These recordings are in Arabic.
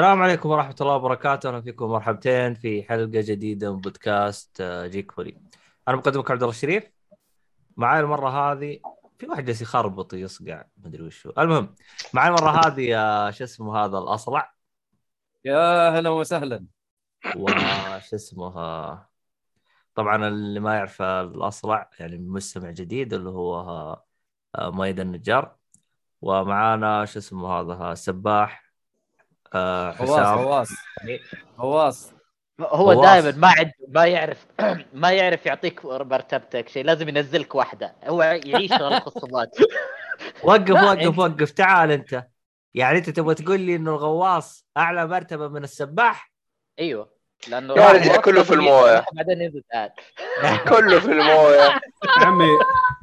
السلام عليكم ورحمة الله وبركاته، أهلا فيكم مرحبتين في حلقة جديدة من بودكاست آه، جيك فولي. أنا مقدمك عبد الله الشريف. معاي المرة هذه في واحد جالس يخربط ويصقع مدري وشو، المهم معاي المرة هذه يا شو اسمه هذا الأصلع؟ يا هلا وسهلا. وش اسمه طبعا اللي ما يعرف الأصلع يعني مستمع جديد اللي هو آه، مايد النجار. ومعانا شو اسمه هذا سباح آه، فواز حسام فواز فواز هو. دائما ما عند ما يعرف ما يعرف يعطيك مرتبتك شيء لازم ينزلك واحدة. هو يعيش على الخصومات. وقف وقف وقف. تعال أنت. يعني أنت تبغى تقول لي إنه الغواص أعلى مرتبة من السباح؟ أيوه. لأنه كله في الموية. بعدين ينزل تعال. كله في الموية. عمي.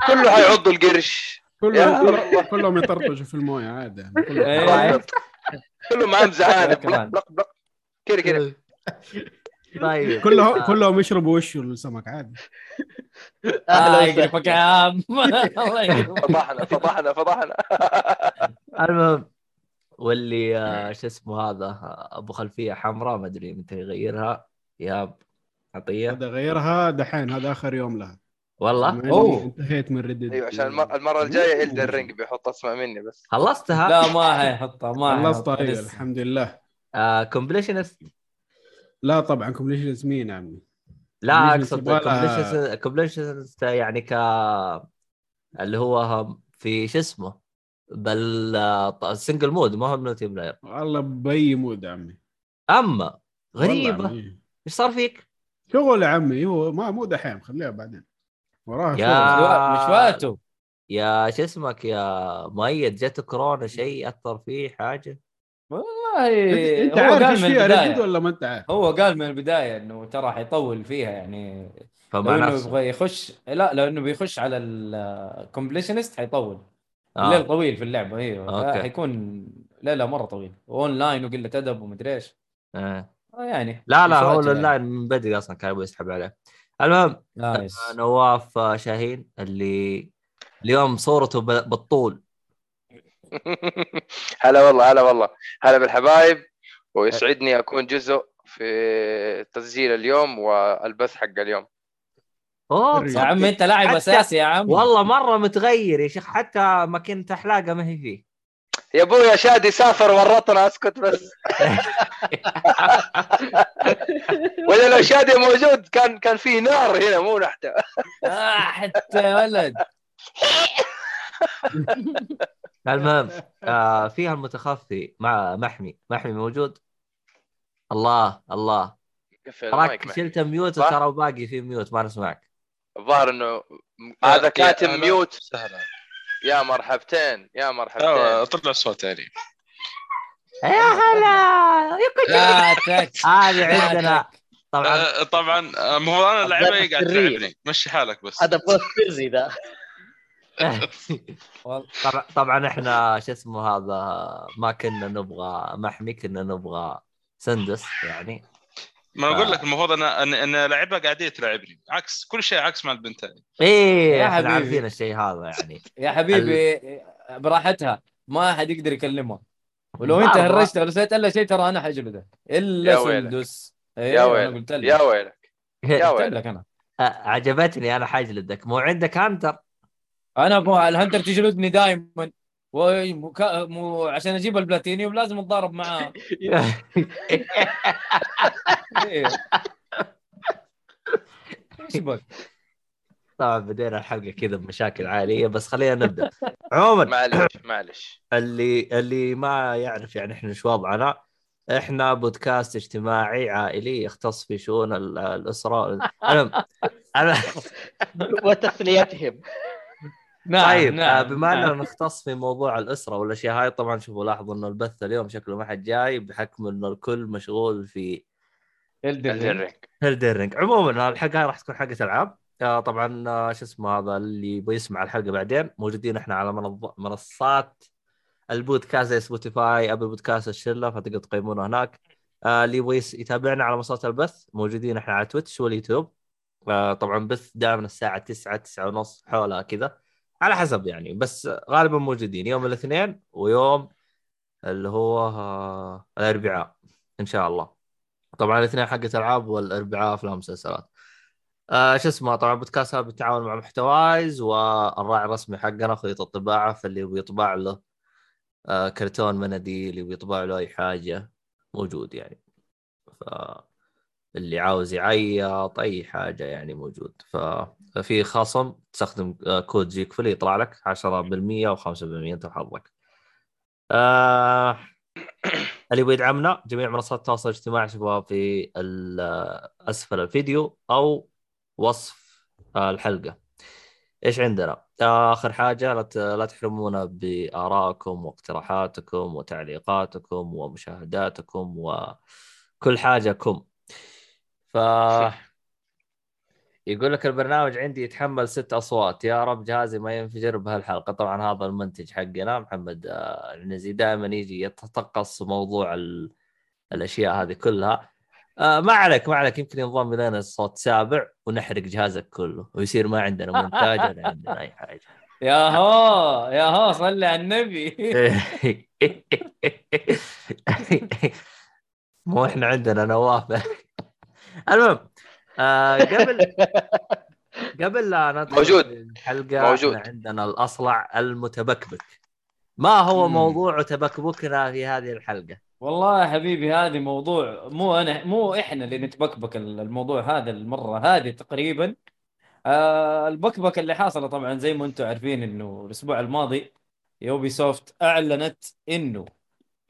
كله حيعضوا القرش. كلهم. كلهم يطرطشوا في الموية عادي. كلهم إيه. زعانه كمان. بلق بلق بلق كده كده طيب. كلهم كلهم يشربوا وشه السمك عادي. وسهلا. يقرفك يا عم. فضحنا فضحنا فضحنا. المهم واللي آه، شو اسمه هذا أبو خلفية حمراء ما أدري متى يغيرها. ياب عطية. هذا غيرها دحين هذا آخر يوم لها. والله؟ أوه. انتهيت من ردد أيوه عشان المر- المرة الجاية Elden Ring بيحط اسمع مني بس. خلصتها؟ لا ما حيحطها ما خلصت حيحطها طيب. الحمد لله. آه completionist لا طبعا completion مين يا عمي؟ لا أقصد completionist يعني ك اللي هو في شو اسمه؟ بال single mode ما هو multiplayer والله بأي mode يا عمي. أما غريبة. إيش صار فيك؟ شغل يا عمي هو ما مو دحين خليها بعدين. وراها يا- مشوا- مشواته يا شو اسمك يا مؤيد؟ جت كورونا شيء أثر فيه حاجة؟ والله انت هو عارف قال إيش من فيها ولا ما أنت عارف؟ هو قال من البداية إنه ترى حيطول فيها يعني. فما لو إنه نفسه. يبغى يخش لا لو إنه بيخش على ال completionist حيطول. آه. الليل طويل في اللعبة أيوه okay. حيكون ليلة مرة طويل. اون لاين وقلة أدب ومدري إيش. آه. آه يعني لا لا هو. الاونلاين من بدري أصلا كان يبغى يسحب عليه. المهم nice. آه، نواف آه، شاهين اللي اليوم صورته ب- بالطول. هلا والله هلا والله. هلا بالحبايب. ويسعدني أكون جزء في تسجيل اليوم والبث حق اليوم. أوه يا عم. أنت لاعب أساسي يا عم والله مرة متغير يا شيخ حتى ماكينة الحلاقة ما هي فيه. يا أبويا شادي سافر ورطنا اسكت بس. ولا لو شادي موجود كان كان في نار هنا مو نحتة. آه حتى يا ولد. المهم آه فيها المتخفي مع محمي. محمي موجود؟ الله الله. تراك. شلت mute؟ وترى باقي في mute ما نسمعك. الظاهر إنه هذا كاتب يا- ميوت. سهلا يا مرحبتين يا مرحبتين. طلع صوت تاني يا هلا. يا لا تك. هذه عندنا. طبعا. آه، طبعا آه، ما هو أنا لعبة قاعد. تلعبني. مشي حالك بس. هذا بوست سري ذا. طبعا إحنا شو اسمه هذا ما كنا نبغى محمي كنا نبغى سندس يعني. ما أقول. لك المفروض أنا ان ان لعبه قاعديه تلعبني عكس كل شيء عكس مع البنتين إيه يا حبيبي. عارفين الشيء هذا يعني. يا حبيبي براحتها. ما حد يقدر يكلمها. ولو أنت. هرشت سويت ألا شيء ترى أنا حجلده إلا يا ويلك. سندس. يا أيوه أنا ويلك. قلت لك. يا ويلك. يا قلت ويلك. لك أنا. عجبتني أنا حاجلدك. مو عندك هانتر؟ أنا أبغى الهنتر تجلدني دائما ومكا... مو عشان أجيب البلاتينيوم لازم أتضارب معاه. إيه. إيش بك؟ طبعا بدينا الحلقة كذا بمشاكل عاليه بس خلينا نبدأ. عموما معلش معلش. اللي اللي ما يعرف يعني إحنا إيش وضعنا إحنا بودكاست اجتماعي عائلي يختص في شؤون ال- الأسرة. أنا أنا وتسليتهم نعم طيب نعم آه، بما أننا نعم. نختص في موضوع الأسرة والأشياء هاي طبعا شوفوا لاحظوا إنه البث اليوم شكله ما حد جاي بحكم إنه الكل مشغول في. Elden Ring هي Elden Ring عموما الحلقة هاي راح تكون حلقة ألعاب. آه، طبعا آه، شو اسمه هذا اللي يبغى يسمع الحلقة بعدين. موجودين إحنا على منظ- منصات البودكاست زي Spotify Apple Podcast الشلة فتقدروا تقيمونا هناك. اللي يبغى يتابعنا على منصات البث موجودين إحنا على Twitch و ال YouTube. طبعا بث دائما الساعة 9 9 ونص حولها كذا. على حسب يعني بس غالبا موجودين. يوم الاثنين ويوم اللي هو آه، الأربعاء إن شاء الله. طبعا الاثنين حقة العاب والأربعاء افلام مسلسلات آه شو اسمه طبعا بودكاست هذا بالتعاون مع محتوايز والراعي الرسمي حقنا خليط الطباعة فاللي يبغى يطبع له آه كرتون مناديل يبغى يطبع له أي حاجة موجود يعني. ف اللي عاوز يعيط أي حاجة يعني موجود. ف... ففي خصم تستخدم آه، كود جيك فلي يطلع لك 10% و5% أنت وحظك. آه... اللي يبغى يدعمنا جميع منصات التواصل الاجتماعي شوفوها في ال- أسفل الفيديو أو وصف آه، الحلقة. إيش عندنا؟ آخر حاجة لا تحرمونا بآرائكم واقتراحاتكم وتعليقاتكم ومشاهداتكم وكل حاجه.كم. ف يقول لك البرنامج عندي يتحمل ست أصوات. يا رب جهازي ما ينفجر بهالحلقة. طبعا هذا المنتج حقنا محمد. آه، العنزي دائما يجي يتقص موضوع ال... الأشياء هذه كلها. آه ما عليك ما عليك. يمكن ينضم إلينا الصوت سابع ونحرق جهازك كله ويصير ما عندنا مونتاج ولا عندنا أي حاجة. يا هو يا هو صلي على النبي. مو إحنا عندنا نواف المهم آه قبل قبل لا ندخل موجود. الحلقة موجود. عندنا الأصلع المتبكبك ما هو مم. موضوع تبكبكنا في هذه الحلقة والله يا حبيبي هذه موضوع مو أنا مو إحنا اللي نتبكبك الموضوع هذا المرة هذه تقريبا آه البكبكه اللي حاصلة طبعا زي ما أنتم عارفين إنه الأسبوع الماضي يوبي سوفت أعلنت إنه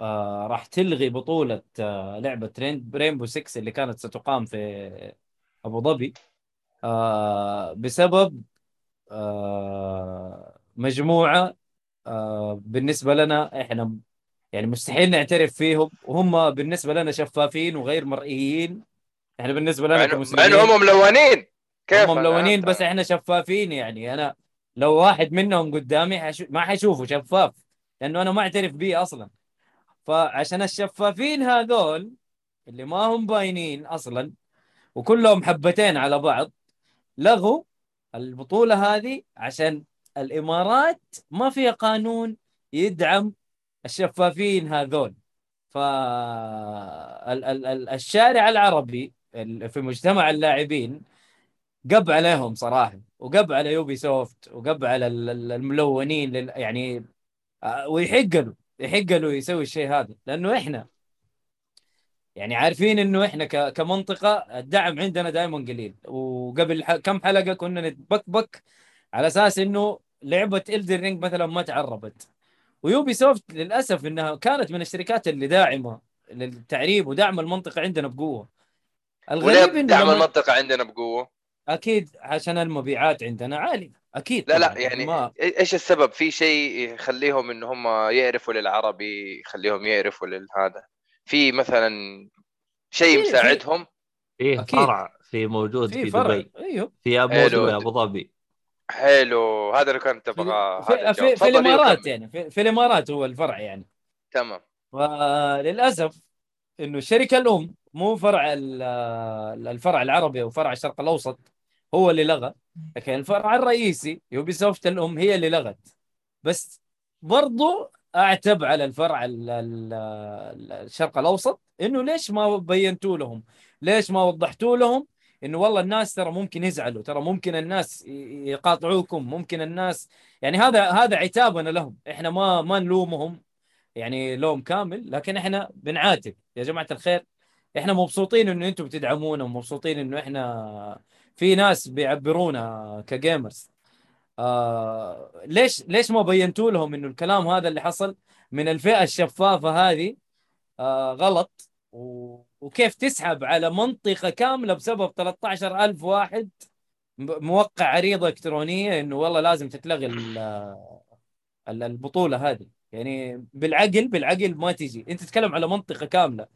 آه راح تلغي بطولة آه لعبة رينبو 6 اللي كانت ستقام في أبو ظبي. آه بسبب آه مجموعة آه بالنسبة لنا إحنا يعني مستحيل نعترف فيهم. وهم بالنسبة لنا شفافين وغير مرئيين. إحنا بالنسبة مع لنا مع كمسلمين. انه هم ملونين. كيف هم ملونين؟ بس إحنا شفافين يعني. أنا لو واحد منهم قدامي حشو... ما حشوفه شفاف لأنه أنا ما أعترف به أصلا. فعشان الشفافين هذول اللي ما هم باينين أصلا وكلهم حبتين على بعض لغوا البطولة هذه عشان الإمارات ما فيها قانون يدعم الشفافين هذول. فالشارع العربي ال- في مجتمع اللاعبين قب عليهم صراحة وقب على يوبي سوفت وقب على ال- ال- الملونين يعني آه، ويحق له يحق له يسوي الشيء هذا لأنه إحنا يعني عارفين إنه إحنا ك- كمنطقة الدعم عندنا دائما قليل وقبل كم حلقة كنا نتبكبك على أساس إنه لعبة Elden Ring مثلا ما تعربت و Ubisoft للأسف إنها كانت من الشركات اللي داعمة للتعريب ودعم المنطقة عندنا بقوة الغريب إنه دعم المنطقة عندنا بقوة؟ أكيد عشان المبيعات عندنا عالية أكيد لا لا. يعني ما إيش السبب؟ في شيء يخليهم ان هم يعرفوا للعربي يخليهم يعرفوا للهذا في مثلا شيء مساعدهم؟ أكيد. فرع في موجود في, في فرع. دبي. أيوه. في أبو ظبي حلو. هذا اللي كنت أبغى في, في. في, الإمارات. يعني. في, في الإمارات هو الفرع يعني. تمام. وللأسف إنه الشركة الأم مو فرع ال- الفرع العربي أو فرع الشرق الأوسط هو اللي لغى. لكن الفرع الرئيسي يوبي سوفت الأم هي اللي لغت. بس برضو أعتب على الفرع ال- ال- ال- الشرق الأوسط إنه ليش ما بينتوا لهم؟ ليش ما وضحتوا لهم؟ إنه والله الناس ترى ممكن يزعلوا، ترى ممكن الناس يقاطعوكم، ممكن الناس يعني هذا هذا عتابنا لهم، إحنا ما ما نلومهم يعني لوم كامل لكن إحنا بنعاتب. يا جماعة الخير إحنا مبسوطين إنه أنتم بتدعمونا ومبسوطين إنه إحنا في ناس بيعبرونا كجيمرز آه ليش ليش ما بينتوا لهم إنه الكلام هذا اللي حصل من الفئة الشفافة هذه؟ آه غلط. وكيف تسحب على منطقة كاملة بسبب 13000 واحد موقع عريضة إلكترونية إنه والله لازم تتلغي ال- ال- البطولة هذه. يعني بالعقل بالعقل ما تجي. أنت تتكلم على منطقة كاملة.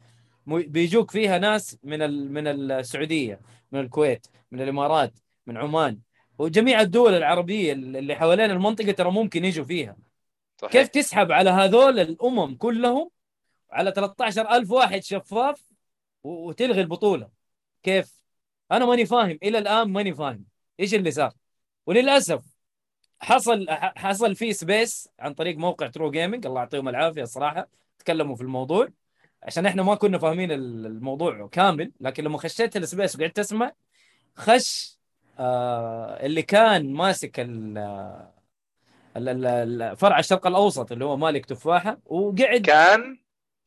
بيجوك فيها ناس من من السعودية من الكويت من الإمارات من عمان. وجميع الدول العربية اللي حوالين المنطقة ترى ممكن يجوا فيها. صحيح. كيف تسحب على هذول الأمم كلهم على 13000 واحد شفاف وتلغي البطولة؟ كيف؟ أنا ماني فاهم. إلى الآن ماني فاهم. إيش اللي صار؟ وللأسف حصل حصل في space عن طريق موقع True Gaming الله يعطيهم العافية الصراحة. تكلموا في الموضوع. عشان إحنا ما كنا فاهمين ال- الموضوع كامل. لكن لما خشيت ال space وقعدت أسمع خش آه اللي كان ماسك ال ال- ال- ال- فرع الشرق الأوسط اللي هو مالك تفاحة وقعد كان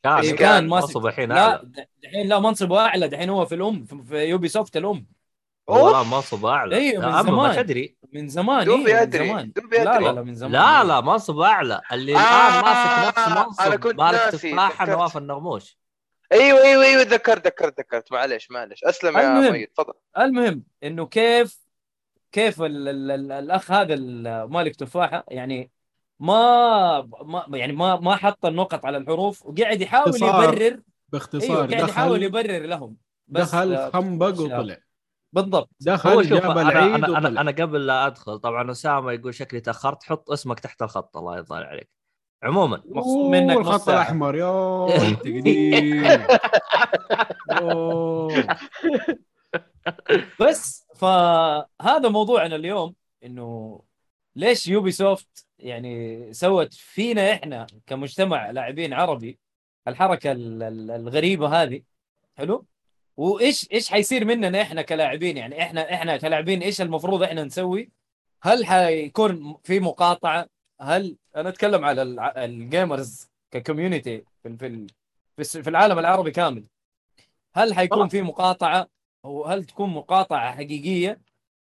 كان إيه، كان ماسك منصب الحين لا دحين لا منصبه أعلى دحين هو في الأم في- في Ubisoft الأم هو لا أوف. منصب أعلى أيوه، من زمان. تدري من زمان دوبي إيه زمان دوبي لا. لا لا من زمان لا. لا منصب أعلى اللي آه، الآن ماسك نفس منصب أنا كنت مالك ناسي، تفاحة. نواف النغموش أيوه أيوه أيوه ذكرت ذكرت ذكرت معلش معلش أسلم يا المهم. ميت تفضل المهم إنه كيف كيف ال ال ال الأخ هذا ال- مالك تفاحة يعني ما ما يعني ما ما حط النقط على الحروف وقاعد يحاول. يبرر باختصار قاعد يحاول يبرر لهم بس دخل آه، خنبق وطلع بالضبط هو دخل شوف جاب أنا العيد أنا أنا, وطلع أنا قبل لا أدخل طبعا أسامة يقول شكلي تأخرت حط اسمك تحت الخط الله يرضى عليك عموما مقصود منك الخط. الأحمر يوه انت قديم أوه. بس فهذا موضوعنا اليوم إنه ليش Ubisoft يعني سوت فينا إحنا كمجتمع لاعبين عربي الحركة ال- ال- الغريبة هذه؟ حلو؟ وايش إيش حيصير مننا إحنا كلاعبين؟ يعني إحنا إحنا كلاعبين إيش المفروض إحنا نسوي؟ هل حيكون في مقاطعة؟ هل أنا أتكلم على ال gamers ك community في في في العالم العربي كامل. هل حيكون في مقاطعة؟ وهل تكون مقاطعة حقيقية؟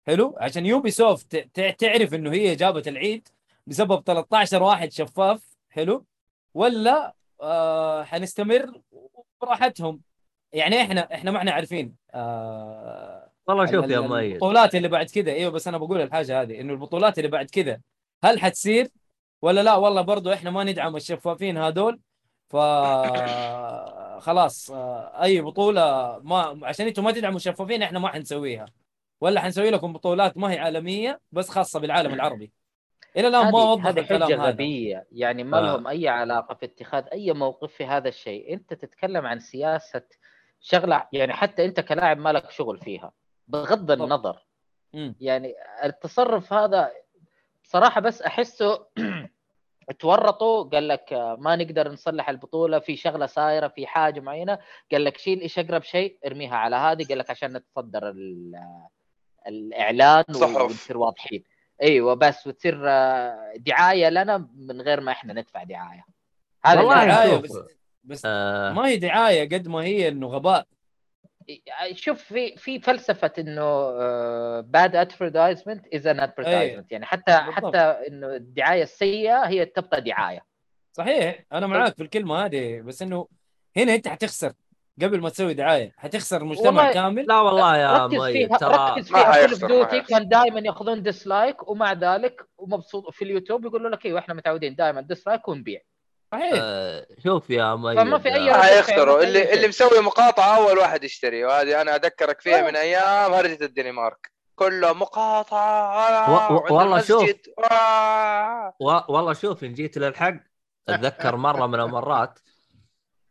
حلو. عشان Ubisoft تعرف إنه هي جابت العيد بسبب 13 واحد شفاف. حلو. ولا آه حنستمر براحتهم. يعني إحنا إحنا ما إحنا عارفين آه والله شوف يا مؤيد البطولات اللي بعد كذا. إيوه بس أنا بقول الحاجة هذه إنه البطولات اللي بعد كذا هل حتصير ولا لا؟ والله برضو إحنا ما ندعم الشفافين هذول. ف خلاص آه، أي بطولة ما عشان أنتم ما تدعموا الشفافين إحنا ما حنسويها. ولا حنسوي لكم بطولات ما هي عالمية بس خاصة بالعالم العربي. إلى الآن ما وضح هذه حجة غبية. يعني ما آه. لهم أي علاقة في اتخاذ أي موقف في هذا الشيء. أنت تتكلم عن سياسة شغلة يعني حتى أنت كلاعب ما لك شغل فيها بغض النظر. يعني التصرف هذا بصراحه بس أحسه تورطوا قال لك ما نقدر نصلح البطولة في شغلة صايرة في حاجة معينة. قال لك شيل إيش أقرب شيء ارميها على هذه. قال لك عشان نتصدر ال- الإعلان. ونصير واضحين. إيوه بس وتصير آه، دعاية لنا من غير ما إحنا ندفع دعاية. هذا والله دعاية. بس بس آه. ما هي دعاية قد ما هي إنه غباء. شوف في في فلسفة إنه bad advertisement is an advertisement يعني حتى بالضبط. حتى إنه الدعاية السيئة هي تبقى دعاية. صحيح. أنا معاك في الكلمة هذه بس إنه هنا أنت حتخسر قبل ما تسوي دعاية. حتخسر المجتمع والله- كامل. لا والله يا فيها ترى ركز فيها. كل حيخسر. كان دائما ياخذون dislike ومع ذلك ومبسوط في اليوتيوب يقولوا لك أيوه إحنا متعودين دائما dislike ونبيع. صحيح. آه شوف يا فما في آه، حيخسروا فعل، اللي اللي. مسوي مقاطعة أول واحد يشتري وهذه أنا أذكرك فيها من أيام هرجه الدنمارك كله مقاطعة. و- والله شوف. آه. و- والله شوف إن جيت للحق أتذكر مرة من المرات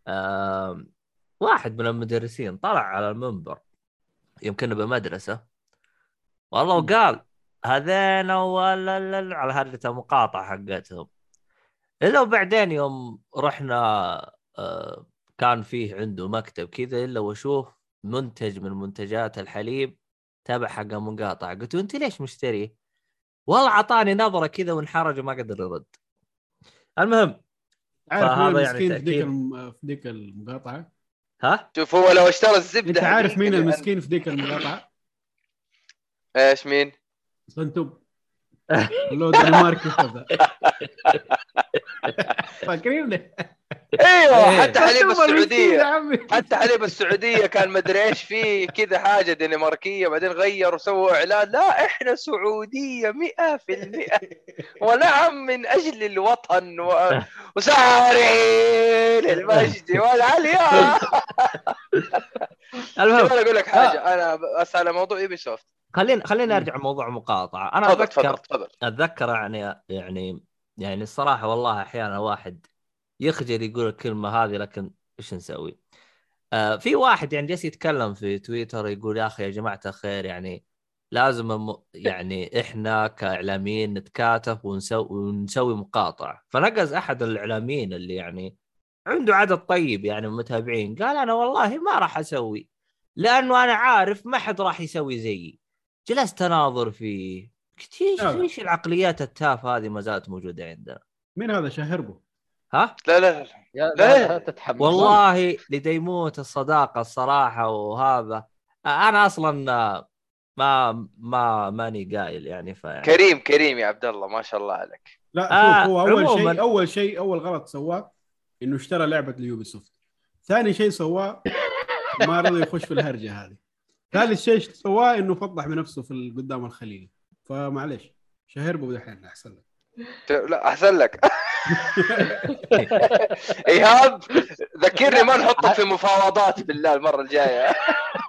آم، واحد من المدرسين طلع على المنبر يمكن بمدرسة والله وقال هذين ولا لا- على هرجه المقاطعة حقتهم. إلا وبعدين يوم رحنا آه، كان فيه عنده مكتب كذا إلا وأشوف منتج من منتجات الحليب تابع حق مقاطعه قلت له أنت ليش مشتري؟ والله اعطاني نظرة كذا وانحرج وما قدر يرد. المهم عارف مين يعني المسكين في ذيك في ذيك المقاطعه؟ ها؟ شوف هو لو اشترى الزبدة أنت عارف مين اللي- المسكين في ذيك المقاطعه؟ إيش مين؟ صنتوب لو دنمارك كذا فاكرين أيوه إيه. حتى حليب السعودية. حتى حليب السعودية كان مدري إيش فيه كذا حاجة دنماركية بعدين غيروا وسووا إعلان لا إحنا سعودية 100% ونعم من أجل الوطن و... وساري للمجد والعليا المهم أنا أقول لك حاجة أنا بس على موضوع يوبي سوفت خلينا خلينا نرجع موضوع مقاطعة. أنا أتذكر أتذكر يعني يعني يعني الصراحة والله أحيانا واحد يخجل يقول الكلمة هذه لكن إيش نسوي؟ آه في واحد يعني جالس يتكلم في تويتر يقول يا أخي يا جماعة الخير يعني لازم يعني إحنا كإعلاميين نتكاتف ونسوي ونسوي مقاطعة فنقز أحد الإعلاميين اللي يعني عنده عدد طيب يعني من المتابعين قال أنا والله ما راح أسوي لأنه أنا عارف ما حد راح يسوي زيي جلست أناظر فيه قلت إيش لا لا. إيش العقليات التافهة هذه ما زالت موجودة عندنا؟ مين هذا شهربو؟ ها؟ لا لا لا. يا لا. لا, لا تتحمس. والله لديموت الصداقة الصراحة وهذا. أنا أصلا ما ما ماني قايل يعني فيعني كريم كريم يا عبد الله ما شاء الله عليك. لا آه، شوف هو أول. شيء أول شيء أول غلط سواه إنه اشترى لعبة ليوبي سوفت ثاني شيء سواه ما رضى يخش في الهرجة هذه. ثالث شيء سواه إنه فضح بنفسه في قدام الخليج فمعليش شهربو دحين أحسن لك. لا أحسن لك. إيهاب ذكرني ما نحطك في مفاوضات بالله المرة الجاية.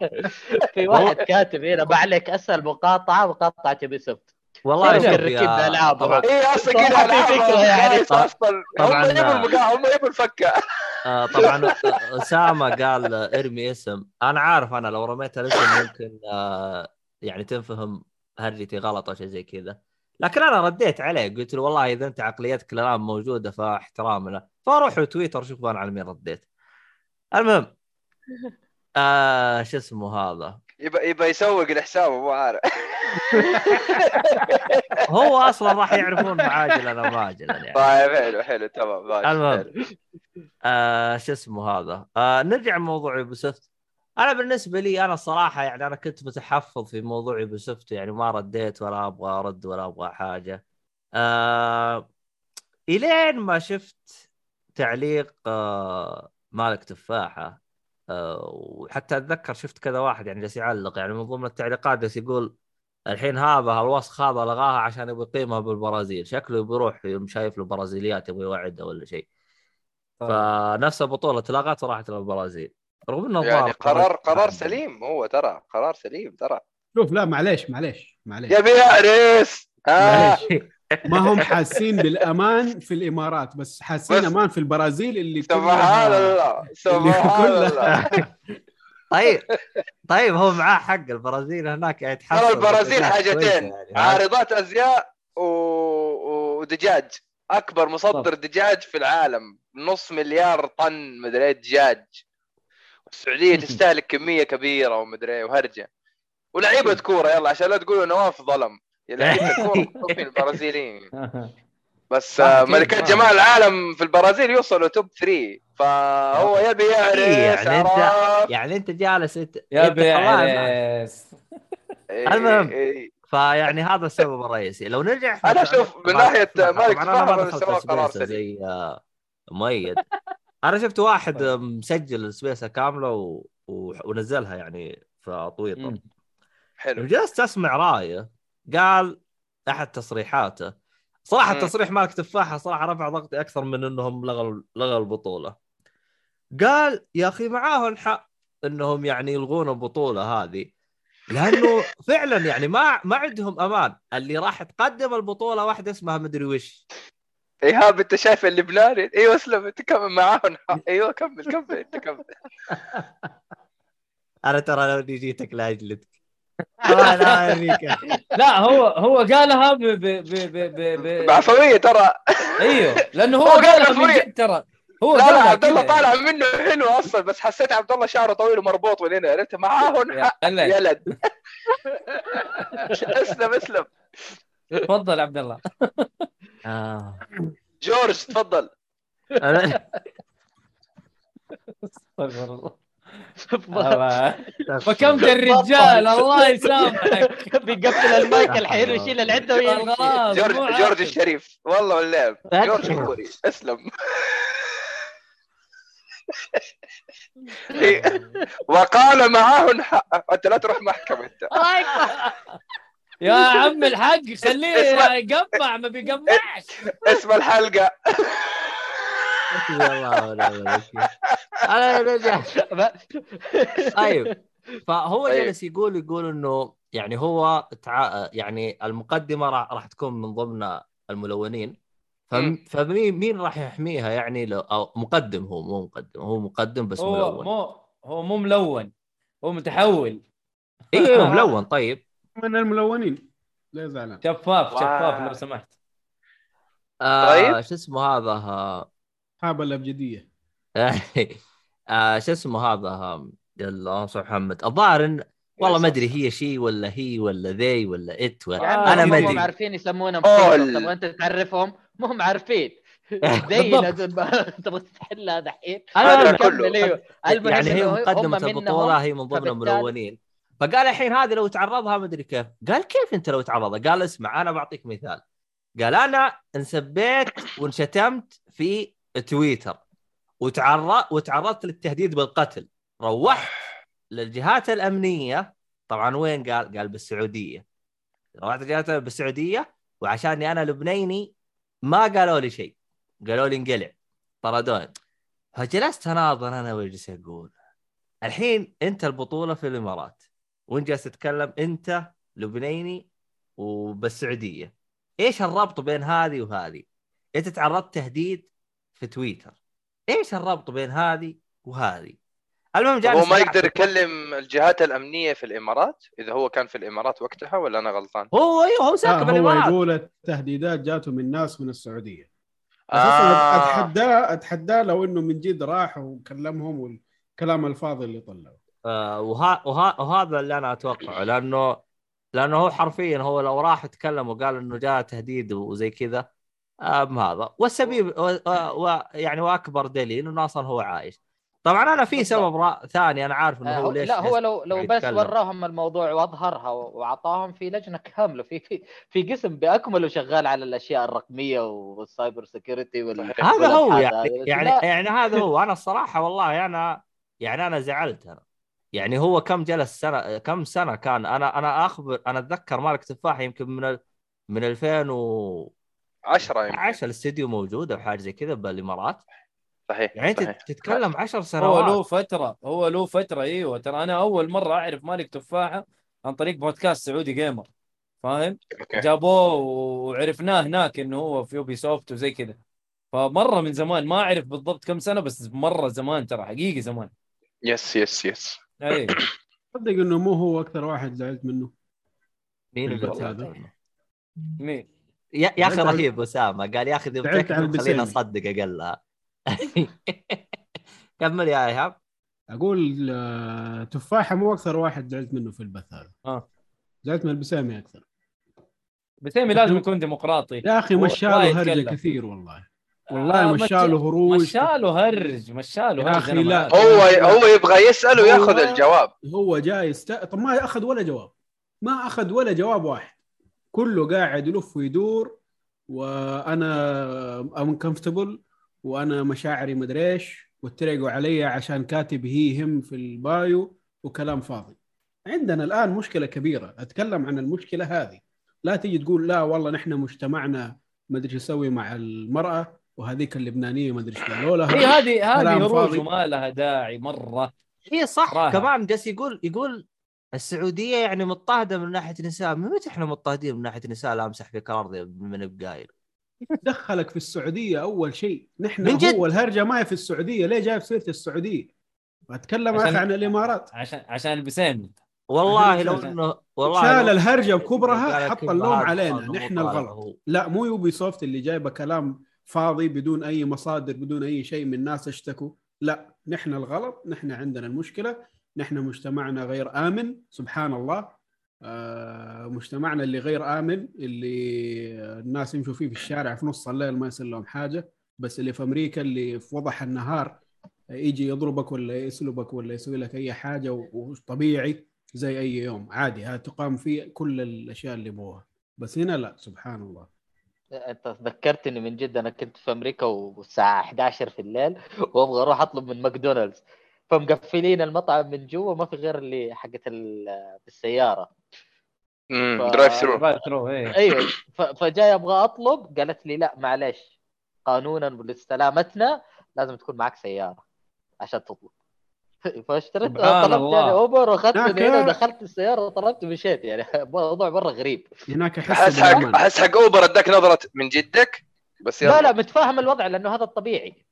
في واحد كاتب هنا ما عليك اسهل مقاطعة مقاطعة Ubisoft والله يا ألعاب. طبعا. اي أصلا كذا العاب يعني. أصلا. هم يبوا هم يبوا الفكه آه، طبعا أسامة قال إرمي اسم. أنا عارف أنا لو رميت الاسم ممكن آه، يعني تنفهم هرجتي غلط أو شيء زي كذا. لكن أنا رديت عليه قلت له والله إذا أنت عقليتك الان موجودة فاحترام له فأروح تويتر شوف أنا على مين رديت. المهم آه شو اسمه هذا؟ يبى يبى يسوق الحساب مو عارف. هو أصلا راح يعرفون عاجلا أو آجلا يعني. طيب حلو حلو تمام المهم. آه شو اسمه هذا؟ آه نرجع لموضوع Ubisoft. أنا بالنسبة لي أنا الصراحه يعني أنا كنت متحفظ في موضوع Ubisoft يعني ما رديت ولا أبغى أرد ولا أبغى حاجة. آه إلين ما شفت تعليق آه مالك تفاحة آه وحتى أتذكر شفت كذا واحد يعني جالس يعلق يعني من ضمن التعليقات جالس يقول الحين هذا الوسخ هذا لغاها عشان يبغى يقيمها بالبرازيل. شكله بيروح شايف له برازيليات يبغى يوعدها ولا شيء. فنفس البطوله اتلغت وراحت للبرازيل. رغم إنه يعني قرار قرار سليم هو ترى قرار سليم ترى. شوف لا معليش معليش معليش. يبي يعرس آه. ما هم حاسين بالأمان في الإمارات بس حاسين بس- أمان في البرازيل اللي سبحان كلها الله سبحان كلها- الله. طيب طيب هو معاه حق. البرازيل هناك يعني يتحسن ترى البرازيل حاجتين يعني. عارضات أزياء و... ودجاج. أكبر مصدر دجاج في العالم نص مليار طن مدري إيه دجاج. السعودية تستهلك كمية كبيرة ومدري إيه وهرجة ولعيبة كورة يلا عشان لا تقولوا نواف ظلم يا لعيبة كورة البرازيليين بس آه،. ملكات جمال العالم في البرازيل يوصلوا توب 3 فهو يبي يعرس يعني أنت- عرف. يعني أنت جالس أنت خلاص- بيعرس إيه، المهم. إيه. فيعني هذا السبب الرئيسي لو نرجع في أنا أشوف من ناحية طبعاً مالك طبعاً أنا ما قرار سليم. زي آه، مؤيد أنا شفت واحد آه، مسجل السبيسه كاملة و... و... ونزلها يعني في تويتر. حلو. يوم جلست أسمع رأيه قال أحد تصريحاته. صراحة مم. تصريح مالك تفاحة صراحة رفع ضغطي أكثر من إنهم لغوا لغوا البطولة. قال يا أخي معاهم حق إنهم يعني يلغون البطولة هذه لأنه فعلا يعني ما ما عندهم أمان. اللي راح تقدم البطولة واحدة اسمها مدري وش. ايهاب أنت شايف اللبناني إيوه اسلم أنت كمل معاهم. إيوه كمل كمل أنت كمل. أنا ترى لو جيتك لاجلتك أنا أوريك. لا هو هو قالها ب ب ب ب ب ب بعفويه ترى. أيوه لأنه هو هو قال قالها من بعفوية. جد ترى. هو لا لا قالها عبد الله. طالع منه حلو أصلا بس حسيت عبد الله شعره طويل ومربوط من هنا. عرفت؟ معاهم. يلد اسلم اسلم. تفضل عبد الله. آه. جورج تفضل. أنا- استغفر الله. فكمت الرجال؟ الله يسامحك. بيقفل المايك الحين ويشيل العدة ويمشي. جورج. جورج الشريف. والله واللعب جورج الكوري. اسلم. وقال معاه الحق أنت لا تروح محكمة. انت يا عم الحاج خليه. يقمع ما بيقمعش اسم الحلقة. أنا رجع طيب فهو طيب. جالس يقول يقول إنه يعني هو تع... يعني المقدمة راح راح تكون من ضمن الملونين. فم... فمين مين راح يحميها يعني لو... أو مقدم هو مو مقدم هو مقدم بس هو ملون مو هو مو ملون هو متحول أيوه ملون طيب من الملونين لا زعلان شفاف شفاف لو. سمحت آه طيب. شو اسمه هذا آه، حاب الأبجدية آه شو اسمه هذا آه، الله صل محمد الظاهر إن والله ما أدري هي شيء ولا هي ولا ذي ولا ات ولا عم أنا هم ما مو أدري عارفين يسمونهم أول. كيف تبغى أنت تعرفهم مو هم عارفين زي. تبغى تحلها دحين أنا كله. أيوه المهم يعني هي هم منهم، البطولة هي من ضمن الملونين فقال الحين هذه لو تعرضها ما أدري كيف. قال كيف أنت لو تعرضها؟ قال اسمع أنا بعطيك مثال. قال أنا انسبيت وانشتمت في تويتر وتعرض وتعرضت للتهديد بالقتل. روحت للجهات الأمنية. طبعا وين قال؟ قال بالسعودية. روحت الجهات بالسعودية وعشاني أنا لبنيني ما قالوا لي شيء. قالوا لي انقلع. طردوني. فجلست أناظر أنا واجلس أقول. الحين أنت البطولة في الإمارات. وانت جالس تتكلم انت لبنيني وبالسعودية إيش الربط بين هذه وهذه؟ انت تعرضت تهديد في تويتر إيش الربط بين هذه وهذه؟ المهم جاني هو ما يقدر يكلم الجهات الأمنية في الإمارات إذا هو كان في الإمارات وقتها ولا أنا غلطان؟ هو أيوه هو ساكن هو بالإمارات يقول التهديدات جاته من ناس من السعودية آه. اتحداه اتحداه لو إنه من جد راح وكلمهم والكلام الفاضي اللي طلعه آه وها وها وهذا اللي أنا أتوقعه لأنه لأنه هو حرفيا هو لو راح اتكلم وقال إنه جاء تهديد وزي كذا آه هذا والسبيل و- و- و- يعني وأكبر دليل إنه أصلا هو عايش طبعا أنا في. سبب را... ثاني أنا عارف إنه آه، هو ليش لا هو لو لو بس. وراهم الموضوع وأظهرها وأعطاهم في لجنة كاملة في في, في قسم بأكمله شغال على الأشياء الرقمية وال cyber security وال. هذا هو يعني. يعني يعني هذا هو أنا الصراحة والله أنا يعني أنا زعلت أنا يعني هو كم جلس سنة كم سنة كان أنا أنا أخبر أنا أتذكر مالك تفاح يمكن من ال... من 2010 10 يمكن. الاستديو موجود أو حاجة زي كذا بالإمارات. صحيح يعني أنت صحيح. تتكلم 10 هو سنوات. له فترة هو له فترة إيوه. ترى أنا أول مرة أعرف مالك تفاحه عن طريق بودكاست Saudi Gamer فاهم؟ أوكي. جابوه وعرفناه هناك إنه هو في Ubisoft وزي كذا. فمرة من زمان ما أعرف بالضبط كم سنة بس مرة زمان ترى حقيقي زمان. yes yes yes أي. صدق إنه مو هو أكثر واحد زعلت منه. مين اللي زعلت؟ مين؟ يا يا أخي رهيب أسامة. قال يا أخي. خليني أصدق أقلها. كمل يا إيهاب. أقول آه، تفاحة مو أكثر واحد زعلت منه في البث هذا. آه. زعلت من البسامي أكثر. بسيمي لازم يكون ديمقراطي. يا أخي مشاله هرجة. كثير والله. والله آه، مشاله هروج. مشاله هرج مشاله يا هرج أخي أنا لا. هو هو يبغى يسال وياخذ الجواب. هو جاي يست... طب ما اخذ ولا جواب. ما أخذ ولا جواب واحد. كله قاعد يلف ويدور وأنا انكمفتبل وأنا مشاعري مدري إيش واتريقوا علي عشان كاتب هي هم في البايو وكلام فاضي. عندنا الآن مشكلة كبيرة. أتكلم عن المشكلة هذه. لا تيجي تقول لا والله نحن مجتمعنا ما أدري إيش يسوي مع المرأة. وهذيك اللبنانية ما أدري إيش قالوا هي لها هذه هذه كلام هروج. وما لها داعي مرة. اي صح. راحة. كمان جالس يقول يقول السعودية يعني مضطهدة من ناحية النساء من متى إحنا مضطهدين من ناحية النساء لا أمسح فيك الأرض من بقايل؟ دخلك في السعودية أول شيء. نحن من جد؟ هو الهرجه ما هي في السعودية. ليه جايب سيره السعودية؟ أتكلم يا عشان- عن الإمارات. عشان عشان البسيمي والله لو انه والله شال لو- الهرجة بكبرها حط اللوم علينا. نحن الغلط. لا مو Ubisoft اللي جايبة كلام فاضي بدون أي مصادر بدون أي شيء من ناس اشتكوا. لا نحن الغلط نحن عندنا المشكلة نحن مجتمعنا غير آمن. سبحان الله. آه، مجتمعنا اللي غير آمن اللي الناس يمشوا فيه في الشارع في نص الليل ما يصير لهم حاجة. بس اللي في أمريكا اللي في وضح النهار يجي يضربك ولا يسلبك ولا يسوي لك أي حاجة وطبيعي زي أي يوم. عادي تقام فيه كل الأشياء اللي يبغوها. بس هنا لا سبحان الله. انت ذكرتني من جد أنا كنت في أمريكا والساعة 11 في الليل وابغى أروح اطلب من ماكدونالدز. فمقفلين المطعم من جوا ما في غير اللي حقت ال- بالسيارة. امم ف- drive-thru drive-thru أيوه. ف- فجاي أبغى أطلب قالت لي لا معلش قانونا ولسلامتنا لازم تكون معك سيارة عشان تطلب. فاشتريت طلبت الله. يعني Uber وأخذت من هنا ودخلت السيارة وطلبت ومشيت يعني. موضوع مرة غريب. هناك أحس حق أحس حق Uber أداك نظرة من جدك بس يلا. لا لا متفاهم الوضع لأنه هذا الطبيعي.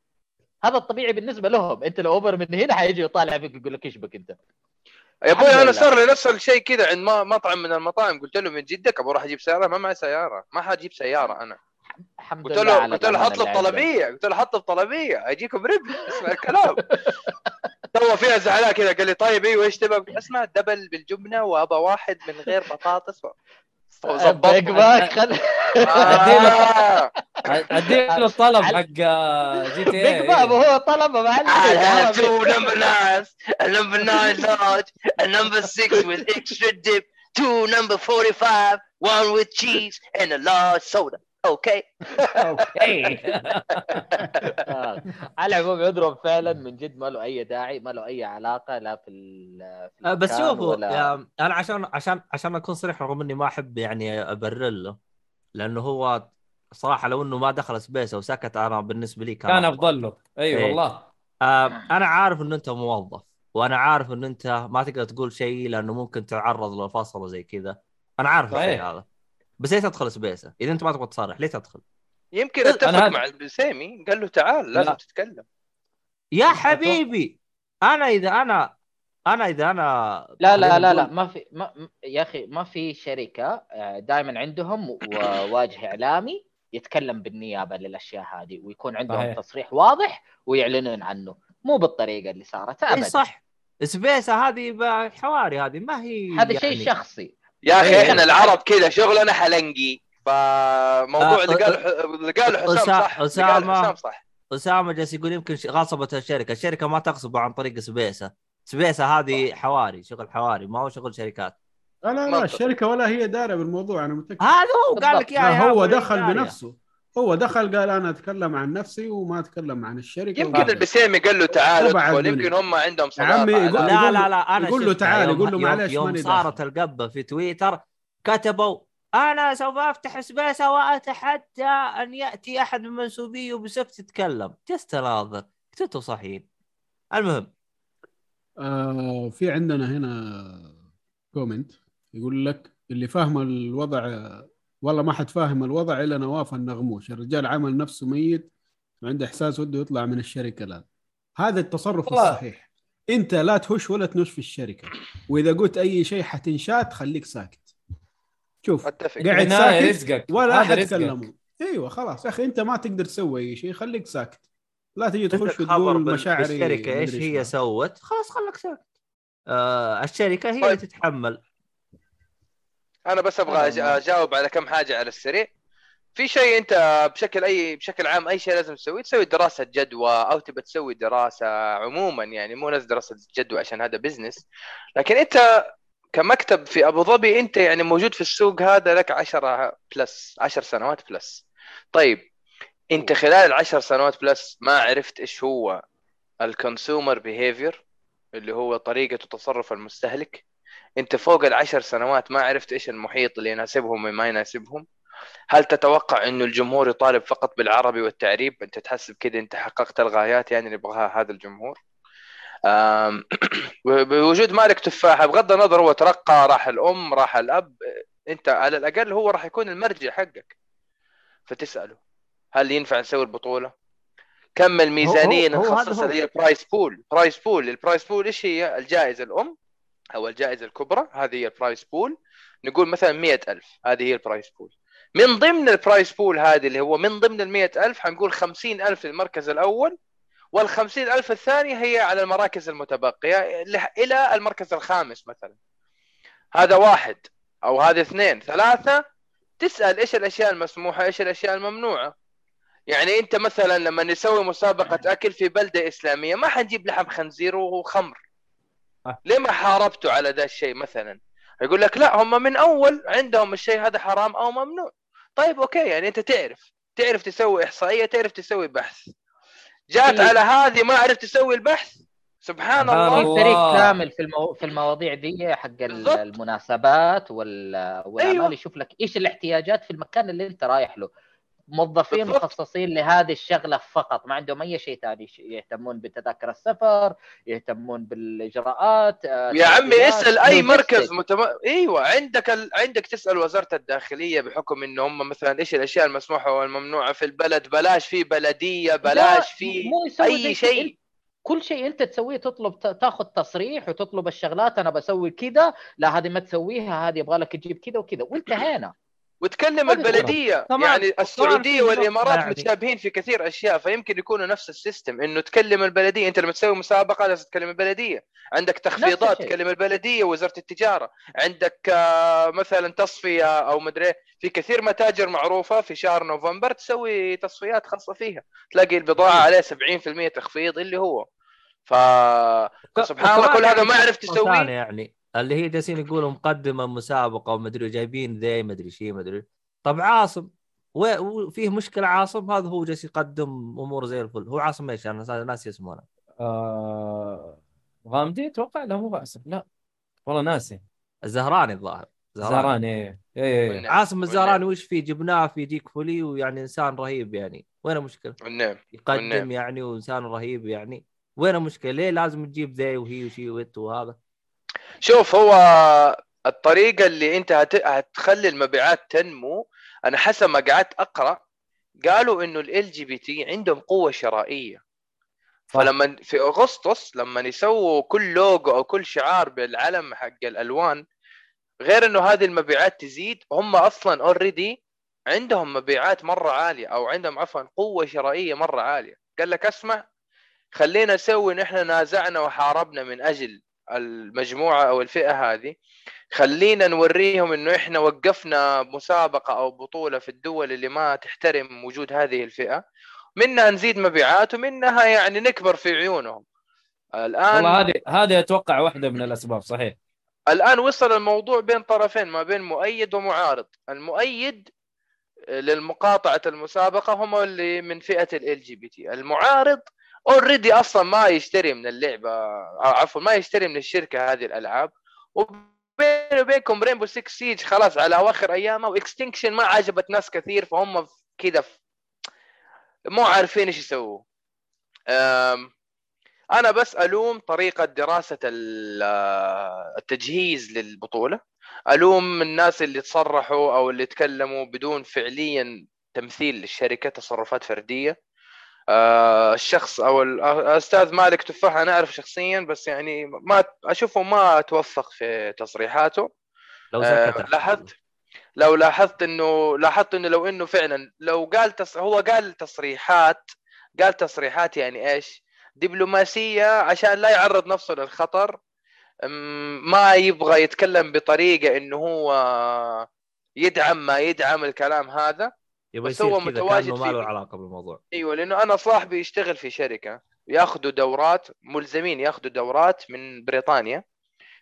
هذا الطبيعي بالنسبة لهم. أنت لو Uber من هنا حيجي يطالع فيك يقول لك إيش بك أنت؟ يا أبوي أنا. صار لي نفس الشيء كذا عند ما- مطعم من المطاعم. قلت له من جدك أبغى أروح أجيب سيارة. ما معي سيارة. ما حجيب سيارة أنا. الحمد قلت لله له قلت له الأمان حط لي اللي عندك. طلبيه قلت له حط لي طلبيه أجيكم ربح. اسمع الكلام. تو فيها زعلان كذا قال لي طيب أيوه إيش تبغى؟ اسمع double بالجبنة وأبى واحد من غير بطاطس. Big Mac خل آه. أديله الطلب حق GT Big Mac A هو طلب معلم. I have two number nines, a number nine large, a number six with extra dip, two number 45, one with cheese, and a large soda. Okay. okay آه. على العموم عذرهم فعلا من جد ما له أي داعي ما له أي علاقة لا في ال- في آه، بس شوفوا ولا- أنا عشان عشان عشان أكون صريح رغم إني ما أحب يعني أبرر له لأنه هو صراحة لو إنه ما دخل سبيسه وسكت أنا بالنسبة لي كان كان. أفضل له أي إيه. والله آه أنا عارف إنه أنت موظف وأنا عارف إنه أنت ما تقدر تقول شيء لأنه ممكن تعرض لفصل زي كذا أنا عارف الشيء. هذا بس ليه تدخل سبيسة؟ إذا أنت ما تبغى تصارح ليه تدخل؟ يمكن أتفق أنا مع البسيمي قال له تعال لازم لا. تتكلم يا حبيبي أنا اذا أنا أنا إذا أنا لا لا لا لا ما في ما يا أخي ما في شركة دائما عندهم و- واجهه إعلامي يتكلم بالنيابة للأشياء هذه ويكون عندهم صحيح. تصريح واضح ويعلنون عنه مو بالطريقة اللي صارت إي ابدا صح سبيسة هذه حواري هذه ما هي هذا شيء يعني- شخصي يا أخي إيه. إحنا العرب كذا شغلنا حلنقي فموضوع اللي قاله اللي قاله حسام أسا- صح اللي قاله أسامة. حسام صح أسامة جالس يقول يمكن غصبت الشركة، الشركة ما تغصب عن طريق سبيسه، سبيسه هذه حواري شغل حواري ما هو شغل شركات. لا لا لا. الشركة ولا هي دارة بالموضوع أنا متأكد هذا هو قال لك يا هو دخل. بنفسه هو دخل قال أنا أتكلم عن نفسي وما أتكلم عن الشركة يمكن وما- البسيمي قال له تعال ادخل. يمكن هم عندهم يا عمي صداقة. يقول- لا لا لا أنا يقول له تعال، يوم- يقول له يوم- معلش يوم ماني صارت. القبة في تويتر كتبوا أنا سوف أفتح سبيسه وأتحدى أن يأتي أحد من منسوبي Ubisoft يتكلم جلست اناظر كنتوا صحيين المهم. آه في عندنا هنا comment يقول لك اللي فاهم الوضع والله ما حد فاهم الوضع إلا نواف النغموش. الرجال عمل نفسه ميت وعنده إحساس وده يطلع من الشركة الآن. هذا التصرف والله. الصحيح. أنت لا تهش ولا تنش في الشركة. وإذا قلت أي شيء حتنشات خليك ساكت. شوف أتفق. قاعد ساكت رزقك. ولا هذا أحد تكلموا أيوه خلاص. يا أخي أنت ما تقدر تسوي أي شيء. خليك ساكت. لا تجي تخش وتقول مشاعري بالشركة إيش هي. سوت. خلاص خليك ساكت. آه الشركة هي طيب. اللي تتحمل. أنا بس أبغى أجاوب على كم حاجة على السريع. في شيء أنت بشكل اي بشكل عام أي شيء لازم تسويه؟ تسوي دراسة جدوى أو تبى تسوي دراسة عموما يعني مو لازم دراسة جدوى عشان هذا business لكن أنت كمكتب في أبو ظبي أنت يعني موجود في السوق هذا لك 10 plus 10 سنوات plus طيب أنت خلال العشر سنوات plus ما عرفت إيش هو ال consumer behavior اللي هو طريقة تصرف المستهلك؟ انت فوق العشر سنوات ما عرفت إيش المحيط اللي يناسبهم وما يناسبهم؟ هل تتوقع إنه الجمهور يطالب فقط بالعربي والتعريب؟ أنت تحسب كده أنت حققت الغايات يعني اللي يبغاها هذا الجمهور؟ بوجود مالك تفاحه بغض النظر هو ترقى راح الأم راح الأب أنت على الأقل هو راح يكون المرجع حقك. فتسأله هل ينفع نسوي البطولة؟ كم الميزانية هذا نخصصها. اللي هي ال prize pool prize pool ال prize pool إيش هي؟ الجائزة الأم؟ أو الجائزة الكبرى هذه هي ال prize pool نقول مثلا مئة ألف هذه هي ال prize pool من ضمن ال prize pool هذه اللي هو من ضمن المئة ألف حنقول خمسين ألف للمركز الأول والخمسين ألف الثانية هي على المراكز المتبقية إلى المركز الخامس مثلا. هذا واحد أو هذا اثنين. ثلاثة تسأل إيش الأشياء المسموحة إيش الأشياء الممنوعة. يعني أنت مثلا لما نسوي مسابقة أكل في بلدة إسلامية ما حنجيب لحم خنزير وخمر. ليه ما حاربتوا على ذا الشيء مثلا يقول لك لا هم من أول عندهم الشيء هذا حرام أو ممنوع طيب okay يعني أنت تعرف تعرف تسوي إحصائية تعرف تسوي بحث جات إيه. على هذه ما عرفت تسوي البحث سبحان الله في فريق. كامل في المو... في المواضيع دي حق بالضبط. المناسبات وال... والاعمال أيوة. يشوف لك إيش الاحتياجات في المكان اللي أنت رايح له موظفين. مخصصين لهذه الشغلة فقط. ما عندهم أي شيء ثاني. يهتمون بتذاكر السفر يهتمون بالإجراءات آه، يا عمي اسأل أي. مركز متم... إيوه عندك ال... عندك تسأل وزارة الداخلية بحكم انه هم مثلا إيش الأشياء المسموحة والممنوعة في البلد؟ بلاش في بلدية بلاش لا، في أي شيء. كل شيء أنت تسويه تطلب تاخذ تصريح وتطلب الشغلات أنا بسوي كذا. لا هذه ما تسويها هذه يبغى لك تجيب كذا وكذا. وانتهينا. وتكلم البلدية كمان- يعني السعودية والإمارات يعني. متشابهين في كثير أشياء فيمكن يكونوا نفس السيستم. إنه تكلم البلدية أنت لما تسوي مسابقة لازم تكلم البلدية. عندك تخفيضات. تكلم البلدية وزارة التجارة. عندك آه، مثلا تصفية أو مدري. في كثير متاجر معروفة في شهر نوفمبر تسوي تصفيات خاصة فيها. تلاقي البضاعة عليه 70% تخفيض اللي هو. ف سبحان الله كل هذا ما يعني عرفت تسويه. يعني. اللي هي جالسين يقولوا مقدمة مسابقة ومدري جايبين ذي مدري شيء مدري طب عاصم وفيه مشكلة عاصم هذا هو جالس يقدم أمور زي الفل هو عاصم إيش أنا ناسي اسمه أنا آه... غامدي أتوقع لا مو غاسم لا والله ناسي الزهراني الظاهر زهران إيه إيه إيه. عاصم. الزهراني وش فيه جبناه في جيك فولي ويعني إنسان رهيب يعني وين المشكلة؟ والنعم يقدم والنعم. يعني وإنسان رهيب يعني وين المشكلة؟ ليه لازم تجيب ذي وهي وشي وهذا؟ شوف هو الطريقة اللي أنت هت... هتخلي المبيعات تنمو أنا حسب ما قعدت أقرأ قالوا إنه LGBT عندهم قوة شرائية صح. فلما في أغسطس لما يسووا كل لوجو أو كل شعار بالعلم حق الألوان غير إنه هذه المبيعات تزيد هم أصلا already عندهم مبيعات مرة عالية أو عندهم عفوا قوة شرائية مرة عالية قال لك اسمع خلينا نسوي نحن نازعنا وحاربنا من أجل المجموعة أو الفئة هذه خلينا نوريهم إنه إحنا وقفنا مسابقة أو بطولة في الدول اللي ما تحترم وجود هذه الفئة. منها نزيد مبيعات ومنها يعني نكبر في عيونهم. الآن والله هذه هذه أتوقع واحدة من الأسباب صحيح. الآن وصل الموضوع بين طرفين ما بين مؤيد ومعارض. المؤيد للمقاطعة المسابقة هم اللي من فئة LGBT المعارض already أصلا ما يشتري من اللعبة عفوا ما يشتري من الشركة هذه الألعاب. وبيني وبينكم Rainbow 6 Siege خلاص على أواخر ايامها و Extraction ما عجبت ناس كثير فهم كذا مو عارفين إيش يسووا. أنا بس ألوم طريقة دراسة ال- التجهيز للبطولة. ألوم الناس اللي تصرحوا أو اللي تكلموا بدون فعليا تمثيل للشركة تصرفات فردية. الشخص أو الاستاذ مالك تفاح أنا أعرف شخصيا بس يعني ما أشوفه ما توثق في تصريحاته. لو آه، سكت لاحظت لو لاحظت انه لاحظت إنه لو إنه فعلا لو قال تص... هو قال تصريحات قال تصريحات يعني إيش؟ دبلوماسية عشان لا يعرض نفسه للخطر. ما يبغى يتكلم بطريقة إنه هو يدعم ما يدعم الكلام هذا. يبغى بس هو يصير كذا متواجد ما له علاقة بالموضوع. أيوه لأنه أنا صاحبي يشتغل في شركة يأخذوا دورات ملزمين يأخذوا دورات من بريطانيا.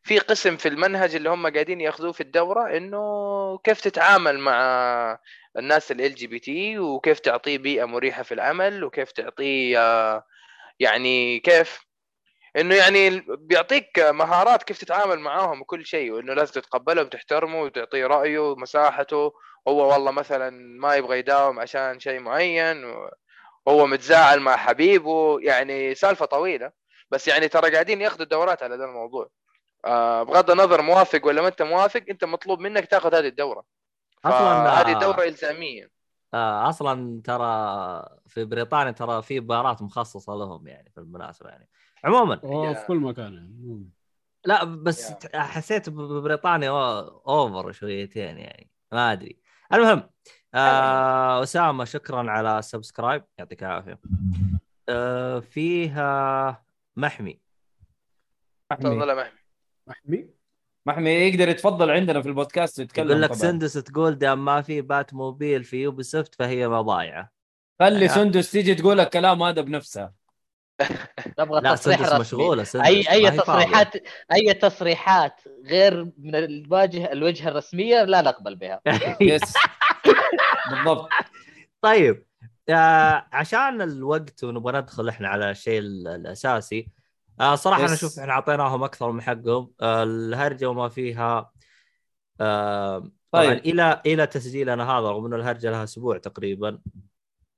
في قسم في المنهج اللي هم قاعدين يأخذوه في الدورة إنه كيف تتعامل مع الناس LGBT وكيف تعطيه بيئة مريحة في العمل وكيف تعطيه يعني كيف إنه يعني بيعطيك مهارات كيف تتعامل معاهم وكل شيء وإنه لازم تتقبله وتحترمه وتعطيه رأيه ومساحته. هو والله مثلا ما يبغى يداوم عشان شيء معين هو متزاعل مع حبيبه يعني سالفة طويلة. بس يعني ترى قاعدين ياخذوا دورات على ذا الموضوع. آه بغض النظر موافق ولا ما انت موافق انت مطلوب منك تاخذ هذه الدورة. أصلاً، هذه دورة إلزامية. آه أصلا ترى في بريطانيا ترى في بارات مخصصة لهم يعني في المناسبة يعني. عموما. في كل مكان يعني. لا بس حسيت ببريطانيا أوفر شويتين يعني. ما أدري. المهم آه أسامة شكرا على السبسكرايب. يعطيك العافية. آه فيها محمي. محمي. تفضل يا محمي. محمي؟ محمي يقدر يتفضل عندنا في البودكاست ويتكلم يقول لك طبعاً. سندس تقول دام ما في بات موبيل في يوبي سوفت فهي مضايعة. خلي يا. سندس تيجي تقول الكلام هذا بنفسها نبغى لا تصريح رسمي. مشغوله سندس أي اي. تصريحات أي تصريحات غير من الواجهه الوجهة الرسمية لا نقبل بها. يس. بالضبط. طيب. آه عشان الوقت ونبغى ندخل إحنا على الشيء ال- الأساسي آه صراحة أنا. أشوف إحنا أعطيناهم أكثر من حقهم. آه الهرجة وما فيها آه طبعا طيب. إلى إلى تسجيلنا هذا رغم انه الهرجة لها أسبوع تقريبا.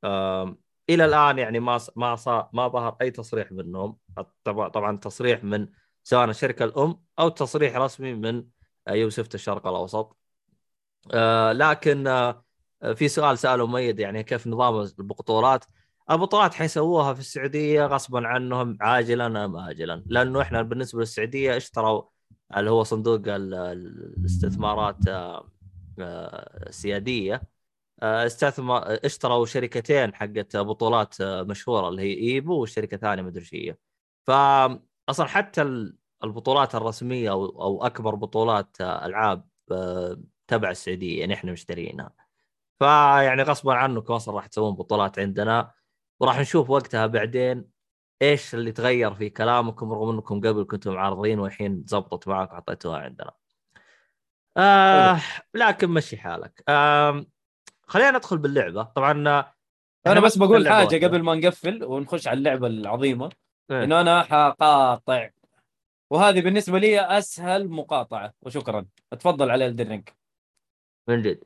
آه إلى الآن يعني ما ما صار ما ظهر أي تصريح منهم طبعا تصريح من سواء الشركة الأم أو تصريح رسمي من يوسف الشرق الأوسط. آه لكن آه في سؤال سأله ميد يعني كيف نظام البطولات؟ البطولات حيسووها في السعودية غصبا عنهم عاجلا أم اجلا؟ لأنه إحنا بالنسبة للسعودية اشتروا اللي هو صندوق ال- الاستثمارات آه، السيادية. استثمر اشتروا شركتين حقت بطولات آه، مشهورة اللي هي إيبو وشركة ثانية مدري إيش هي فاصلا حتى ال- البطولات الرسمية أو أكبر بطولات آه، ألعاب آه، تبع السعودية يعني إحنا مشترينها فيعني غصبا عنكم أصلا راح تسوون بطولات عندنا وراح نشوف وقتها بعدين إيش اللي تغير في كلامكم رغم إنكم قبل كنتم عارضين والحين زبطت معك وحطيتوها عندنا. آه لكن مشي حالك. آه خلينا ندخل باللعبة، طبعا آه، أنا بس بقول حاجة واحدة. قبل ما نقفل ونخش على اللعبة العظيمة. إيه. إنه أنا حقاطع. وهذه بالنسبة لي أسهل مقاطعة. وشكرا. اتفضل على Elden Ring من جد.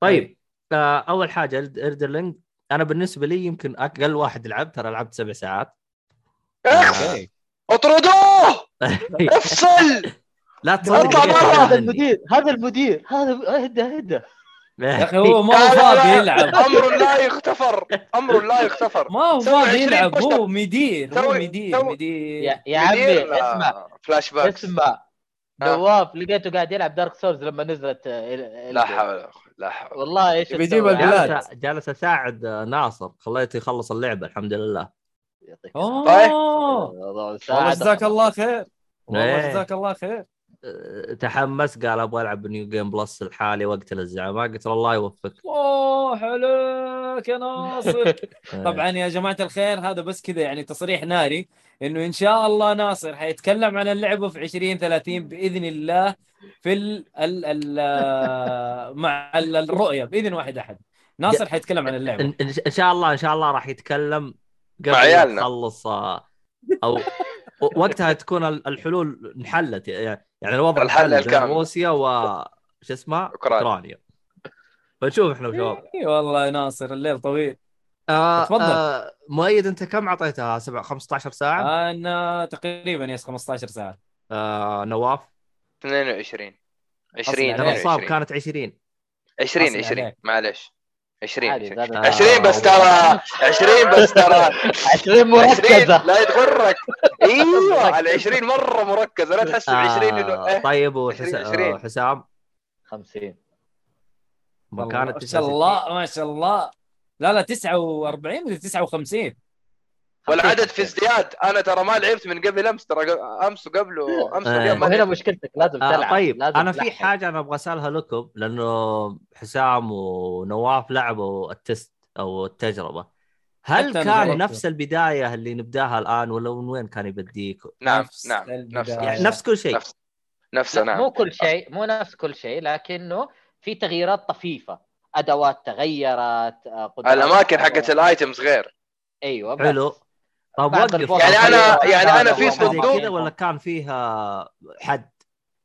طيب آه أول حاجة Elden Ring أنا بالنسبة لي يمكن أقل واحد لعبت ترى لعبت سبع ساعات. okay. اطردوه! افصل! لا اطلع تصدق برا. إني هذا. المدير هذا المدير هذا اهدى اهدى يا أخي هو ما هو فاضي لا. يلعب. أمر لا يغتفر أمر لا يغتفر. ما هو فاضي 20 يلعب. هو مدير هو مدير مدير. يا, يا عمي اسمع. فلاش باك اسمع. نواف لقيته قاعد يلعب دارك سورز لما نزلت آه، ال- لا ال- حول ولا قوة، لا حول. والله إيش بيجيب تسوي؟ البلاد. جالس أساعد آه، ناصر. خليته يخلص اللعبة الحمد لله. يعطيك أوه. والله جزاك الله خير. إيه. والله جزاك الله خير. تحمس قال أبغى ألعب new game plus الحالي وقت الزعماء قلت له الله يوفقك. أوه حلوك يا ناصر. طبعا يا جماعة الخير هذا بس كذا يعني تصريح ناري إنه إن شاء الله ناصر حيتكلم عن اللعبة في 20 30 بإذن الله في ال ال ال مع ال- الرؤية بإذن واحد أحد. ناصر حيتكلم عن اللعبة. إن, إن إن شاء الله إن شاء الله راح يتكلم قبل ما آه، أو وقتها تكون ال- الحلول انحلت. يعني يعني الوضع الحل الكامل. روسيا و شو اسمه. أوكرانيا فنشوف إحنا وشباب اي والله يا ناصر الليل طويل آه تفضل. آه مؤيد أنت كم أعطيتها 7 15 ساعة؟ أنا تقريبا يس 15 ساعة آه نواف 22 أصل 20 عليك. ترى 22 كانت 20 20 أصل 20 عليك. معلش 20 عادي 20 زادت. 20 بس ترى 20 بس ترى. 20 20 مركزه لا تغرك أيوه ال 20 مرة مركزة. لا تحسب 20 إنه آه إيه. طيب 20. وحسام حسام 50 ما والله كانت ما شاء الله ما شاء الله. لا لا 49 ولا 59 والعدد في ازدياد أنا ترى ما لعبت من قبل أمس ترى أمس وقبله امس آه. واليوم ما وهنا لعبت. مشكلتك لازم آه تلعب طيب لازم أنا في. حاجة أنا أبغى أسألها لكم لأنه حسام ونواف لعبوا التست أو التجربة هل كان. نفس البداية اللي نبداها الآن ولا من وين كان يبديك؟ نعم نفس نعم نفس. يعني نفس كل شيء نفس نفسه نعم مو كل شيء مو نفس كل شيء لكنه في تغييرات طفيفة أدوات تغيرت آه، قدرات الأماكن حقت الايتمز غير أيوه بس. حلو طب وقف يعني أنا- الخريطة، يعني هو في صندوق- كذا ولا كان فيها حد؟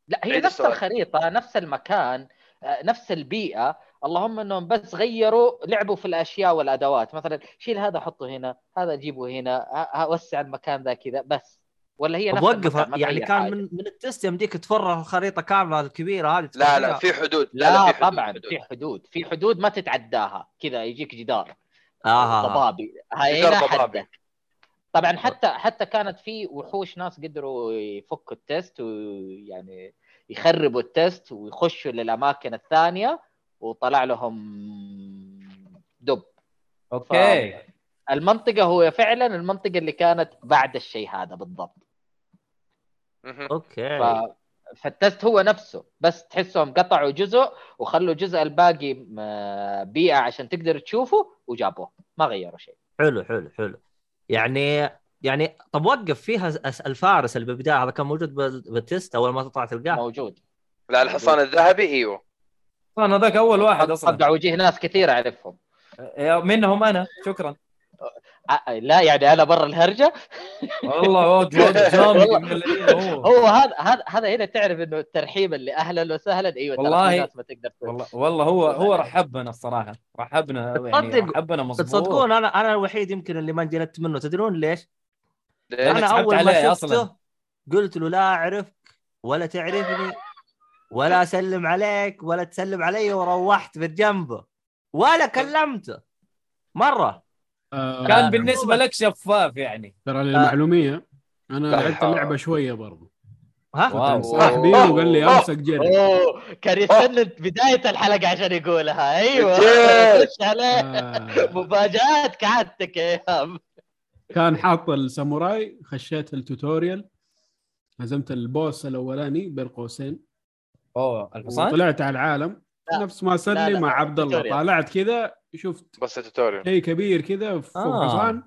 لا هي نفس السؤال. الخريطة نفس المكان آه، نفس البيئة اللهم إنهم بس غيروا لعبوا في الأشياء والأدوات مثلا شيل هذا حطه هنا هذا جيبه هنا وسع المكان ذا كذا بس ولا هي نفس وقف يعني كان حاجة. من من التست يمديك تفرغ الخريطة كاملة الكبيرة هذه لا لا. في حدود لا, في حدود طبعا حدود. في حدود في حدود ما تتعداها كذا يجيك جدار آه. ضبابي هاي جدار هنا ضبابي. حدك طبعا حتى حتى كانت في وحوش ناس قدروا يفكوا التست ويعني يخربوا ال test ويخشوا للأماكن الثانية وطلع لهم دب. okay. المنطقة هو فعلا المنطقة اللي كانت بعد الشيء هذا بالضبط. okay. ف... فال test هو نفسه بس تحسهم قطعوا جزء وخلوا الجزء الباقي م- بيئة عشان تقدر تشوفه وجابوه ما غيروا شيء. حلو حلو حلو. يعني يعني طب وقف فيها الفارس اللي بالبداية هذا كان موجود بال- بالتست أول ما تطلع تلقاه. موجود. لا الحصان الذهبي إيوه. أنا ذاك أول واحد أصلا. طقع وجيه ناس كثير أعرفهم. يا- منهم أنا. شكرا. لا يعني أنا برا الهرجة. والله واد واد جامد من هو. هو هذا هذا هذا هنا تعرف إنه الترحيب اللي أهلا وسهلا أيوه والله- ما تقدر تقول. والله والله هو هو رحبنا الصراحة. رحبنا يعني رحبنا مظبوط. تصدقون أنا أنا الوحيد يمكن اللي ما انجلدت منه. تدرون ليش؟ أنا أول ما شفته أصلاً. قلت له لا أعرفك ولا تعرفني ولا أسلم عليك ولا تسلم علي وروحت في جنبه ولا كلمته. مرة. آه، كان بالنسبة لك شفاف يعني. ترى للمعلومية أنا لا لعبت. اللعبة شوية برضو. ها؟ صاحبي وقال لي أمسك جرب أوه. كان يستنى بداية الحلقة عشان يقولها. أيوه. خش عليه. آه، مفاجآت كعادتك يا إيهاب. كان حاط الساموراي خشيت ال tutorial. هزمت ال boss الأولاني بين قوسين. أوه الحصان وطلعت على العالم. لا. نفس ما سلي مع عبد الله. طلعت كذا شفت بس ال tutorial شيء كبير كذا فوق آه. حصان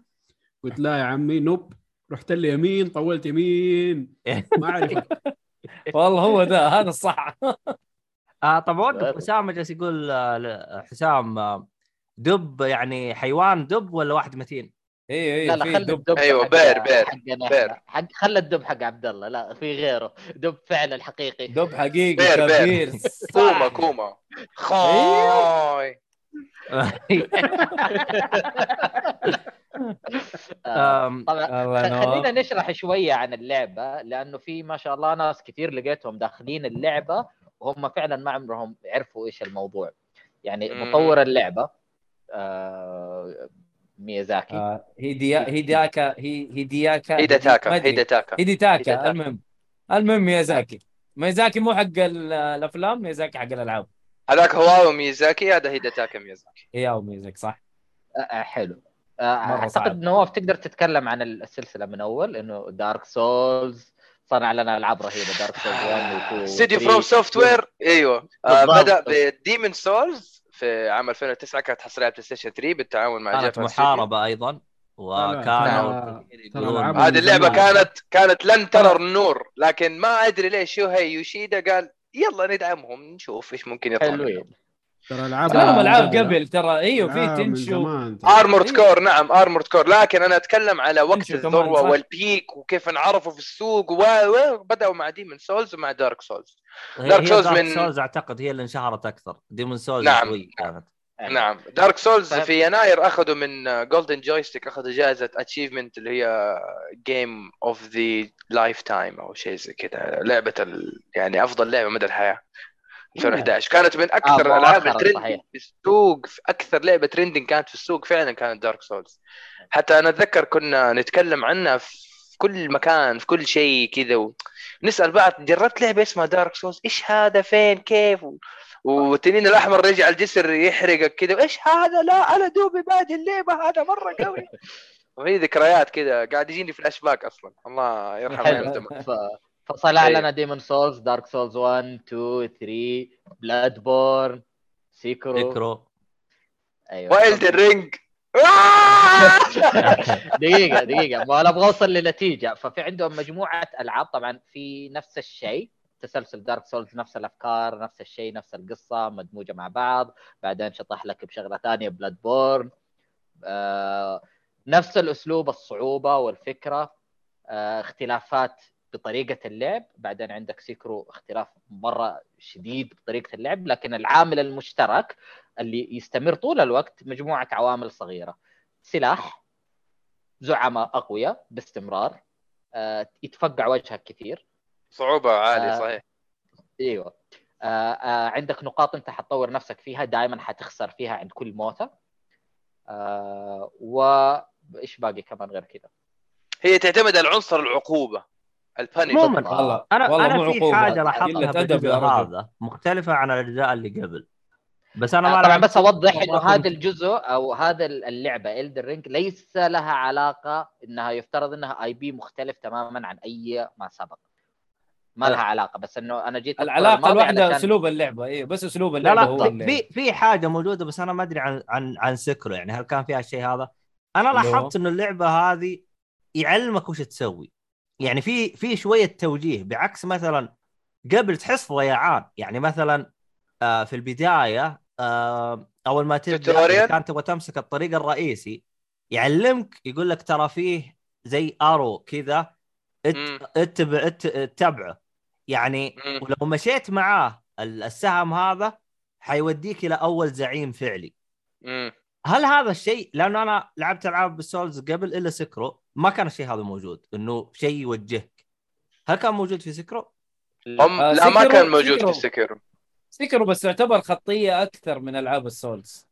قلت لا يا عمي nope رحت لي يمين طولت يمين. ما أعرف. والله هو ده هذا الصح. آه طب وقف. لا. حسام جالس يقول آه، حسام آه، دب يعني حيوان دب ولا واحد متين؟ اي لا اي لا في خلي دب. الدب أيوة، حق- bear- bear- حقنا. bear. حق خلى الدب حق عبد الله لا في غيره. دب فعلا حقيقي. دب حقيقي bear- bear. كبير كوما. كوما. خاي. طبعا خ- ينور. خلينا نشرح شوية عن اللعبة لأنه في ما شاء الله ناس كثير لقيتهم داخلين اللعبة وهم فعلا ما عمرهم عرفوا إيش الموضوع يعني. مطور اللعبة آه ميازاكي آه، هيديا هيدياكا هي هيدياكا هيدا تاكا ما أدري. هيدا تاكا هيديتاكا هيديتاكا. المهم المهم ميازاكي ميازاكي مو حق ال- الأفلام ميازاكي حق الألعاب هذاك هواو ميزاكي هذا هيدا تاكا ميزاكي هي أو ميازاكي صح آه آه، حلو آه اعتقد صعب. نواف تقدر تتكلم عن السلسلة من أول إنه Dark Souls صنع لنا ألعاب رهيبة Dark Souls 1 و 2 استديو From Software إيوه آه. بدأ ب Demon's Souls في عام 2009 كانت حصرية على PlayStation 3 بالتعاون مع كانت محاربة أيضا وكانوا هذه من اللعبه. كانت كانت لن ترى النور لكن ما أدري ليش شوهي يوشيدا قال يلا ندعمهم نشوف إيش ممكن يطلع. حلوين ترى العاب لهم من ألعاب. قبل ترى أيوه في Tenchu ترى. Armored أيوة. Core نعم Armored Core لكن أنا أتكلم على وقت الذروة. وال peak وكيف انعرفوا في السوق و و- بدأوا مع Demon's Souls ومع Dark Souls Dark Souls Dark من- Souls أعتقد هي اللي انشهرت أكثر Demon's Souls نعم. شوي كانت نعم. Dark Souls طيب. في يناير أخذوا من Golden Joystick أخذوا جائزة achievement اللي هي game of the lifetime أو شيء زي كذا. لعبة ال... يعني أفضل لعبة مدى الحياة. 2011 كانت من أكثر آه، الالعاب ال trending. في السوق في أكثر لعبة trending كانت في السوق فعلا كانت Dark Souls حتى أنا أتذكر كنا نتكلم عنها في كل مكان في كل شيء كذا و... نسأل بعض جربت لعبة اسمها Dark Souls إيش هذا؟ فين؟ كيف؟ والتنين الأحمر رجع الجسر يحرقك كذا إيش هذا؟ لا أنا دوبي بادي اللعبه هذا مرة قوي. وهي ذكريات كذا قاعد يجيني فلاش باك أصلا. الله يرحم حلو. أيام زمان ف- فصنع أيوة. لنا Demon's Souls Dark Souls 1 2 3 Bloodborne Sekiro ذكروا أيوه و Elden Ring دقيقة دقيقة. ما أنا أبغى أوصل لنتيجة ففي عندهم مجموعة ألعاب. طبعا في نفس الشيء. تسلسل Dark Souls نفس الأفكار نفس الشيء نفس القصة مدموجة مع بعض بعدين شطح لك بشغلة ثانية Bloodborne آه نفس الأسلوب الصعوبة والفكرة. آه اختلافات بطريقة اللعب. بعدين عندك Sekiro اختلاف مرة شديد بطريقة اللعب. لكن العامل المشترك اللي يستمر طول الوقت مجموعة عوامل صغيرة. سلاح زعماء أقوياء باستمرار. آه، يتفقع وجهك كثير. صعوبة عالية آه. صحيح. إيوه. آه، آه، عندك نقاط أنت حتطور نفسك فيها دائما حتخسر فيها عند كل موتة. آه، وايش باقي كمان غير كذا؟ هي تعتمد على عنصر العقوبة البانش عموما والله أنا والله أنا في. حاجة لاحظتها يا رجل. هذا مختلفة عن الأجزاء اللي قبل. بس أنا ما آه، طبعا لعبت- بس أوضح إنه ما هذا الجزء أو هذا اللعبة Elden Ring ليس لها علاقة إنها يفترض إنها IP مختلف تماما عن أي ما سبق. ما. لها علاقة بس إنه أنا جيت العلاقة الواحده علشان- أسلوب اللعبة اي بس أسلوب لا اللعبة لا هو في في في حاجة موجودة بس أنا ما أدري عن عن عن Sekiro يعني هل كان فيها الشيء هذا؟ أنا؟ لاحظت إنه اللعبة هذه يعلمك وش تسوي يعني في في شوية توجيه بعكس مثلا قبل تحس ضياعان يعني مثلا آه في البداية آه أول ما تبدأ؟ إذا كان تبغى تمسك الطريق الرئيسي يعلمك يقول لك ترى فيه زي ارو كذا. اتبع ات- اتبعه يعني. ولو مشيت معاه ال- السهم هذا حيوديك إلى أول زعيم فعلي مم. هل هذا الشيء لأنه أنا لعبت ألعاب بال Souls قبل إلا Sekiro ما كان الشيء هذا موجود إنه شيء يوجهك هل كان موجود في Sekiro؟ هم آه، لا ما Sekiro- كان موجود Sekiro. في Sek- Sekiro بس تعتبر خطية أكثر من ألعاب ال Souls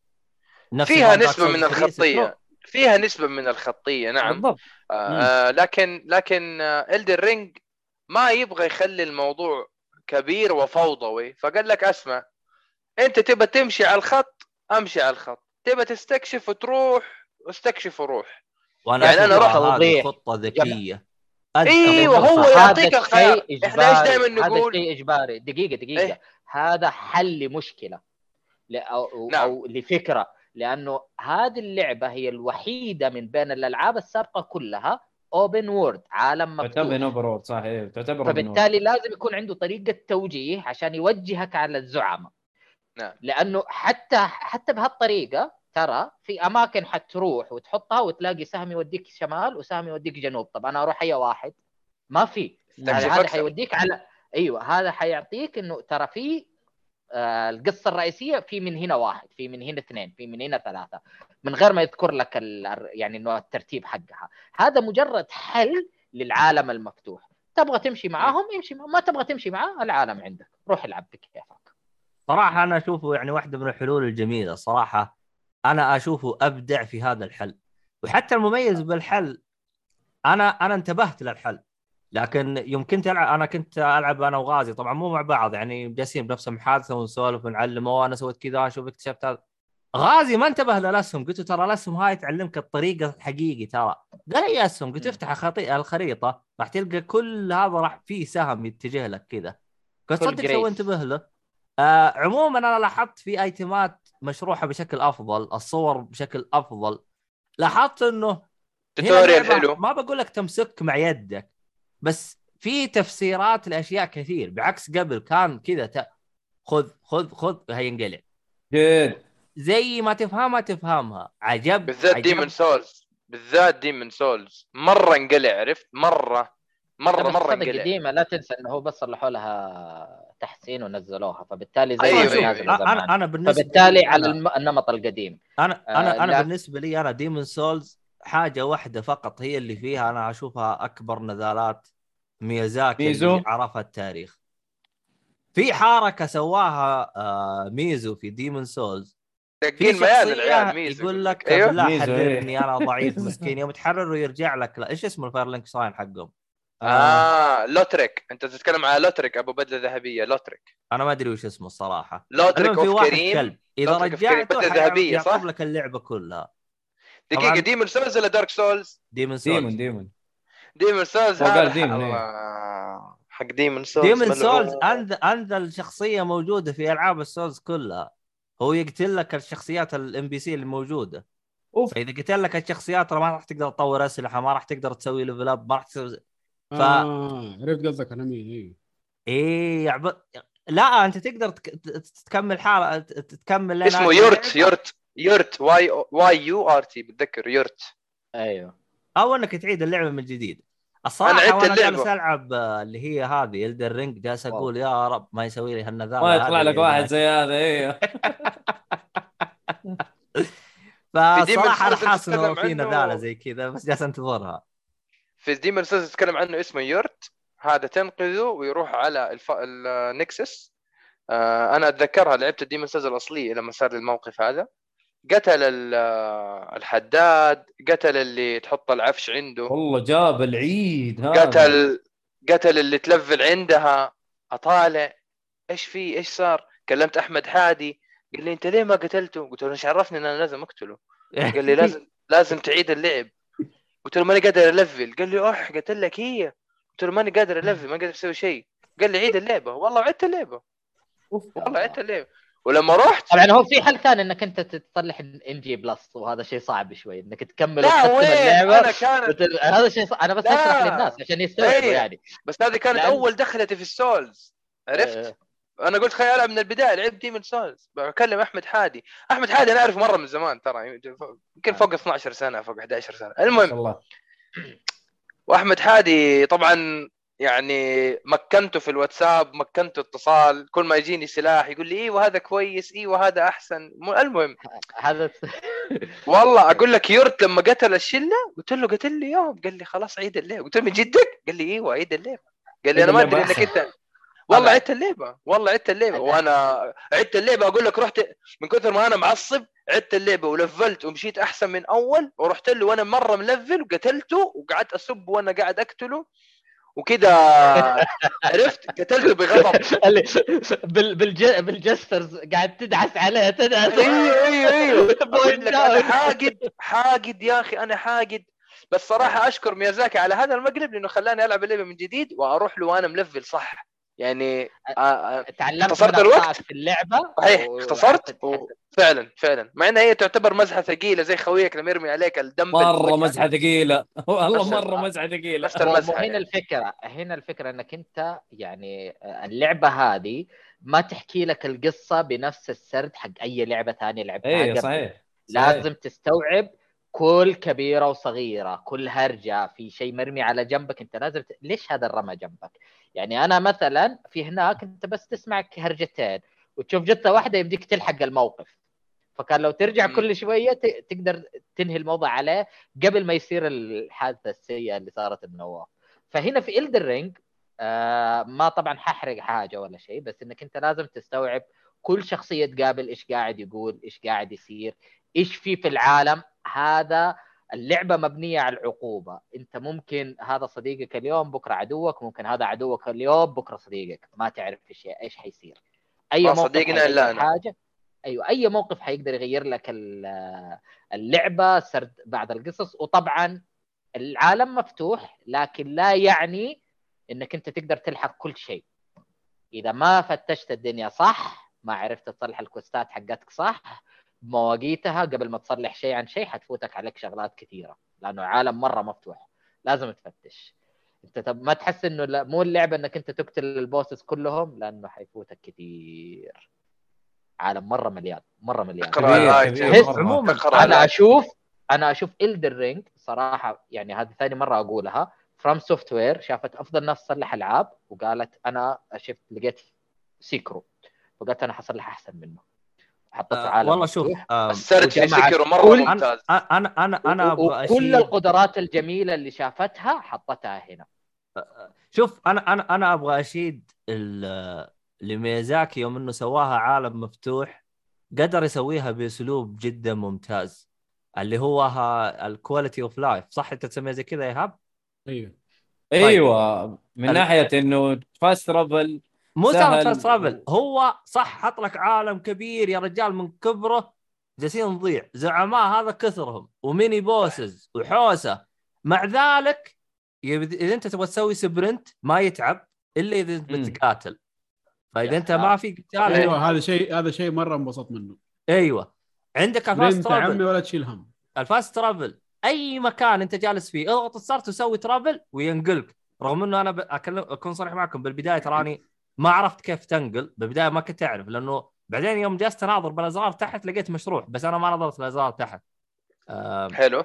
فيها Souls من 3 الخطية Sekiro؟ فيها نسبة من الخطية نعم بالضبط آه آه، لكن لكن Elden Ring ما يبغى يخلي الموضوع كبير وفوضوي فقال لك اسمع انت تبى تمشي على الخط امشي على الخط. تبى تستكشف وتروح استكشف وروح وأنا يعني أنا أشوفها رحت هذه. خطة ذكية. أيوه هو. يعطيك هذا الخيار. إحنا إيش. دائما هذا نقول؟ شيء إجباري. دقيقة دقيقة. إيه؟ هذا حل لمشكلة. ل- أو, نعم. أو لفكرة. لأنه هذه اللعبة هي الوحيدة من بين الألعاب السابقة كلها open world عالم تعتبر مفتوح اوفر صح إيه تعتبر. فبالتالي لازم يكون عنده طريقة توجيه عشان يوجهك على الزعماء نعم. لأنه حتى حتى بهالطريقة ترى في أماكن حتروح وتحطها وتلاقي سهم يوديك شمال وسهم يوديك جنوب طب أنا أروح أي واحد ما في هذا. حيوديك على أيوه هذا حيعطيك إنه ترى في القصة الرئيسية في من هنا واحد في من هنا اثنين في من هنا ثلاثة من غير ما يذكر لك يعني إنه الترتيب حقها. هذا مجرد حل للعالم المفتوح. تبغى تمشي معاهم امشي. ما تبغى تمشي معاه العالم عندك. روح العب بكيفك صراحة أنا أشوفه يعني واحدة من الحلول الجميلة. صراحة أنا أشوفه أبدع في هذا الحل. وحتى المميز بالحل أنا أنا انتبهت للحل. لكن يوم كنت ألعب أنا كنت ألعب أنا وغازي. طبعا مو مع بعض يعني جالسين بنفس المحادثة ونسولف ونعلم. وأنا سويت كذا شوف اكتشفت هذا. غازي ما انتبه للأسهم. قلت له ترى الأسهم هاي تعلمك الطريقة الحقيقي. ترى قال اي أسهم. قلت افتح الخريطة. راح تلقى كل هذا راح فيه سهم يتجه لك كذا. قلت صدق grace. انتبه له. آه عموما أنا لاحظت في أيتمات مشروحة بشكل أفضل الصور بشكل أفضل. لاحظت إنه tutorial حلو. ما بقول لك تمسك مع يدك. بس في تفسيرات لأشياء كثير. بعكس قبل كان كذا ت... خذ خذ خذ هينقلع جد زي ما تفهمها تفهمها. عجب بالذات. Demon's Souls بالذات Demon's Souls مرة انقلع عرفت؟ مرة. مرة بس مرة هذا انقلع. قديمة. لا تنسى إنه هو بس صلحوا لها تحسين ونزلوها. فبالتالي زي أيوة، أنا أنا بالنسبة فبالتالي لي على الم- النمط القديم. أنا أنا آه، أنا لا. بالنسبة لي أنا Demon's Souls حاجة واحدة فقط هي اللي فيها. أنا أشوفها أكبر نزالات ميازاكي ميزو؟ اللي عرفها التاريخ. في حركة سواها آه ميزو في Demon's Souls في ميزو يقول لك أيوه. لا حررني إيه. أنا ضعيف مسكين. يوم تحرره يرجع لك. لا إيش اسمه ال Firelink Shrine حقهم؟ آه. لوتريك. أنت تتكلم على لوتريك أبو بدلة ذهبية لوتريك. أنا ما أدري وش اسمه الصراحة. لوتريك في واحد كريم. كلب. إذا رجعته ذهبية، صح؟ لك اللعبة كلها. دقيقة. ديمون سولز ولا دارك سولز؟ ديمون سولز ديمون ديمون ديمون سولز هذا ديمون، حق- إيه. حق ديمون سولز ديمون. سولز انذل شخصيه موجودة في ألعاب ال Souls كلها. هو يقتل لك الشخصيات ال NPC اللي موجودة. أوف. فإذا قتل لك الشخصيات ما راح تقدر تطور أسلحة ما راح تقدر تسوي level up ما راح تسوي ف- آه عرفت قصدك أنا مين أيوه إيه يعب... لا أنت تقدر تك... ت- تكمل حالة ت- تكمل اسمه يورت يورت يورت واي واي يو ار تي بتذكر يورت أيوه. أو إنك تعيد اللعبة من جديد. الصراحة أنا عدت وأنا اللعبة. جالس ألعب آه، اللي هي هذه الدر رينج جالس أقول يا رب ما يسوي لي هالنذاله ما يطلع لك واحد زي هذا أيوه فصراحة أنا حاسس إنه في نذاله زي كذا بس جالس أنتظرها. في Demon's Souls تتكلم عنه اسمه يورت هذا تنقذه ويروح على الف... ال Nexus آه أنا أتذكرها لعبت ال Demon's Souls الأصلية لما صار لي الموقف هذا. قتل ال- الحداد قتل اللي تحط العفش عنده. والله جاب العيد هذا. قتل قتل اللي تلفل عندها. أطالع. إيش في؟ إيش صار؟ كلمت أحمد حادي. قال لي أنت ليه ما قتلته؟ قلت له إيش عرفني إن أنا لازم أقتله. قال لي لازم لازم تعيد اللعب. قلت له ماني قادر ألفل. قال لي اح قتل لك هي. قلت له ماني قادر ألفل ما قادر أسوي شيء. قال لي عيد اللعبة. والله عدت اللعبة. والله عدت اللعبة. ولما رحت طبعا هو في حل ثاني إنك أنت تصلح NG plus وهذا شيء صعب شوي إنك تكمل لا وين اللعبة أنا كانت هذا شيء صعب. أنا بس. أشرح للناس عشان يستوعبوا إيه. يعني بس هذه كانت لأن- أول دخلتي في ال Souls عرفت؟ آه، أنا قلت خليني العب من البداية لعبت Demon's Souls بكلم أحمد حادي أحمد حادي أنا أعرفه مرة من زمان ترى يمكن فوق 12 سنة فوق 11 سنة المهم الله وأحمد حادي طبعا يعني مكنته في الواتساب مكنته اتصال كل ما يجيني سلاح يقول لي إيوه هذا كويس إيوه هذا أحسن. المهم. هذا والله أقول لك يورت لما قتل الشلة قلت له قتل لي يوم؟ قال لي خلاص عيد اللعبه قلت له من جدك؟ قال لي إيوه عيد اللعبه قال لي أنا ما أدري إنك. أنت. والله. عدت اللعبه والله عدت اللعبه وأنا عدت اللعبه أقول لك رحت من كثر ما أنا معصب عدت اللعبه ولفلت ومشيت أحسن من أول ورحت له وأنا مرة ملفل وقتلته وقعدت أسب وأنا قاعد أقتله. وكذا عرفت قتلته بغضب بالج... بالجسترز قاعد تدعس عليه تدعس. أيوه أيوه أيوه. حاقد حاقد يا أخي أنا حاقد. بس صراحة أشكر ميازاكي على هذا المقلب لأنه خلاني ألعب اللعبة من جديد وأروح له وأنا ملفل صح. يعني آه، آه، تعلمت اختصرت الوقت؟ في اللعبة صحيح و- اختصرت و- فعلا فعلا مع انها هي تعتبر مزحة ثقيلة زي خويك لما يرمي عليك الدم مرة. مزحة ثقيلة والله مرة ال- مزحة ثقيلة هنا يعني. الفكرة هنا الفكرة إنك أنت يعني اللعبة هذه ما تحكي لك القصة بنفس السرد حق أي لعبة ثانية لعبتها اي. صحيح صحيح. لازم تستوعب كل كبيرة وصغيرة كل هرجة في شيء مرمي على جنبك أنت لازم ت... ليش هذا الرمى جنبك؟ يعني أنا مثلا في هناك أنت بس تسمع هرجتين وتشوف جثة واحدة يمديك تلحق الموقف. فكان لو ترجع مم. كل شوية ت... تقدر تنهي الموضوع عليه قبل ما يصير الحادثة السيئة اللي صارت النواف فهنا في إلدر رينج آه ما طبعا ححرق حاجة ولا شيء بس إنك أنت لازم تستوعب كل شخصية تقابل إيش قاعد يقول إيش قاعد يصير إيش في في العالم؟ هذا اللعبة مبنية على العقوبة. أنت ممكن هذا صديقك اليوم بكرة عدوك ممكن هذا عدوك اليوم بكرة صديقك. ما تعرف إيش إيش حيصير. أي موقف صديقنا إلا أنا. حاجة أيوه أي موقف حيقدر يغير لك ال- اللعبة سرد بعض القصص. وطبعا العالم مفتوح لكن لا يعني إنك أنت تقدر تلحق كل شيء. إذا ما فتشت الدنيا صح ما عرفت تصلح الكوستات حقتك صح بمواقيتها قبل ما تصلح شيء عن شيء حتفوتك عليك شغلات كثيرة لأنه عالم مرة مفتوح لازم تفتش. أنت طب ما تحس إنه لا مو اللعبة إنك أنت تقتل البوسس كلهم لأنه حيفوتك كثير. عالم مرة مليان مرة مليان. عموما. أنا. أشوف أنا أشوف إلدر رينج صراحة يعني هذه ثاني مرة أقولها فروم سوفت وير شافت أفضل ناس تصلح ألعاب وقالت أنا شفت لقيت سيكرو فقلت أنا حصلح أحسن منه. حطيت آه عالم والله شوف. آه وجمعت سكر مرة كل- ممتاز. أنا أنا أنا و- أبغى وكل أشيد القدرات الجميلة اللي شافتها حطتها هنا. شوف أنا أنا أنا أبغى أشيد ال- لميازاكي يوم إنه سواها عالم مفتوح قدر يسويها بأسلوب جدا ممتاز اللي هو ال quality of life صح أنت تسميها زي كذا يا إيهاب؟ أيوه. أيوه. من ال- ناحية إنه fast travel مو سهل. travel هو صح حط لك عالم كبير يا رجال من كبره جالسين نضيع زعماء هذا كثرهم و mini bosses وحوسة. مع ذلك إذا أنت تبغى تسوي sprint ما يتعب إلا إذا أنت. بتقاتل. فإذا أنت. ما في قتال أيوه هذا شيء هذا شيء مرة انبسطت منه. أيوه. عندك ال fast يا عمي travel ولا تشيل هم. ال fast travel أي مكان أنت جالس فيه اضغط start وسوي travel وينقلك. رغم إنه أنا ب- أكلم... أكون صريح معكم بالبداية تراني ما عرفت كيف تنقل بالبدايه ما كنت أعرف لأنه بعدين يوم جلست أناظر بالازرار تحت لقيت مشروع بس أنا ما نظرت الازرار تحت. حلو.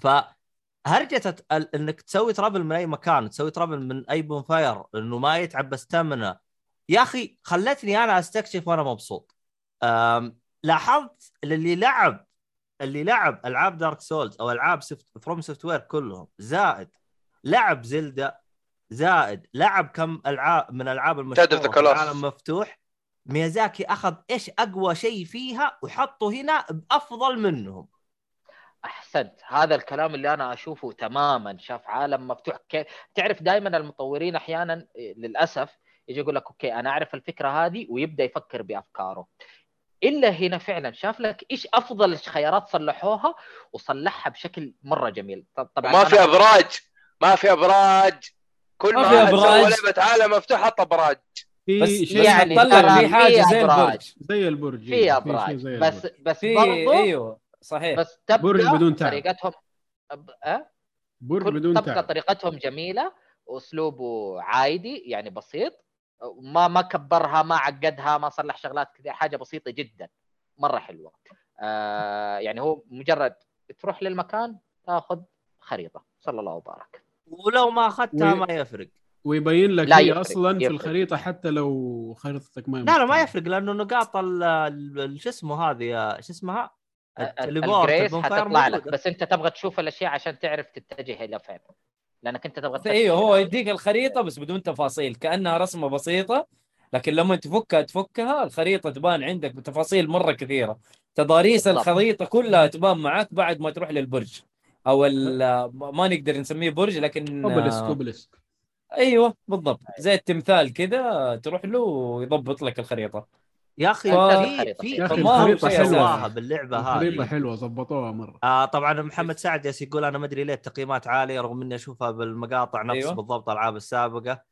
فهرجة ال- إنك تسوي travel من أي مكان تسوي travel من أي bonfire إنه ما يتعب بس تمنه يا أخي خلتني أنا أستكشف وأنا مبسوط. لاحظت اللي لعب اللي لعب ألعاب Dark Souls أو ألعاب soft FromSoftware كلهم زائد لعب Zelda زائد لعب كم ألعاب من ألعاب المشهورة في. العالم مفتوح. ميازاكي أخذ إيش أقوى شيء فيها وحطه هنا بأفضل منهم. أحسنت. هذا الكلام اللي أنا أشوفه تماما. شاف عالم مفتوح. كيف تعرف دائما المطورين أحيانا للأسف يجي يقول لك أوكي أنا أعرف الفكرة هذه. ويبدأ يفكر بأفكاره. إلا هنا فعلا شاف لك إيش أفضل خيارات صلحوها وصلحها بشكل مرة جميل. طب- طبعا ما في أبراج. ما في أبراج. كل ما أبراج. لعبة عالم مفتوح حط أبراج. في بس شيء يعني ترى في حاجة زي أبراج. البرج. زي البرج. في شيء ابراج بس. بس في برضو أيوه صحيح. بس تبقى برج بدون تعب. طريقتهم أب- أه؟ برج بدون تبقى تعب طريقتهم جميلة وأسلوبه عادي يعني بسيط. ما ما كبرها ما عقدها ما صلح شغلات كثير حاجة بسيطة جدا. مرة حلوة. آه يعني هو مجرد تروح للمكان تاخذ خريطة. صلى الله وبارك. ولو ما أخذتها ما يفرق ويبين لك لا هي يفرق، أصلا في يفرق. الخريطة حتى لو خريطتك ما لا لا ما. يفرق لأنه نقاط ال- ال- ال- شو اسمه هذه شو اسمها؟ ال grace حتطلع لك. بس أنت تبغى تشوف الأشياء عشان تعرف تتجه إلى فين لأنك أنت تبغى إيوه هو. يديك الخريطة بس بدون تفاصيل كأنها رسمة بسيطة لكن لما تفكها تفكها الخريطة تبان عندك بتفاصيل مرة كثيرة تضاريس. الخريطة كلها تبان معاك بعد ما تروح للبرج أو ال- ما نقدر نسميه برج لكن obelisk obelisk أيوه بالضبط. زي التمثال كذا تروح له ويضبط لك الخريطة. يا أخي ف- في في شيء حلوة. سواها باللعبة هذه. حلوة ظبطوها مرة. آه طبعا محمد سعد ياس يقول أنا ما أدري ليه التقييمات عالية رغم إني أشوفها بالمقاطع نفس أيوة. بالضبط الألعاب السابقة.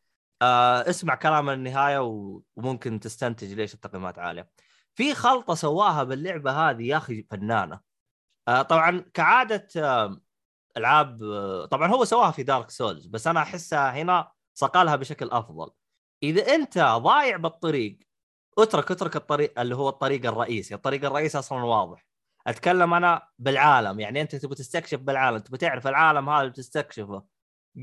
آه اسمع كلام النهاية و- وممكن تستنتج ليش التقييمات عالية. في خلطة سواها باللعبة هذه يا أخي فنانة. آه طبعا كعادة آه ألعاب آه طبعا هو سواها في دارك سولز بس أنا أحسها هنا صقلها بشكل أفضل. إذا أنت ضايع بالطريق اترك اترك الطريق اللي هو الطريق الرئيسي. الطريق الرئيسي أصلا واضح. أتكلم أنا بالعالم. يعني أنت تبغى تستكشف بالعالم تبغى تعرف العالم هذا بتستكشفه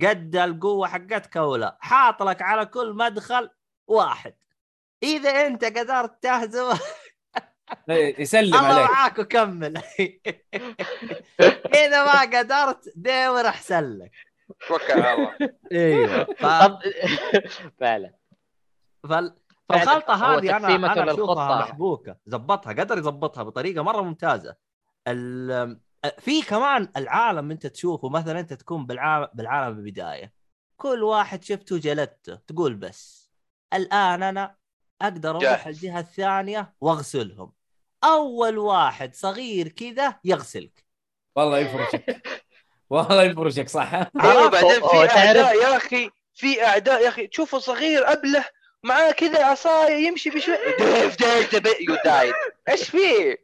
قد القوة حقتك ولا حاط لك على كل مدخل واحد. إذا أنت قدرت تهزم إيه، يسلم الله عليك. معاك وكمل. إذا ما قدرت دور أحسن لك. توكل على الله. أيوه. ف... فعلا. فال... فالخلطة هذه أنا أنا أشوفها. محبوكة. زبطها قدر يظبطها بطريقة مرة ممتازة. ال... في كمان العالم أنت تشوفه مثلا أنت تكون بالعالم بالعالم بالبدايه كل واحد شفته جلدته تقول بس. الآن أنا أقدر أروح. الجهة الثانية وأغسلهم. أول واحد صغير كذا يغسلك. والله يفرشك. والله يفرشك صح؟ أيوه؟ بعدين في أعداء يا أخي في أعداء يا أخي تشوفه صغير أبله معاه كذا عصاية يمشي بشوي. ديف ديف ديف يو دايد إيش فيه؟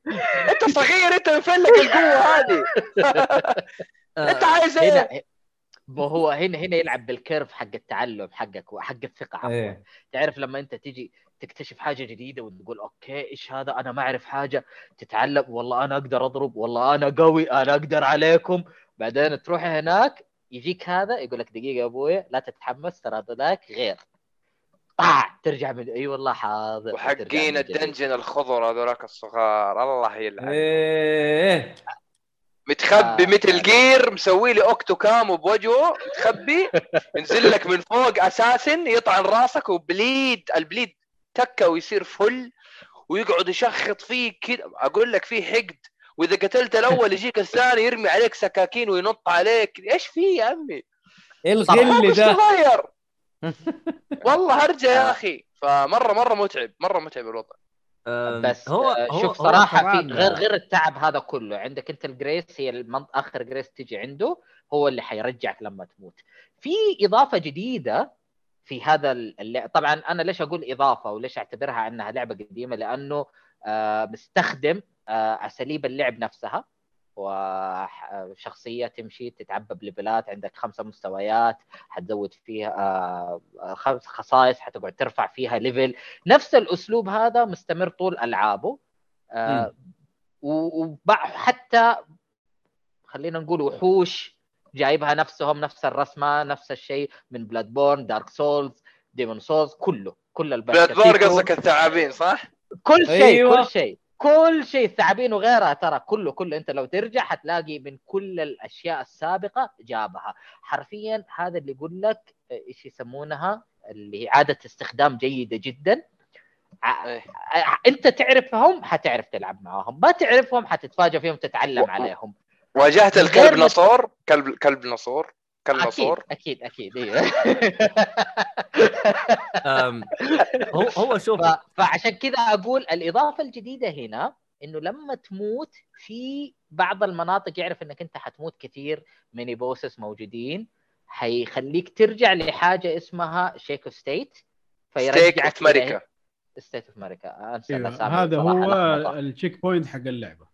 أنت صغير أنت مفلق القوة هذه. أنت عايز إيه؟ هو هنا هنا يلعب بالكيرف حق التعلم حقك وحق الثقة عفوا. إيه. تعرف لما أنت تيجي تكتشف حاجة جديدة وتقول okay إيش هذا أنا ما أعرف حاجة تتعلم والله أنا أقدر أضرب والله أنا قوي أنا أقدر عليكم بعدين تروح هناك يجيك هذا يقول لك دقيقة يا أبوي لا تتحمس ترى ذاك غير طاع ترجع من أي والله حاضر وحقين. ال dungeon الخضر هذولاك الصغار الله يلعن إيه متخبي آه. Metal Gear مسوي لي octo camo بوجهه متخبي ينزل لك من فوق assassin يطعن راسك وبليد البليد تكة ويصير فل ويقعد يشخط فيك كذا أقول لك في حقد. وإذا قتلت الأول يجيك الثاني يرمي عليك سكاكين وينط عليك. إيش في يا عمي؟ إيه صح، الغل ده؟ صغير والله هرجه يا آه. أخي. فمره مرة متعب. مرة متعب الوضع. بس هو آه، هو شوف هو صراحة كمان- في غير غير التعب هذا كله. عندك أنت ال grace هي المنط... آخر grace تجي عنده هو اللي حيرجعك لما تموت. في إضافة جديدة في هذا اللعب طبعا أنا ليش أقول إضافة وليش أعتبرها أنها لعبة قديمة؟ لأنه آه مستخدم آه أساليب اللعب نفسها وشخصيه تمشي تتعبى بليفلات عندك خمسة مستويات حتزود فيها آه خمس خصائص حتقعد ترفع فيها level. نفس الأسلوب هذا مستمر طول ألعابه. آه وحتى خلينا نقول وحوش جايبها نفسهم نفس الرسمة نفس الشيء من Bloodborne Dark Souls Demon's Souls كله كل البشر Bloodborne قصدك الثعابين صح؟ كل شيء أيوة. كل شيء كل شيء الثعابين وغيرها ترى كله كله. أنت لو ترجع حتلاقي من كل الأشياء السابقة جابها. حرفيا هذا اللي يقول لك إيش يسمونها؟ اللي هي عادة استخدام جيدة جدا. إيه. أنت تعرفهم حتعرف تلعب معاهم. ما تعرفهم حتتفاجئ فيهم تتعلم عليهم. واجهت الكلب نصور؟ كلب كلب نصور؟ كلب أكيد نصور؟ أكيد أكيد أيوه. هو هو شوف. فعشان كذا أقول الإضافة الجديدة هنا إنه لما تموت في بعض المناطق يعرف إنك أنت حتموت كثير mini bosses موجودين حيخليك ترجع لحاجة اسمها شيكو ستيت Stake of Marika State of America هذا هو. ال checkpoint حق اللعبة.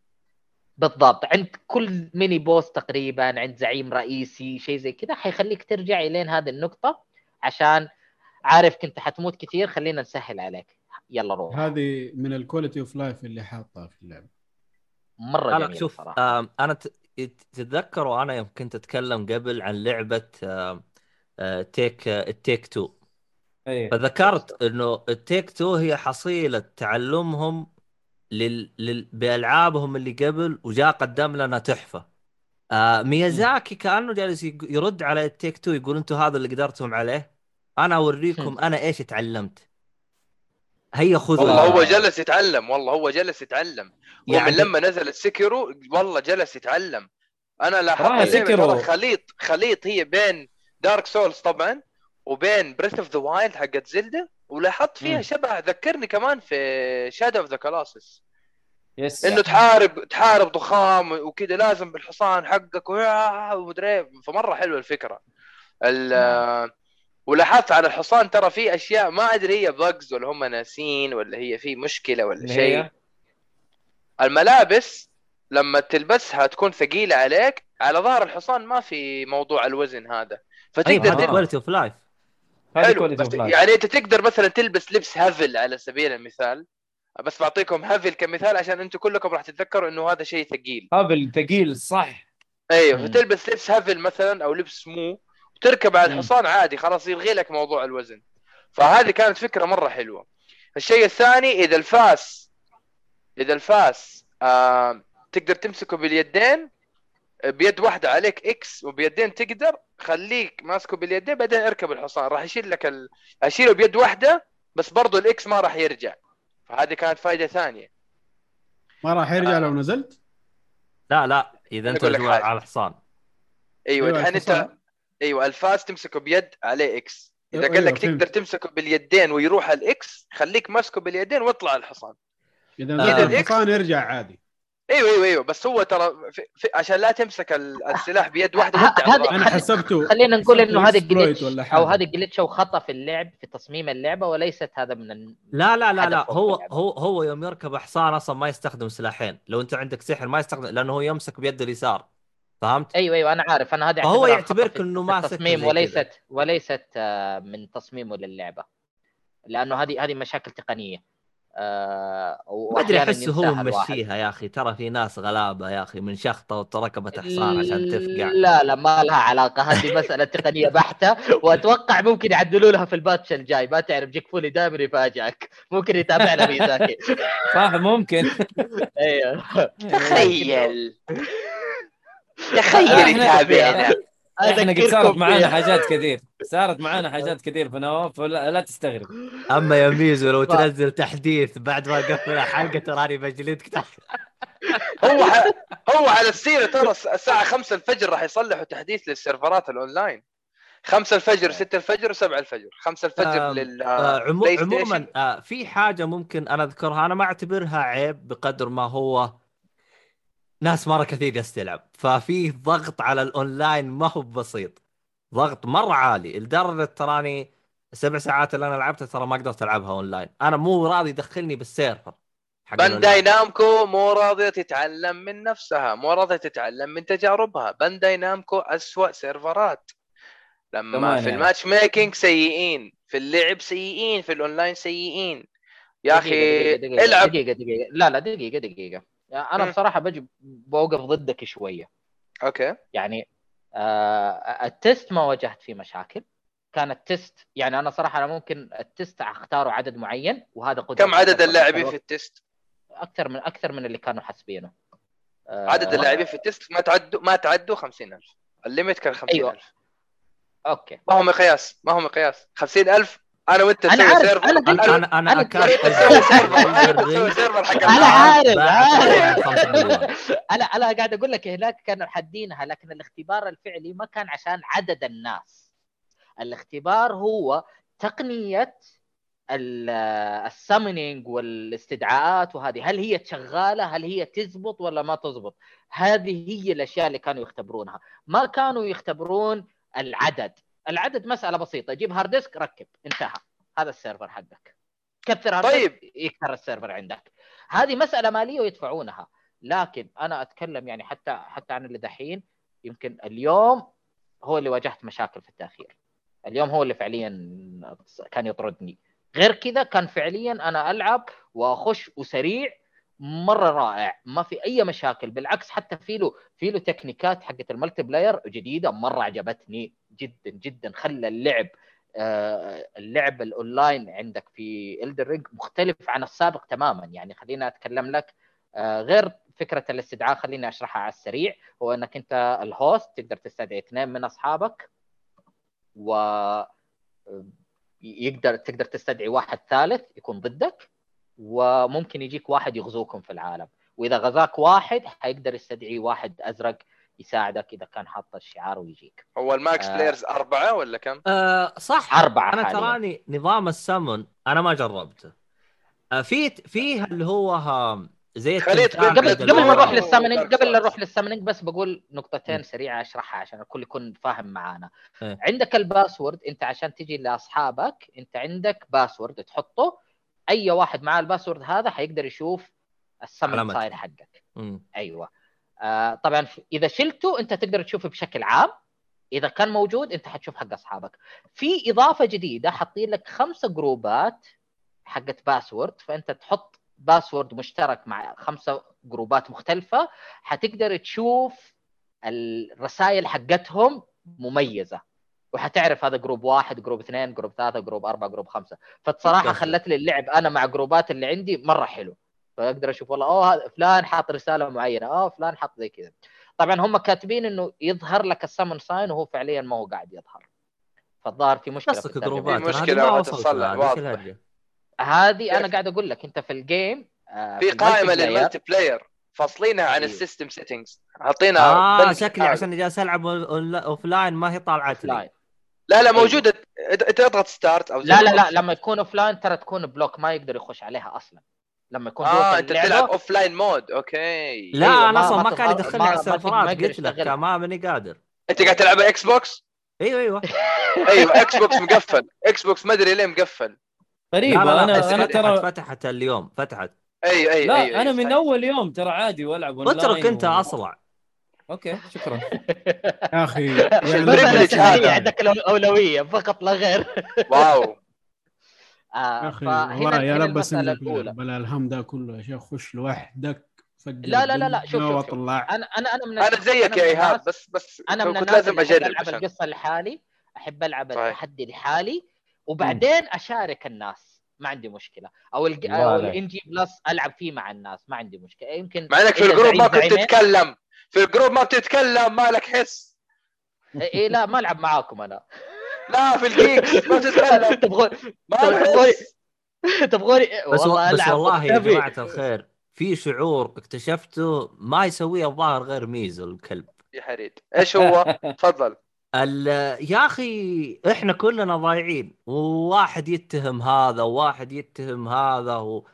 بالضبط. عند كل mini boss تقريبا عند زعيم رئيسي شيء زي كذا حيخليك ترجع إلين هذه النقطة عشان عارف كنت حتموت كثير خلينا نسهل عليك. يلا روح. هذه من ال quality of life اللي حاطها في اللعبة. مرة جميل شوف صراحة. آم، أنا تتذكروا أنا يوم كنت أتكلم قبل عن لعبة آه، Take آه، It Takes Two إيه. فذكرت إنه It Takes Two هي حصيلة تعلمهم لل... لل... بألعابهم اللي قبل وجاء قدم لنا تحفة. آه ميازاكي كأنه جالس يرد على It Takes Two يقول أنتم هذا اللي قدرتم عليه؟ أنا أوريكم أنا إيش تعلمت؟ هيا خذوا والله هو. جلس يتعلم والله هو جلس يتعلم. يعني- من لما نزل ال Sekiro والله جلس يتعلم. أنا لاحظت ترى خليط خليط هي بين Dark Souls طبعا وبين Breath of the Wild حقت Zelda ولاحظت فيها مم. شبه ذكرني كمان في Shadow of the Colossus yes. إنه تحارب تحارب ضخام وكذا لازم بالحصان حقك ويا- ومدري إيه. فمرة حلوة الفكرة. ال- ولاحظت على الحصان ترى في أشياء ما أدري هي bugs ولا هم ناسين ولا هي في مشكلة ولا شيء. الملابس لما تلبسها تكون ثقيلة عليك على ظهر الحصان ما في موضوع الوزن هذا. فتقدر هذا تلبس quality of life حلو بس يعني انت تقدر مثلا تلبس لبس Havel على سبيل المثال. بس بعطيكم Havel كمثال عشان أنتم كلكم راح تتذكروا إنه هذا شيء ثقيل. Havel ثقيل صح. أيوه مم. فتلبس لبس Havel مثلا أو لبس مو وتركب على. الحصان عادي خلاص يلغي لك موضوع الوزن. فهذه كانت فكرة مرة حلوة. الشيء الثاني إذا الفاس إذا الفاس آه تقدر تمسكه باليدين بيد واحدة عليك X وبيدين تقدر خليك ماسكه باليدين بعدين اركب الحصان راح يشيل لك ال... أشيله بيد واحدة بس برضو ال X ما راح يرجع فهذه كانت فائده ثانية ما راح يرجع آه. لو نزلت لا لا إذا أنت. على الحصان أيوه أيوة، الحين أنت. أيوه الفاس تمسكه بيد عليه X إذا أيوة، قال لك. تقدر تمسكه باليدين ويروح ال X خليك ماسكه باليدين واطلع الحصان إذا آه. الحصان يرجع عادي إيوه إيوه إيوه. بس هو ترى في في عشان لا تمسك ال- السلاح بيد واحدة. أنا حسبته خلينا نقول إنه هذا جلتش أو. هذا جلتش أو خطأ في اللعب في تصميم اللعبة وليست هذا من ال... لا لا لا لا. هو. هو هو يوم يركب حصان أصلا ما يستخدم سلاحين. لو أنت عندك سحر ما يستخدم لأنه هو يمسك بيده اليسار. فهمت؟ أيوه أيوه. أنا عارف. أنا هذه فهو أعتبرها يعتبرك في ماسك التصميم زي وليست وليست آه، من تصميمه للعبة. لأنه هذه هذه مشاكل تقنية. ما أدري أحسه هو. ممشيها يا أخي ترى في ناس غلابة يا أخي من شخطة وركبت حصان عشان تفقع. لا لا ما لها علاقة هذه مسألة تقنية بحتة وأتوقع ممكن يعدلوا لها في ال patch الجاي. ما تعرف جيك فولي دائما يفاجئك ممكن يتابعنا ميزاكي. صح ممكن. أيوه. تخيل. تخيل. يتابعنا إحنا قد صارت معانا. حاجات كثير. صارت معانا حاجات كثير في نواف فلا لا تستغرب. أما يا ميزو لو. تنزل تحديث بعد ما قفل الحلقة تراني بجلدك تحت. هو ح... هو على السيرة ترى الس- الساعة 5 الفجر راح يصلحوا تحديث للسيرفرات الأونلاين. 5 الفجر 6 الفجر و7 الفجر. 5 الفجر آم، لل آه، عمو... عموما آه في حاجة ممكن أنا أذكرها. أنا ما أعتبرها عيب بقدر ما هو ناس مرة كثير جالس تلعب ففي ضغط على الأونلاين ما هو بسيط. ضغط مرة عالي. لدرجة تراني السبع ساعات اللي أنا لعبتها ترى ما قدرت ألعبها أونلاين. أنا مو راضي يدخلني بال server حق بانداي. نامكو مو راضية تتعلم من نفسها. مو راضية تتعلم من تجاربها. بانداي نامكو أسوأ سيرفرات. لما في يعني. ال matchmaking سيئين. في اللعب سيئين. في الأونلاين سيئين. يا أخي دقيقة دقيقة العب. دقيقة دقيقة. لا لا دقيقة دقيقة. أنا مم. بصراحة بجي بوقف ضدك شوية. okay. يعني آه ال test ما واجهت فيه مشاكل. كان ال test يعني أنا صراحة أنا ممكن ال test أختاره عدد معين وهذا قدرة كم عدد اللاعبين في ال test؟ أكثر من أكثر من اللي كانوا حاسبينه. آه عدد اللاعبين في ال test ما تعدوا ما تعدوا 50000 ال limit كان 50000 okay. ما هو مقياس ما هو مقياس 50000 أنا وأنت عارف، أنا أنا أنا اكاد حق أنا الألعاب. عارف. أنا أنا قاعد أقول لك هناك كانوا حادينها لكن الاختبار الفعلي ما كان عشان عدد الناس. الاختبار هو تقنية ال summoning والاستدعاءات وهذه. هل هي شغالة؟ هل هي تزبط ولا ما تزبط؟ هذه هي الأشياء اللي كانوا يختبرونها. ما كانوا يختبرون العدد. العدد مسألة بسيطة. جيب hard disk ركب. انتهى. هذا ال server حقك. كثر طيب. طيب. يكثر ال server عندك. هذه مسألة مالية ويدفعونها. لكن أنا أتكلم يعني حتى حتى عن اللي دحين يمكن اليوم هو اللي واجهت مشاكل في التأخير. اليوم هو اللي فعليا كان يطردني. غير كذا كان فعليا أنا ألعب وأخش وسريع مرة رائع ما في أي مشاكل بالعكس حتى في له في له تكنيكات حقت ال multiplayer جديدة مرة عجبتني جدا جدا خلى اللعب آه، اللعب الأونلاين عندك في Elden Ring مختلف عن السابق تماما. يعني خلينا أتكلم لك آه، غير فكرة الاستدعاء خليني أشرحها على السريع. هو إنك أنت ال host تقدر تستدعي اثنين من أصحابك و يقدر تقدر تستدعي واحد ثالث يكون ضدك. وممكن يجيك واحد يغزوكم في العالم وإذا غزاك واحد حيقدر يستدعي واحد أزرق يساعدك إذا كان حاط الشعار ويجيك هو ال max آه. players أربعة ولا كم؟ آه صح أربعة أنا حالياً. تراني نظام السمن أنا ما جربته آه في فيه اللي هو ها زي بين- قبل قبل ما. نروح لل summoning قبل لا. نروح لل summoning بس بقول م. نقطتين سريعة أشرحها عشان الكل يكون فاهم معانا إيه. عندك ال password أنت عشان تجي لأصحابك أنت عندك password تحطه أي واحد معاه ال password هذا حيقدر يشوف السمن. صاير حقك. مم. أيوه. آه طبعا إذا شلته أنت تقدر تشوفه بشكل عام. إذا كان موجود أنت حتشوف حق أصحابك. في إضافة جديدة حاطين لك خمسة جروبات حقت password. فأنت تحط password مشترك مع خمسة جروبات مختلفة. حتقدر تشوف الرسائل حقتهم مميزة. وحتعرف هذا group واحد group اثنين group ثلاثة group أربعة group خمسة. فبصراحة قصدك. خلت لي اللعب. أنا مع جروبات اللي عندي مرة حلو. فأقدر أشوف والله أوه هذا فلان حاط رسالة معينة. أوه فلان حط زي كذا. طبعا هم كاتبين إنه يظهر لك ال summon sign وهو فعليا ما هو قاعد يظهر. فالظاهر في مشكلة في قصدك. جروبات. في أنا هذه أنا قاعد أقول لك أنت في ال game آه، في قائمة لل multiplayer فاصلينها عن. ال system settings حاطينها آه شكلي أعلى. عشان جالس ألعب offline ما هي طالعت لي. لا لا موجودة. انت اضغط ستارت أو لا لا لا ما- لما يكون اوف لاين ترى تكون بلوك ما يقدر يخش عليها أصلا. لما يكون آه أنت تلعب اوف لاين مود أوكي. لا أيوة، أنا ما- أصلا ما كان يدخلني على السيرفرات قلت لك. ما ماني قادر. أنت قاعد تلعب إكس بوكس أيوه أيوه. أيوه إكس بوكس مقفل. إكس بوكس ما أدري ليه مقفل. غريبه لا لا لا أنا أنا ترى فتحت اليوم فتحت. أيوه أيوه لا أيوة أنا من. أول يوم ترى عادي وألعب اونلاين اترك انت اصلع أوكي شكرا. يا أخي. سهلية عندك الأولوية فقط لا غير. واو. آه يا أخي والله يا الأولى. بلا الهم ده كله يا شيخ خش لوحدك فجر لا لا لا لا شوف شوف, شوف. أنا أنا أنا من أنا زيك يا إيهاب بس بس أنا من كنت الناس لازم أجرب ألعب القصة لحالي أحب ألعب. التحدي لحالي وبعدين أشارك الناس. ما عندي مشكلة. أو الج... أو. الان جي بلس ألعب فيه مع الناس. ما عندي مشكلة. يمكن مع إنك في الجروب ما كنت تتكلم. في الجروب ما بتتكلم ما لك حس؟ اي إيه لا ما ألعب معاكم أنا. لا في الجيكس ما تتكلم تبغون ما تبغوني لك حس. تبغوني بس والله بس والله يا. جماعة الخير في شعور اكتشفته ما يسويه الظاهر غير ميزو الكلب. يا حريد. إيش هو؟ تفضل. ال- يا أخي إحنا كلنا ضايعين. وواحد يتهم هذا وواحد يتهم هذا و...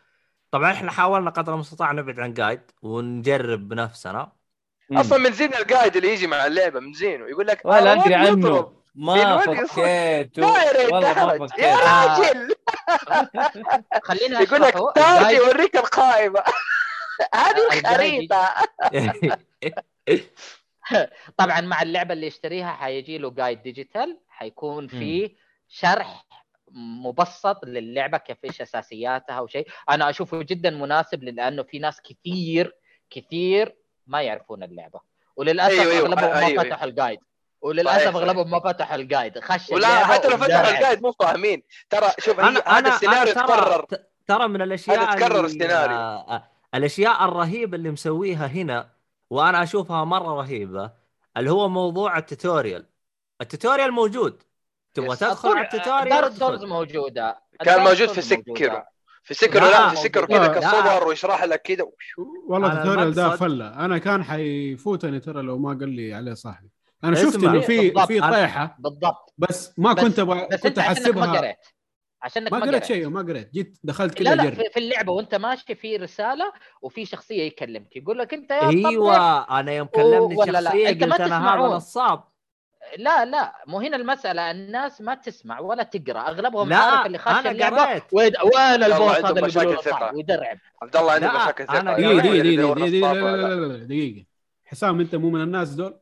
طبعا إحنا حاولنا قدر المستطاع نبعد عن guide ونجرب بنفسنا. أصلا من زين ال guide اللي يجي مع اللعبة من زينه يقول لك ولا أنا أدري عنه. ما فكيته. ريت والله ما. يا راجل! خليني يقول لك تاجي يوريك القائمة. هذه ال guide خريطة. طبعا مع اللعبة اللي يشتريها حيجي له guide digital حيكون فيه شرح مبسط للعبة كيف إيش أساسياتها وشيء أنا أشوفه جدا مناسب لأنه في ناس كثير كثير ما يعرفون اللعبة وللأسف أيوة، أيوة، أغلبهم ما أيوة، فتحوا الجايد وللأسف. أغلبهم ما فتحوا الجايد خش ولا حتى لو فتحوا ودرع. القايد مو فاهمين ترى شوف أنا هذا أنا السيناريو أنا تكرر ترى ترى من الأشياء هذا تكرر اللي- السيناريو. آه، الأشياء الرهيبة اللي مسويها هنا وأنا أشوفها مرة رهيبة اللي هو موضوع ال tutorial ال tutorial موجود تبغى. تدخل على ال tutorial Dark. Souls موجودة كان موجود في. سكرو في سكرو لا، لا في سكرو كذا. كصور ويشرح لك كذا والله ال tutorial ده فله. أنا كان حيفوتني ترى لو ما قال لي عليه صاحبي. أنا. شفت إنه في. في طيحة. بالضبط. بس ما بس- كنت أبغى بس كنت عشانك ما احسبها قريت. عشانك ما قريت شيء ما قريت. جيت دخلت كذا لا لا في, اللعبة وأنت ماشي في رسالة وفي شخصية يكلمك. يقول لك أنت يا أيوه أنا يوم كلمني شخصية قلت أنا هذا. نصاب لا لا مو هنا المسألة الناس ما تسمع ولا تقرأ أغلبهم لا، عارف اللي خاش اللعبة. وين البوس هذا اللي مشاكل. صعب ويدرعب عبد الله عنده لا، مشاكل ثقة. دقيقه دقيقة دقيقه دقيقة صوت لا ولا لا لا. لا لا دقيقة حسام أنت مو من الناس دول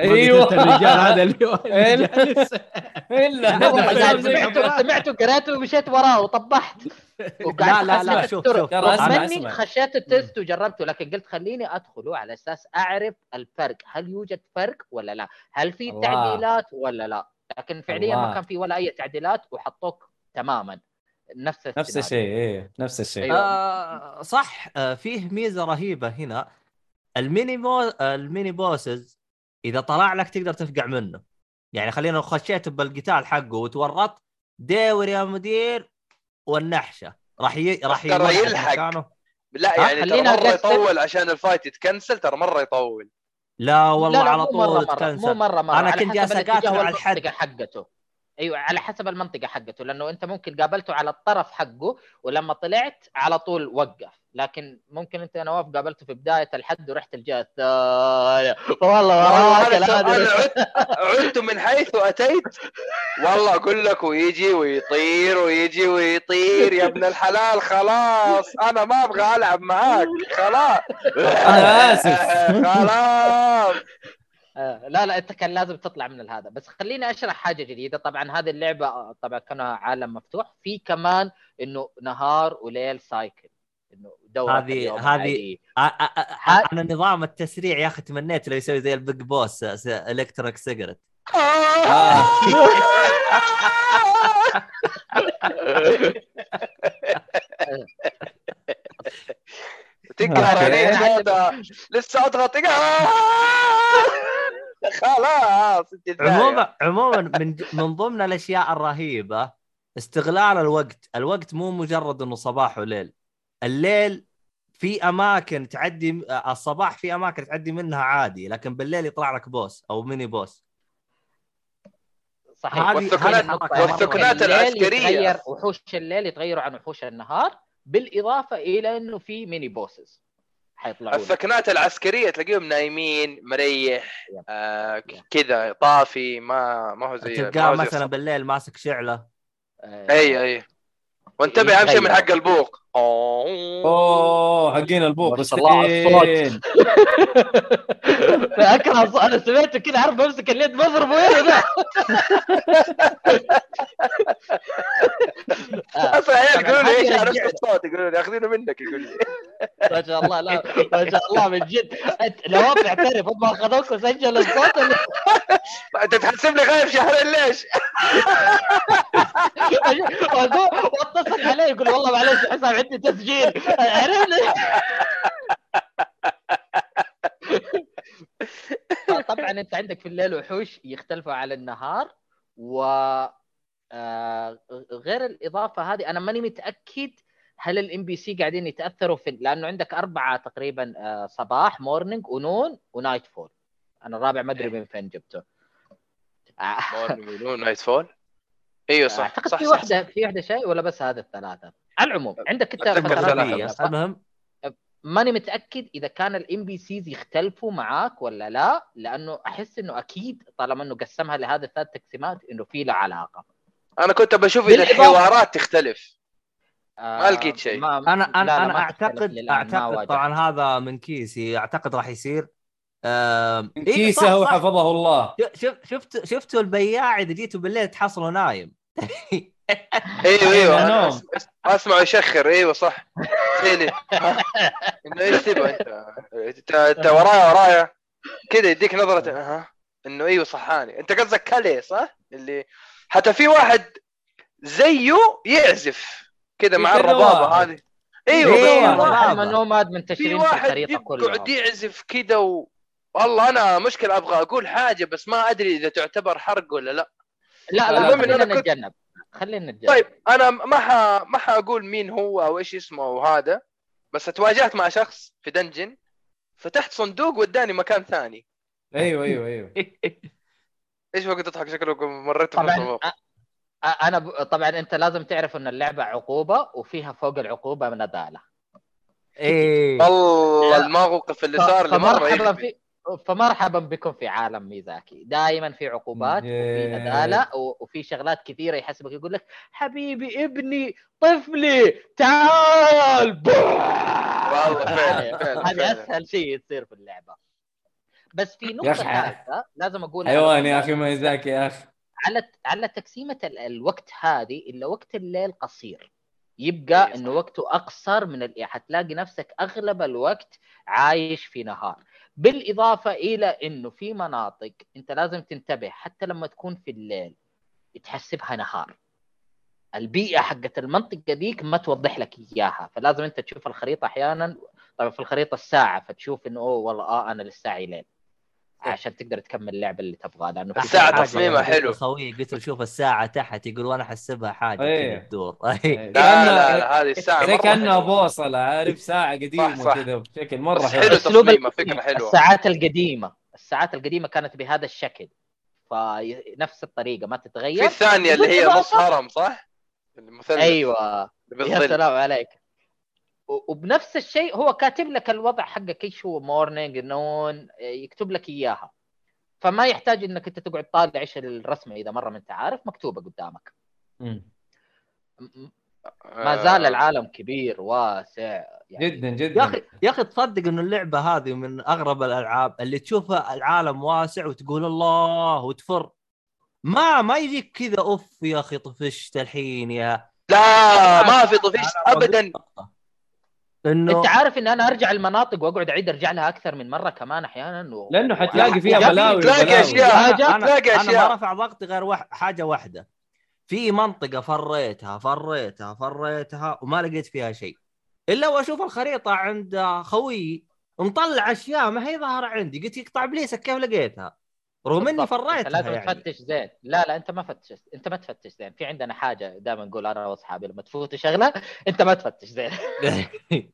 أيوه. الرجال هذا اللي هو إلا. سمعته سمعته قريته ومشيت وراه وطبحت. لا، لا، لا، خشيت شوف، شوف. خشيت ال test وجربته لكن قلت خليني ادخله على أساس أعرف الفرق. هل يوجد فرق ولا لا؟ هل في. تعديلات ولا لا؟ لكن فعليا. ما كان في ولا أي تعديلات وحطوك تماما. نفس نفس. الشيء إيه نفس الشيء. أيوة. آه صح آه فيه ميزة رهيبة هنا. ال mini bo... ال mini bosses إذا طلع لك تقدر تفقع منه. يعني خلينا لو خشيت بالقتال حقه وتورطت داور يا مدير والنحشة. راح ي... راح ترى يلحق. لا؟ يعني ترى خلينا مرة. يطول عشان الفايت يتكنسل ترى مرة يطول. لا والله لا لا على طول مرة مو مرة أنا على كنت حسب جالس أقاتله على الحد. حقته. أيوه على حسب المنطقة حقته لأنه أنت ممكن قابلته على الطرف حقه ولما طلعت على طول وقف. لكن ممكن انت نواف قابلته في بداية الحد ورحت الجهة الثانية. والله أنا. أنا عدت عدت من حيث أتيت. والله أقول لك ويجي ويطير ويجي ويطير. يا ابن الحلال خلاص. أنا ما أبغى ألعب معاك. خلاص. أنا آسف. خلاص. آه، لا لا أنت كان لازم تطلع من هذا بس خليني أشرح حاجة جديدة. طبعا هذه اللعبة طبعا كانها عالم مفتوح. في كمان إنه نهار وليل cycle. إنه دورة هذه- هذه- عادي. آ- آ- آ- أنا نظام التسريع يا أخي تمنيت لو يسوي زي ال big boss electric cigarette آه. تقهر هذا لسه أضغط خلاص. عموما عموما من من ضمن الأشياء الرهيبة استغلال الوقت، الوقت مو مجرد إنه صباح وليل، الليل في أماكن تعدي الصباح في أماكن تعدي منها عادي لكن بالليل يطلع لك بوس أو ميني بوس صحيح هذه- الليل العسكرية. يتغير وحوش الليل يتغيروا عن وحوش النهار بالإضافة إلى إنه في mini bosses حيطلعوا لك. الثكنات العسكرية تلاقيهم نايمين مريح. آه. كذا طافي ما ما هو زي تلقاه مثلا. بالليل ماسك شعله اي أي وانتبه أهم شيء من حق البوق أوه أوه حقين البوق شاء الله على الصوت. مسكين. أكره أنا سمعته كذا عارف بمسك اليد بضرب وين أصلا عيال يقولوا لي إيش عرفت. الصوت يقولوا لي ياخذينه منك يقول لي ما شاء الله لا ما شاء الله من جد نواف يعترف هم أخذوك وسجل الصوت أنت تحسب لي غايب شهرين ليش؟ وأتصل عليه يقول والله معلش حسام عندي تسجيل. عرفنا. طبعا أنت عندك في الليل وحوش يختلفوا على النهار و آه، غير الإضافة هذه أنا ماني متأكد هل ال NPC قاعدين يتأثروا في لأنه عندك أربعة تقريبا آه، صباح morning و noon و nightfall. أنا الرابع ما أدري من فين جبته. آه، nightfall؟ إيوه صح أعتقد صح في صح, واحدة في واحدة شيء ولا بس هذا الثلاثة؟ على العموم عندك انت فترات. المهم ماني متأكد إذا كان ال NPCs يختلفوا معاك ولا لا لأنه أحس إنه أكيد طالما إنه قسمها لهذه الثلاث تقسيمات إنه في له علاقة أنا كنت بشوف إذا الحوارات تختلف آه ما لقيت شيء. ما أنا أنا لا، أنا اعتقد أعتقد. طبعا هذا من كيسي أعتقد راح يصير من إيه، صح، كيسه صح. وحفظه الله شف شفت شفتوا البياع اذا جيتوا بالليل تحصله نايم أيوه أيوه. أنا أنا نوم. أسمع يشخر. أيوه صح. زي إنه إيش تبغى أنت؟ أنت أنت ورايا ورايا. كذا يديك نظرة. أها. إنه إيوه صحاني. أنت قصدك كالي صح؟ اللي حتى في واحد زيه يعزف. كذا مع الربابة. هذه. إيوه في والله. واحد هم نوماد منتشرين في في واحد يقعد يعزف كذا و... والله أنا مشكلة أبغى أقول حاجة بس ما أدري إذا تعتبر حرق ولا لا. لا لا المهم إن أنا خلينا كنت- نتجنب. خلينا نتجنب طيب أنا ما ح... ما حأقول مين هو أو إيش اسمه وهذا بس تواجهت مع شخص في دنجن فتحت صندوق وداني مكان ثاني. أيوه أيوه أيوه. إيش وقت تضحك شكلكم مريت طبعا أنا ب... طبعا أنت لازم تعرف إن اللعبة عقوبة وفيها فوق العقوبة نداله إيه. والله الموقف اللي صار لي مرة فمرحبا يخفي في فمرحبا بكم في عالم ميزاكي. دائما في عقوبات وفي. عداله وفي شغلات كثيرة يحسبك يقول لك حبيبي ابني طفلي تعال والله فعلا فعلا هذه. أسهل شيء يصير في اللعبة. بس في نقطة ثالثة لازم أقول حيوان يا أخي مايزاكي يا أخي. على على تقسيمة ال- الوقت هذه إلا وقت الليل قصير. يبقى إيه، إنه. وقته أقصر من ال... حتلاقي نفسك أغلب الوقت عايش في نهار. بالإضافة إلى إنه في مناطق أنت لازم تنتبه حتى لما تكون في الليل تحسبها نهار. البيئة حقت المنطقة ديك ما توضح لك إياها فلازم أنت تشوف الخريطة أحيانا طبعا في الخريطة الساعة فتشوف إنه أوه والله آه أنا للساعه ليل. عشان تقدر تكمل اللعبة اللي تبغاها لأنه في الساعة حاجة تصميمها حلو. خوي قلت له شوف الساعة تحت يقول وأنا احسبها حاجة إيه. كذا تدور لا كأنها- لا لا هذه الساعة زي كانها. بوصلة عارف ساعة قديمة. كذا بشكل مرة حلو تصميمها. فكرة حلوة الساعات القديمة الساعات القديمة كانت بهذا الشكل فنفس الطريقة ما في تتغير الثانية اللي هي نص هرم صح؟ المثلث أيوه يا سلام عليك وبنفس الشيء هو كاتب لك الوضع حقك إيش هو مورنينج نون يكتب لك إياها. فما يحتاج إنك أنت تقعد طالع إيش الرسمة إذا مرة ما أنت عارف مكتوبة قدامك. مم. ما. زال العالم كبير واسع يعني. جدا جدا. يا أخي يا أخي تصدق انه اللعبة هذه من أغرب الألعاب اللي تشوفها العالم واسع وتقول الله وتفر. ما ما يجيك كذا أوف يا أخي طفشت الحين يا. لا ما في طفش ابدا. إنه أنت عارف إن أنا أرجع المناطق وأقعد أعيد أرجع لها أكثر من مرة كمان أحيانا و... لأنه حتلاقي فيها بلاوي تلاقي. أنا أنا, تلاقي أنا أشياء. ما رفع ضغطي غير وح... حاجة واحدة. في منطقة فريتها فريتها فريتها وما لقيت فيها شيء. إلا وأشوف الخريطة عند خويي مطلع أشياء ما هي ظاهرة عندي. قلت يقطع إبليسك كيف لقيتها؟ رغم إني أنت لازم يعني. تفتش زين. لا لا أنت ما فتش أنت ما تفتش زين. في عندنا حاجة دائما نقول أنا وأصحابي لما تفوت شغلة أنت ما تفتش زين.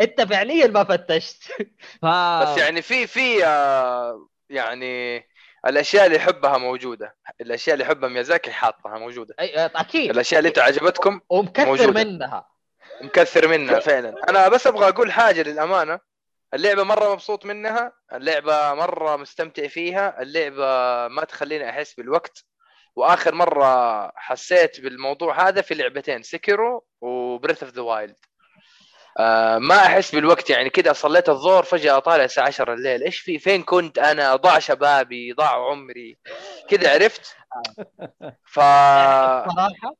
أنت فعليا ما فتشت. ف... بس يعني في في آه، يعني الأشياء اللي يحبها موجودة. الأشياء اللي يحبها ميازاكي حاطها موجودة. أي- أكيد. الأشياء اللي انت عجبتكم ومكثر موجودة. منها. مكثر منها فعلا. أنا بس أبغى أقول حاجة للأمانة. اللعبة مرة مبسوط منها اللعبة مرة مستمتع فيها اللعبة ما تخليني أحس بالوقت. وآخر مرة حسيت بالموضوع هذا في لعبتين Sekiro و Breath of the Wild ما أحس بالوقت يعني كذا صليت الظهر فجأة طالع الساعة 10 الليل. إيش في فين كنت أنا؟ ضاع شبابي ضاع عمري. كذا عرفت؟ ف صراحة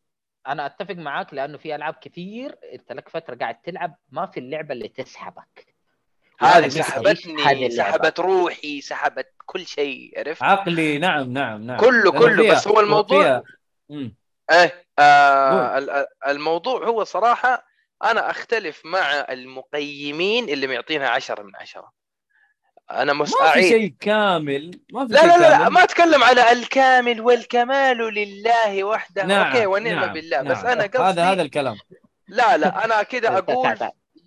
أنا أتفق معاك لأنه في ألعاب كثير أنت لك فترة قاعد تلعب ما في اللعبة اللي تسحبك. هذه هذه سحبتني. سحبت روحي سحبت كل شيء عرفت عقلي نعم نعم نعم كله كله بس هو الموضوع. إيه آه قول. ال- ال- الموضوع هو صراحة أنا أختلف مع المقيمين اللي معطينها عشرة من عشرة أنا ما في مستعيد شيء كامل ما في لا شيء لا لا, لا كامل. ما أتكلم على الكامل والكمال لله وحده نعم أوكي ونعم نعم بالله بس نعم. أنا قصدي هذا هذا الكلام لا لا أنا كذا أقول.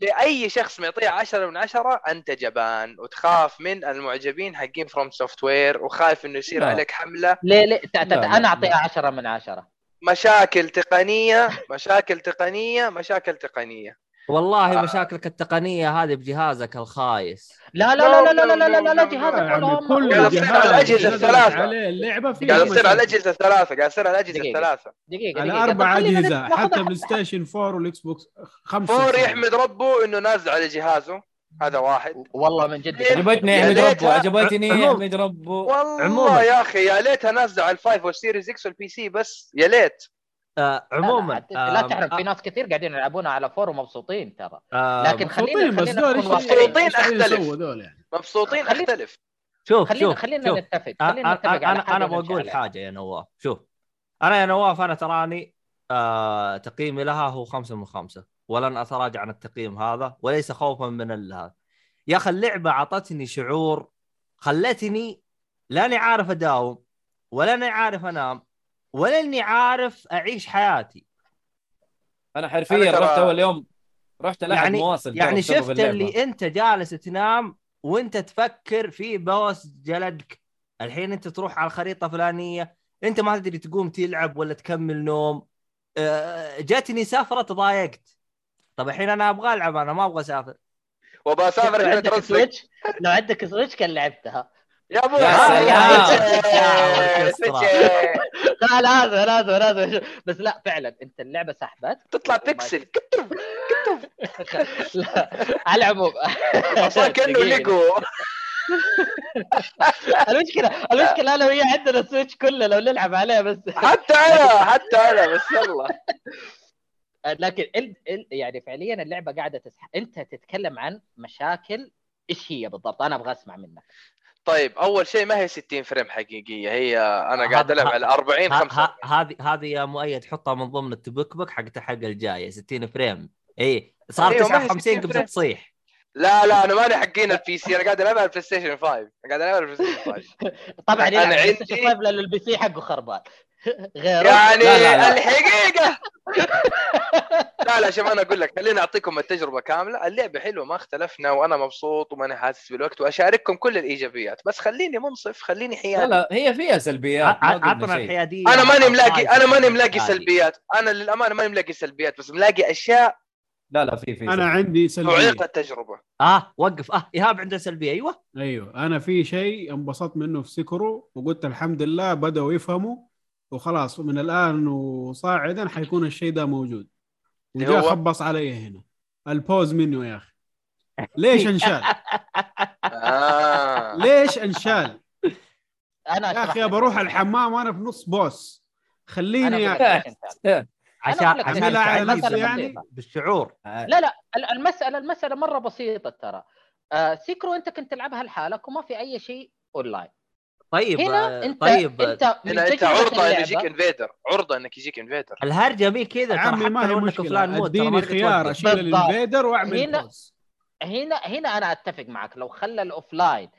لأي شخص معطيه عشرة من عشرة أنت جبان وتخاف من المعجبين حقين FromSoftware وخايف إنه يصير لا. عليك حملة ليه ليه أنا أعطيها لا. 10 من 10 مشاكل تقنية مشاكل تقنية مشاكل تقنية والله آه. مشاكلك التقنيه هذه بجهازك الخايس لا لا لا لا لا لا لا لا, لا جهازك كل قاعد يصير على نزلت الثلاثة. عليه اللعبه فيه قاعد يصير على. الاجهزه الثلاثه قاعد يصير على الاجهزه. الثلاثه دقيقه على أربع اجهزه حتى PlayStation 4 وال Xbox خمسه four. يحمد ربه انه نازل على جهازه هذا واحد والله من جد عجبتني يحمد ليتها- ربه عجبتني. يحمد ربه والله. يا أخي يا ليتها نازله على ال five وال Series X وال PC بس يا ليت آه عموما لا, لا آم، تحرم في آه، ناس كثير قاعدين يلعبونها على four ومبسوطين ترى. آم، لكن خلينا خلينا. مبسوطين يعني مبسوطين أختلف. شوف خلينا شوف خلينا شوف. نتفق انا خلينا نتفق على أنا أنا بقول. حاجة يا نواف. شوف أنا يا نواف أنا تراني آه تقييمي لها هو خمسة من خمسة ولن أتراجع عن التقييم هذا وليس خوفا من هذا يا أخي اللعبة أعطتني شعور خلتني لاني عارف أداوم ولا أني عارف أنام ولا إني عارف أعيش حياتي. أنا حرفيا أنا رحت أول يوم رحت العب يعني مواصل يعني شفت. اللي أنت جالس تنام وأنت تفكر في بوس جلدك. الحين أنت تروح على الخريطة فلانيه أنت ما تدري تقوم تلعب ولا تكمل نوم. آه، جاتني سفرة تضايقت. طب الحين أنا أبغى ألعب أنا ما أبغى أسافر. وابى أسافر لو عندك Switch لو عندك Switch كان لعبتها. يا. Switch. لا لازم لازم لازم بس لا فعلا أنت اللعبة سحبت. تطلع بيكسل. كتف لا على العموم. أصلا كأنه. ليجو. المشكلة المشكلة أنا وهي عندنا Switch كله لو نلعب عليه بس. حتى أنا حتى أنا بس يلا. لكن ال... ال... يعني فعليا اللعبة قاعدة تسحب أنت تتكلم عن مشاكل إيش هي بالضبط؟ أنا أبغى أسمع منك. طيب أول شيء ما هي 60 frame حقيقية؟ هي أنا قاعد ألعب على 40 ه- 5 ه- هذه هذه يا مؤيد حطها من ضمن التبكبك حقت الحلقة الجاية 60 frame. اي صار أيوة، ما هي 59 60 قبل. تصيح لا لا أنا ماني حقين ال PC أنا قاعد العب على البلاي ستيشن 5 قاعد العب على ال PlayStation 5 طبعا يلعب عندي- عندي... لأن البي سي حقه خربان. غيره يعني لا، لا، لا. الحقيقة. لا لا شوف أنا أقول لك خليني أعطيكم التجربة كاملة. اللعبة حلوة ما اختلفنا وأنا مبسوط وماني حاسس بالوقت وأشارككم كل الإيجابيات. بس خليني منصف خليني لا حيادي. لا هي فيها سلبيات عطنا الحيادية. أنا ماني ملاقي أنا ماني ملاقي. سلبيات. أنا للأمانة ماني ملاقي سلبيات بس ملاقي أشياء لا لا في في أنا. عندي سلبية. تعيق التجربة. آه وقف. آه إيهاب عنده سلبية. أيوه. أيوه. أنا في شيء انبسطت منه في Sekiro وقلت الحمد لله بدأوا يفهموا. وخلاص من الآن وصاعدا حيكون الشيء ده موجود وجاء هو؟ خبص علي هنا ال pause منه يا أخي ليش انشال؟ آه. ليش انشال؟ أنا يا أخي. بروح الحمام وأنا في نص boss خليني يا... عشان أعملها على نفسي يعني. بالشعور لا لا ال- المسألة المسألة مرة بسيطة ترى آه Sekiro أنت كنت تلعبها لحالك وما في أي شيء أونلاين طيب هنا آه، انت طيب أنت من هنا أنت تجربة عرضة ان اللعبة- يجيك invader عرضة إنك يجيك invader. الهرجه مي كذا؟ عمي ما هي مشكلة. أديني خيار. أشيل. ال invader وأعمل هنا- pause. هنا هنا أنا أتفق معك. لو خلى ال offline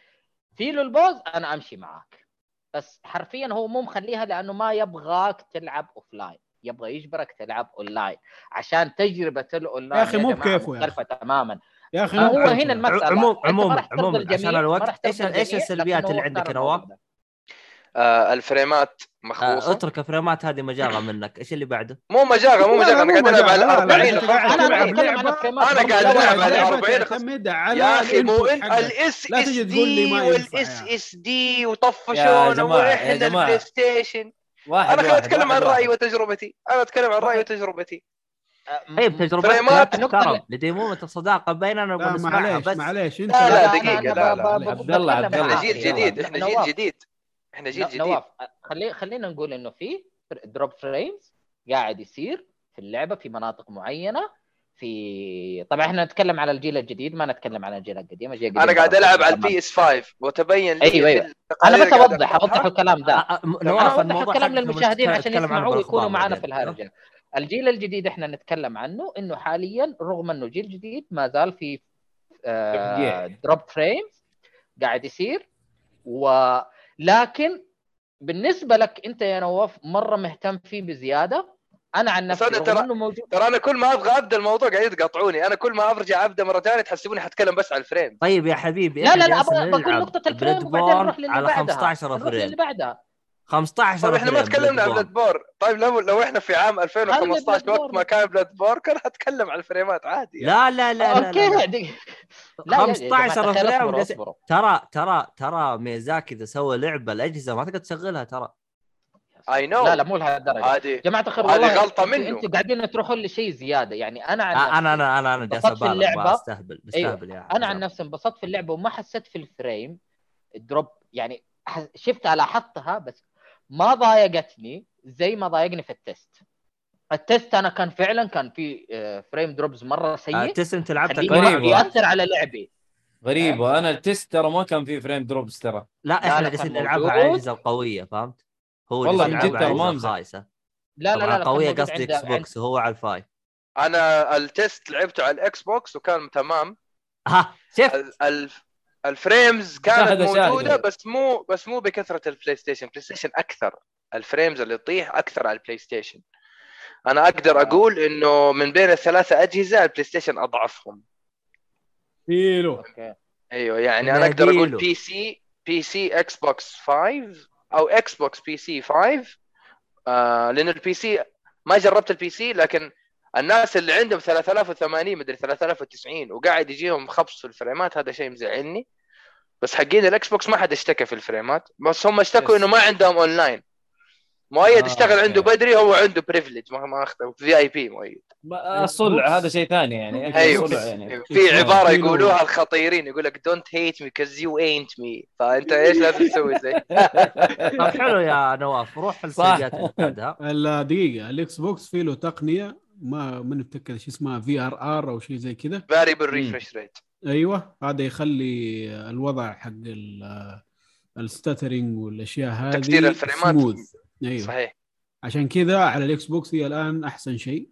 في له ال pause أنا أمشي معك. بس حرفيا هو مو مخليها لأنه ما يبغاك تلعب offline يبغى يجبرك تلعب اونلاين عشان تجربة الاونلاين يا أخي مو بكيفه تماما. يا أخي آه، هو. هنا المساله عموما عموما الجميع، عشان الوقت إيش إيش السلبيات اللي عندك نواف؟ آه الفريمات آه مخبوصه اترك الفريمات هذه مجاغه منك إيش اللي بعده؟ مو مجاغه مو مجاغه أنا مو قاعد العب على مجاغة، لا، لا، 40 أنت قاعد أنا. قاعد لا، على لا، 40 تعتمد على يا أخي مو انت. الاس لا اس دي والاس يعني. اس دي وطفشونا وإحنا. البلاي ستيشن واحد أنا خليني اتكلم عن رايي. وتجربتي أنا اتكلم عن رايي وتجربتي طيب تجربتك لا تحترم لديمومة الصداقه بيننا نسمعها معليش بس معليش انت لا، لا، دقيقة، لا، لا، عبد الله، عبد الله. إحنا. جيل. جديد إحنا جيل جديد إحنا جيل جديد نواف خلي خلينا نقول إنه في drop frames قاعد يصير في اللعبة في مناطق معينة في طبعا إحنا نتكلم على الجيل الجديد ما نتكلم على الجيل القديم الجيل القديم أنا قاعد ألعب على. ال PS 5 وتبين لي أيوة، أيوة. في التقارير أنا بس اوضح اوضح الكلام ده أنا نواف اوضح الموضوع الكلام للمشاهدين عشان بالأخبار ويكونوا معنا. في الهرجة الجيل الجديد إحنا نتكلم عنه إنه حاليا رغم إنه جيل جديد ما زال في آه. drop frames قاعد يصير. ولكن بالنسبة لك أنت يا نواف مرة مهتم فيه بزيادة؟ أنا عن نفسي ترى- إنه موجود. ترى أنا كل ما أبغى أبدأ الموضوع قاعد يتقاطعوني أنا كل ما أرجع أبدأ مرة ثانية تحسبوني حتكلم بس على ال frame طيب يا حبيبي لا لا لا بقول نقطة ال frame وبعدين نروح للي على بعدها. 15 نروح frame للي بعدها. 15 طيب إحنا ما تكلمنا عن. بلاد بور طيب لو لو إحنا في عام 2015 خلي وقت ما كان بلاد بور كان حتكلم على الفريمات عادي يعني. لا لا لا لا, أوكي لا, لا. لا يا- يا جماعة 15 الخير فريم ترى ترى ترى ميزاكي إذا سوى لعبة الاجهزه ما تقدر تشغلها ترى اي نو لا لا مو لهالدرجة عادي جماعة الخير هذه والله انتوا- منه. أنتوا قاعدين تروحون لشيء زيادة يعني أنا عن آه، أنا أنا أنا أنا جالس انبسطت في أبالغ اللعبة. بستهبل بستهبل يا أنا عن. نفسي انبسطت في اللعبة وما حسيت في الفريم الدروب يعني ح- شفتها لاحظتها بس ما ضايقتني زي ما ضايقني في التست. التست أنا كان فعلا كان في آه، فريم دروبز مرة آه، سيء. تس أنت كم غريب. ياثر على لعبي. غريب. وأنا التست ترى ما كان فيه فريم دروبس ترى. لا إحنا جالسين كان نلعبها. على الأجهزة القوية فهمت؟ هو والله من جد ترى ما. الخايسة. لا لا لا, قوية قصدي إكس بوكس وهو على الفايف. أنا التست لعبته على الإكس بوكس وكان تمام. ها شفت ال frames كانت. موجودة بس مو بس مو بكثرة ال PlayStation ال PlayStation أكثر. ال frames اللي تطيح أكثر على ال PlayStation أنا أقدر أقول إنه من بين الثلاثة أجهزة ال PlayStation اضعفهم okay. أيوه يعني أنا أقدر. أقول PC PC Xbox 5 أو Xbox PC 5 آه لأنه ال PC ما جربت ال PC لكن الناس اللي عندهم 3080 مدري 3090 وقاعد يجيهم خبص في الفريمات هذا شيء مزعلني. بس حقين ال Xbox ما حد اشتكى في الفريمات. بس هم اشتكوا. إنه ما عندهم اونلاين مؤيد آه، اشتغل okay. عنده بدري هو عنده privilege ما ما أخذ VIP مؤيد. الصلع هذا شيء ثاني يعني. أيوه. يعني. في عبارة في يقولوها الخطيرين يقول لك don't hate me 'cause you ain't me فأنت إيش لازم تسوي زي؟ طب حلو يا نواف. روح صح. السلبيات اللي بعدها. الدقيقه ال Xbox فيه له تقنية ما من متاكد إيش اسمها VRR أو شيء زي كذا. variable. refresh rate أيوه هذا يخلي الوضع حق ال stuttering والأشياء هذه تكسير الفريمات. سموث أيوه. صحيح. عشان كذا على ال Xbox هي الآن أحسن شيء.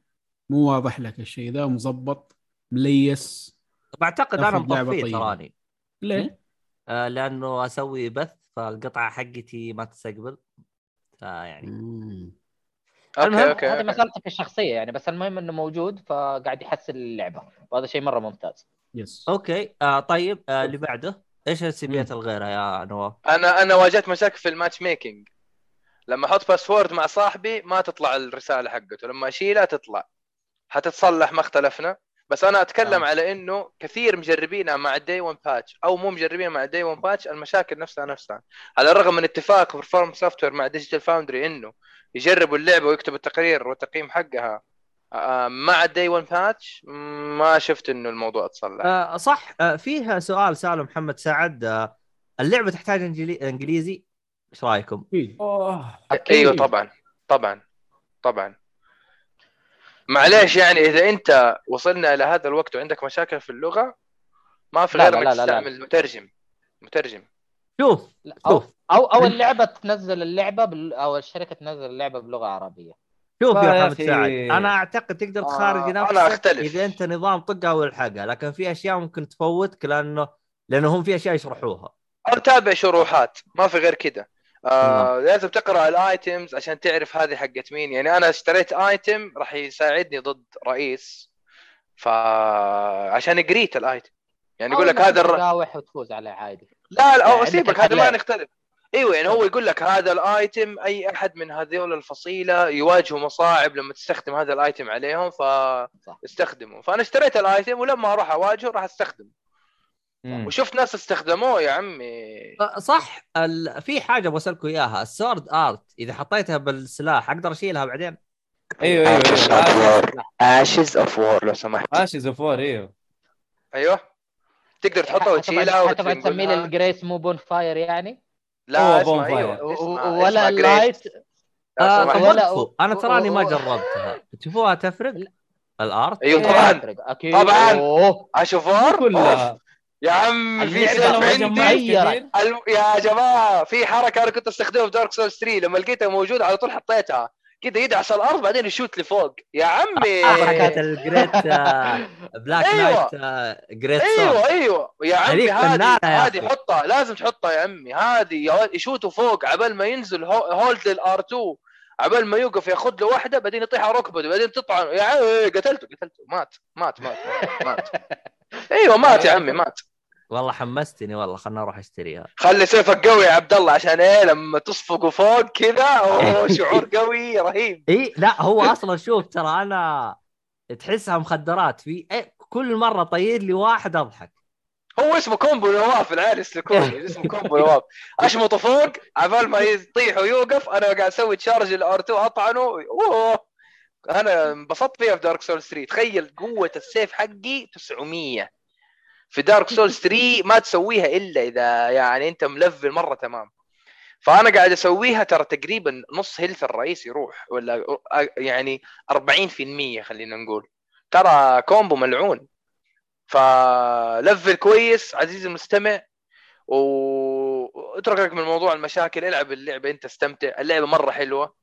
مو واضح لك الشيء ذا مظبط مليس. طب أعتقد أنا مطفيه. تراني. ليه؟ آه لأنه أسوي بث فالقطعة حقتي ما تستقبل. فيعني. المهم، okay هذه okay. مسألتك الشخصية يعني بس المهم إنه موجود فقاعد يحسن اللعبة وهذا شيء مرة ممتاز. yes okay آه طيب آه اللي بعده؟ إيش السلبيات الغيرها يا نواف؟ أنا أنا واجهت مشاكل في ال matchmaking لما أحط password مع صاحبي ما تطلع الرسالة حقته لما اشيلها تطلع. حتتصلح ما اختلفنا. بس أنا أتكلم آه. على إنه كثير مجربينها مع ال day 1 patch أو مو مجربينها مع ال day 1 patch المشاكل نفسها نفسها. على الرغم من اتفاق From Software مع Digital Foundry إنه يجربوا اللعبة ويكتبوا التقرير والتقييم حقها آه، مع ال day 1 patch ما شفت إنه الموضوع اتصلح آه صح. آه فيها سؤال سأله محمد سعد آه اللعبة تحتاج إنجليزي؟ إيش رأيكم؟ أيوه طبعا طبعا طبعا. معليش يعني إذا أنت وصلنا إلى هذا الوقت وعندك مشاكل في اللغة ما في غير انك لا. تستعمل مترجم مترجم شوف أو شوف أو, أو اللعبة تنزل اللعبة بال... أو الشركة تنزل اللعبة بلغة عربية شوف يا محمد. سعد أنا أعتقد تقدر آه، تخارج أنا نفسك أختلف. إذا أنت نظام طقها والحقها لكن في أشياء ممكن تفوتك لأنه لأنه هم في أشياء يشرحوها أو تابع شروحات ما في غير كده آه لازم تقرأ الايتمز عشان تعرف هذه حقت مين. يعني أنا اشتريت ايتم راح يساعدني ضد رئيس فعشان قريت الايتم يعني يقول لك هذا. تراوح وتفوز عليه عادي. لا لا يعني سيبك هذا ما. نختلف. إيوه يعني هو يقول لك هذا الايتم أي أحد من هذول الفصيلة يواجهوا مصاعب لما تستخدم هذا الايتم عليهم فاستخدمه. فأنا اشتريت الايتم ولما أروح أواجهه راح أستخدمه. مم. وشفت ناس استخدموه يا عمي. صح ال... في حاجة بسألكم إياها السورد آرت إذا حطيتها بالسلاح أقدر أشيلها بعدين؟ أيوه أيوه Ashes of War. Ashes of War. لو سمحت. Ashes of War أيوه. أيوه. تقدر تحطها وتشيلها حتبغى تسميه ال grace مو bonfire يعني؟ لا هو اسمع. أيوه اسمع- ولا ال light آه ولا- أنا تراني ما جربتها. تشوفوها تفرق؟ ال art؟ أيوه إيه، طبعا. أكيد. طبعاً. Ashes of War كلها. يا عم في سلاح عندي. الم... يا جماعة في حركة أنا كنت أستخدمها في Dark Souls 3 لما لقيتها موجودة على طول حطيتها. كذا يدعس الأرض بعدين يشوت لفوق يا عمي! حركه ال great Black. Knight great أيوه أيوه. يا عمي هذه هذه. حطها. لازم تحطها يا عمي. هذه يشوتوا فوق عبال ما ينزل هو- hold لل R 2 عبال ما يوقف ياخذ له واحدة بعدين يطيح على ركبته بعدين تطعن. يا عمي قتلته قتلته. مات مات مات مات, مات. أيوه مات يا عمي مات. والله حمستني والله خلنا أروح اشتريها. خلي سيفك قوي يا عبد الله عشان إيه؟ لما تصفقوا فوق كذا شعور قوي رهيب. إي لا هو أصلا شوف ترى أنا تحسها مخدرات. في إيه كل مرة طير لي واحد أضحك. هو اسمه combo نواف العيال يسلكوني اسمه combo نواف. اشمطه فوق عبال ما يطيح ويوقف أنا قاعد أسوي charge ال R 2 أطعنه أوه. أنا انبسطت فيها في Dark Souls 3 تخيل قوة السيف حقي 900 في Dark Souls 3 ما تسويها إلا إذا يعني أنت م level مرة تمام. فأنا قاعد أسويها ترى تقريبا نص health الرئيس يروح ولا يعني 40% خلينا نقول. ترى combo ملعون. ف level كويس عزيزي المستمع. واتركك من موضوع المشاكل العب اللعبة أنت استمتع. اللعبة مرة حلوة.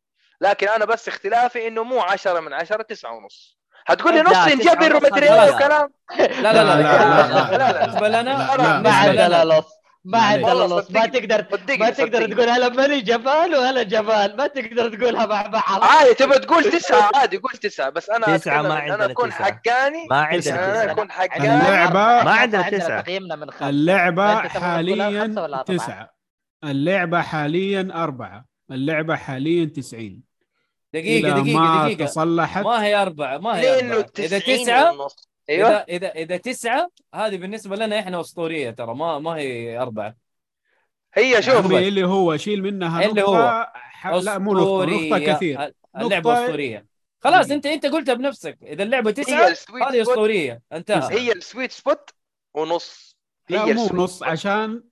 لكن أنا بس اختلافي إنه مو 10 من 10 9 ونص. هتقول لي لا، نص ونص ومدري لا، إيه لا. وكلام لا لا لا لا، لا، لا،. بالنسبة لنا لا، لا لا. ما عندنا لص ما عندنا لص ما. تقدر ما تقدر. تقول هلا ماني جبال وهلا جبال ما تقدر تقولها مع بعض عادي تبى تقول تسعة عادي قول تسعة بس أنا أتكلم ما عندنا أنا اكون. حقاني ما عندنا. أنا. اكون حقاني اللعبة- ما عندنا تسعة. تقييمنا من تبغى تقولها خمسة حاليا؟ تسعة اللعبة حاليا أربعة اللعبة حاليا 90 دقيقة دقيقة ما دقيقة. تصلحت. ما هي أربعة ما هي أربعة. إذا 90 تسعة ونص؟ أيوه. إذا إذا إذا تسعة هذه بالنسبة لنا إحنا أسطورية ترى ما ما هي أربعة. هي شوف اللي هو شيل منها اللي نقطة هو. لا مو نقطة نقطة كثير. اللعبة نقطة- أسطورية. خلاص. أنت أنت قلتها بنفسك. إذا اللعبة تسعة هذه سبوت. أسطورية. انتهى. هي السويت سبوت ونص. لا هي مو السويت نص. عشان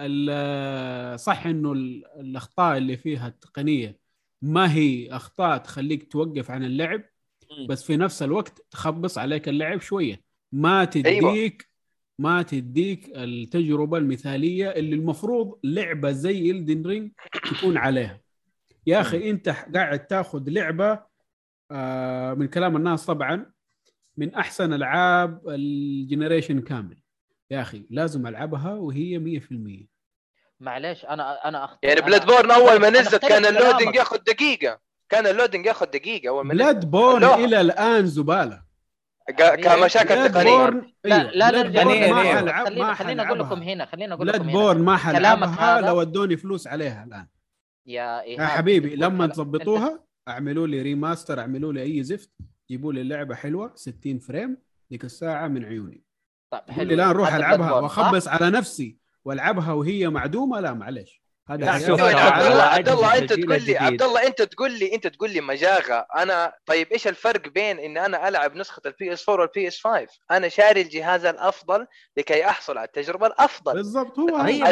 ال- صح إنه ال- الأخطاء اللي فيها التقنية ما هي أخطاء تخليك توقف عن اللعب. بس في نفس الوقت تخبص عليك اللعب شوية. ما تديك ما تديك التجربة المثالية اللي المفروض لعبة زي إلدن رينج تكون عليها. يا أخي أنت قاعد تاخذ لعبة آه، من كلام الناس طبعا من أحسن ألعاب ال generation كامل. يا أخي لازم ألعبها وهي 100% معليش أنا أنا أخت... يعني Bloodborne أول ما نزلت كان. ال loading ياخذ دقيقة. كان ال loading ياخذ دقيقة أول ما Bloodborne لا. إلى الآن زبالة. قا- كمشاكل Blood تقنيه borne لا أيوة. لا Blood ما خلينا أقول لكم هنا خلينا أقول Blood لكم هنا. borne ما حلعبها لو ادوني فلوس عليها الآن. يا يا إيهاب حبيبي لما تظبطوها اعملوا لي remaster اعملوا لي أي زفت جيبوا لي اللعبة حلوة 60 frame ذيك الساعة من عيوني. طيب لا نروح هذا ألعبها؟ وأخبص على نفسي. والعبها وهي معدومة؟ لا معلش هذا عبد الله أنت تقول لي. عبد الله أنت تقول لي أنت تقول لي مجاغة. أنا طيب إيش الفرق بين إن أنا ألعب نسخة ال PS 4 وال PS 5 أنا شاري الجهاز الأفضل لكي أحصل على التجربة الأفضل. بالضبط هو انت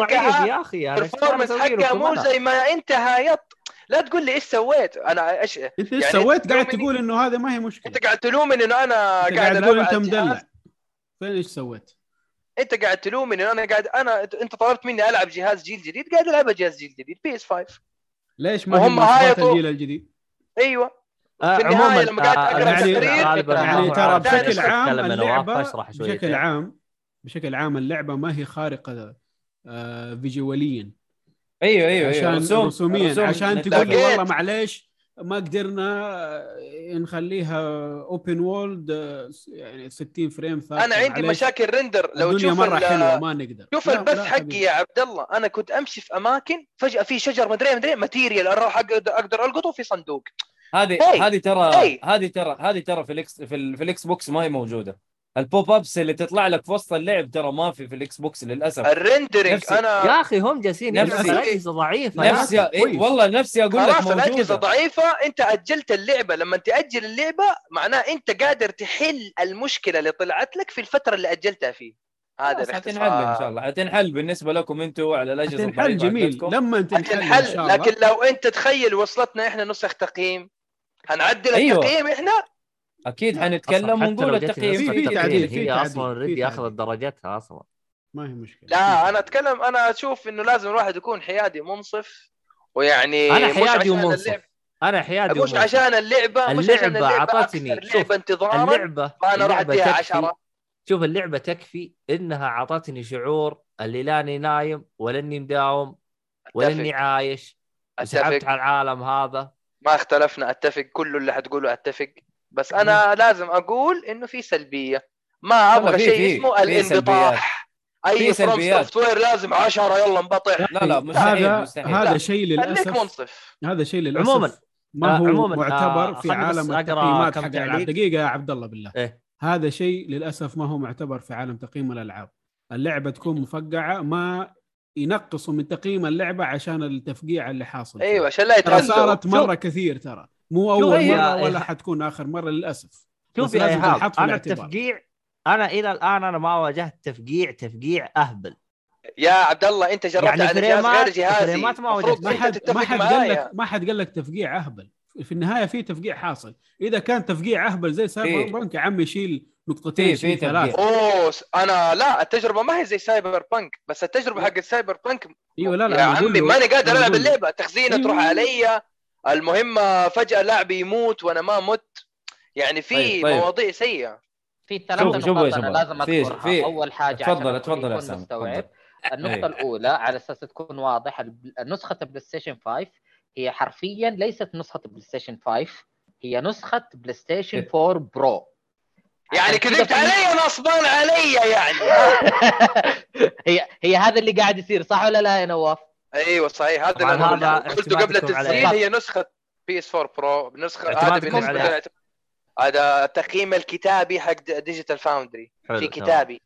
حقها- يا أخي ال performance حقها مو؟ زي ما أنت هايط. لا تقول لي إيش سويت. أنا إيش أنت إيش يعني سويت؟ قاعد تقول إنه هذا ما هي مشكلة. أنت قاعد تلومني إنه أنا قاعد تقول أنت مدلع. فين إيش سويت؟ انت قاعد تلومني انه أنا قاعد أنا انت طلبت مني ألعب جهاز جيل جديد قاعد ألعب جهاز جيل جديد PS 5 ليش ما هايطوا. الجيل الجديد؟ أيوه. آه، في النهاية عموما لما قاعد آه، تقرير، غالباً يعني هو ترى بشكل عام شوي بشكل عام بشكل عام اللعبة ما هي خارقة آه visual يا. أيوه أيوه عشان أيوه رسوم رسوميا رسوم عشان تقول لي والله معليش ما قدرنا آه، نخليها open world يعني 60 frame ثابت أنا عندي مشاكل render لو الدنيا تشوف مرة ال- حلوة ما نقدر شوف لا، البث لا حقي. يا عبد الله أنا كنت أمشي في أماكن فجأة في شجر مدري مدري material أروح أقدر أقدر ألقطه في صندوق هذه. هذه ترى. هذه ترى هذه ترى في ال X في, ال- في ال Xbox ما هي موجودة ال pop ups اللي تطلع لك في وسط اللعب ترى ما في في ال Xbox للأسف ال rendering نفسي. أنا يا أخي هم جالسين نفسي. يلعبوا على أجهزة ضعيفة يا نفسي أخي. إيه. والله نفسي أقول لك خلاص الأجهزة موجوده ضعيفة أنت أجلت اللعبة لما تأجل اللعبة معناه أنت قادر تحل المشكلة اللي طلعت لك في الفترة اللي أجلتها فيه هذا حتنحل إن شاء الله حتنحل بالنسبة لكم أنتم على الأجهزة تنحل الضعيفة جميل. لما تنحل حتنحل لكن لو أنت تخيل وصلتنا إحنا نسخ تقييم هنعدل أيوة. التقييم إحنا أكيد حنتكلم ونقول التقييم في- تعديل، هي أصلا في ريدي أخذت. درجتها أصلا. ما هي مشكلة. لا أنا أتكلم أنا أشوف إنه لازم الواحد يكون حيادي منصف ويعني أنا حيادي ومنصف. أنا حيادي مش ومنصف. عشان اللعبة مش عشان اللعبة اللعبة أكثر شوف، لعبه انتظارا اللعبة فانا راح اللعبة أديها تكفي. 10 شوف اللعبة تكفي إنها أعطتني شعور اللي لاني نايم ولا أني مداوم ولا أني عايش. أتفق. على العالم هذا. ما اختلفنا أتفق. كل اللي حتقوله أتفق. بس أنا لازم أقول إنه في سلبية ما أبغى شيء اسمه الانبطاح أي سلبيات. سوفت وير لازم 10 يلا انبطح لا لا مستحيل هذا مستحيل هذا. شيء خليك للأسف منصف هذا شيء للأسف عموماً، ما آه، هو عموماً، معتبر آه، في عالم التقييمات حق الالعاب. دقيقة يا عبد الله بالله إيه. هذا شيء للأسف ما هو معتبر في عالم تقييم الألعاب اللعبة تكون مفقعة ما ينقصوا من تقييم اللعبة عشان التفقيع اللي حاصل. أيوه عشان لا يتهزوا صارت. مرة كثير ترى مو أول هي- مرة ولا هي- حتكون آخر مرة للأسف. شوف يا إيهاب أنا. التفقيع أنا إلى الآن أنا ما واجهت تفقيع تفقيع أهبل. يا عبد الله أنت جربت يعني على جهاز غير جهازي. فريمات ما وجدت. ما حد ما حد قال لك ما حد قال لك تفقيع أهبل. في النهاية في تفقيع حاصل. إذا كان تفقيع أهبل زي سايبر بنك يا عمي شيل نقطتين في- في شيل ثلاثة. تفقيع. اوه أنا لا التجربة ما هي زي سايبر بانك بس التجربة حق السايبر بانك إيوه لا لا يا عمي ماني قادر ألعب. اللعبة. تخزينة أيوة. تروح علي. المهمه فجأة لاعبي يموت وأنا ما مت يعني في طيب، طيب. مواضيع سيئة في ثلاث شوفوا- شوفوا يا نقاط أنا. لازم في- أذكرها في- أول حاجة الكل اتفضل يا مستوعب. النقطة أي. الأولى على أساس تكون واضح نسخة البلاي ستيشن 5 هي حرفيا ليست نسخة البلاي ستيشن 5 هي نسخة PlayStation إيه. 4 Pro يعني كذبت علي نصبان علي يعني هي هي هذا اللي قاعد يصير صح ولا لا يا نواف؟ أيوه صحيح هذا اللي أنا هذا قلته قبل التسجيل. هي نسخة PS 4 Pro بنسخه هذا بالنسبة هذا التقييم الكتابي حق Digital Foundry في. كتابي.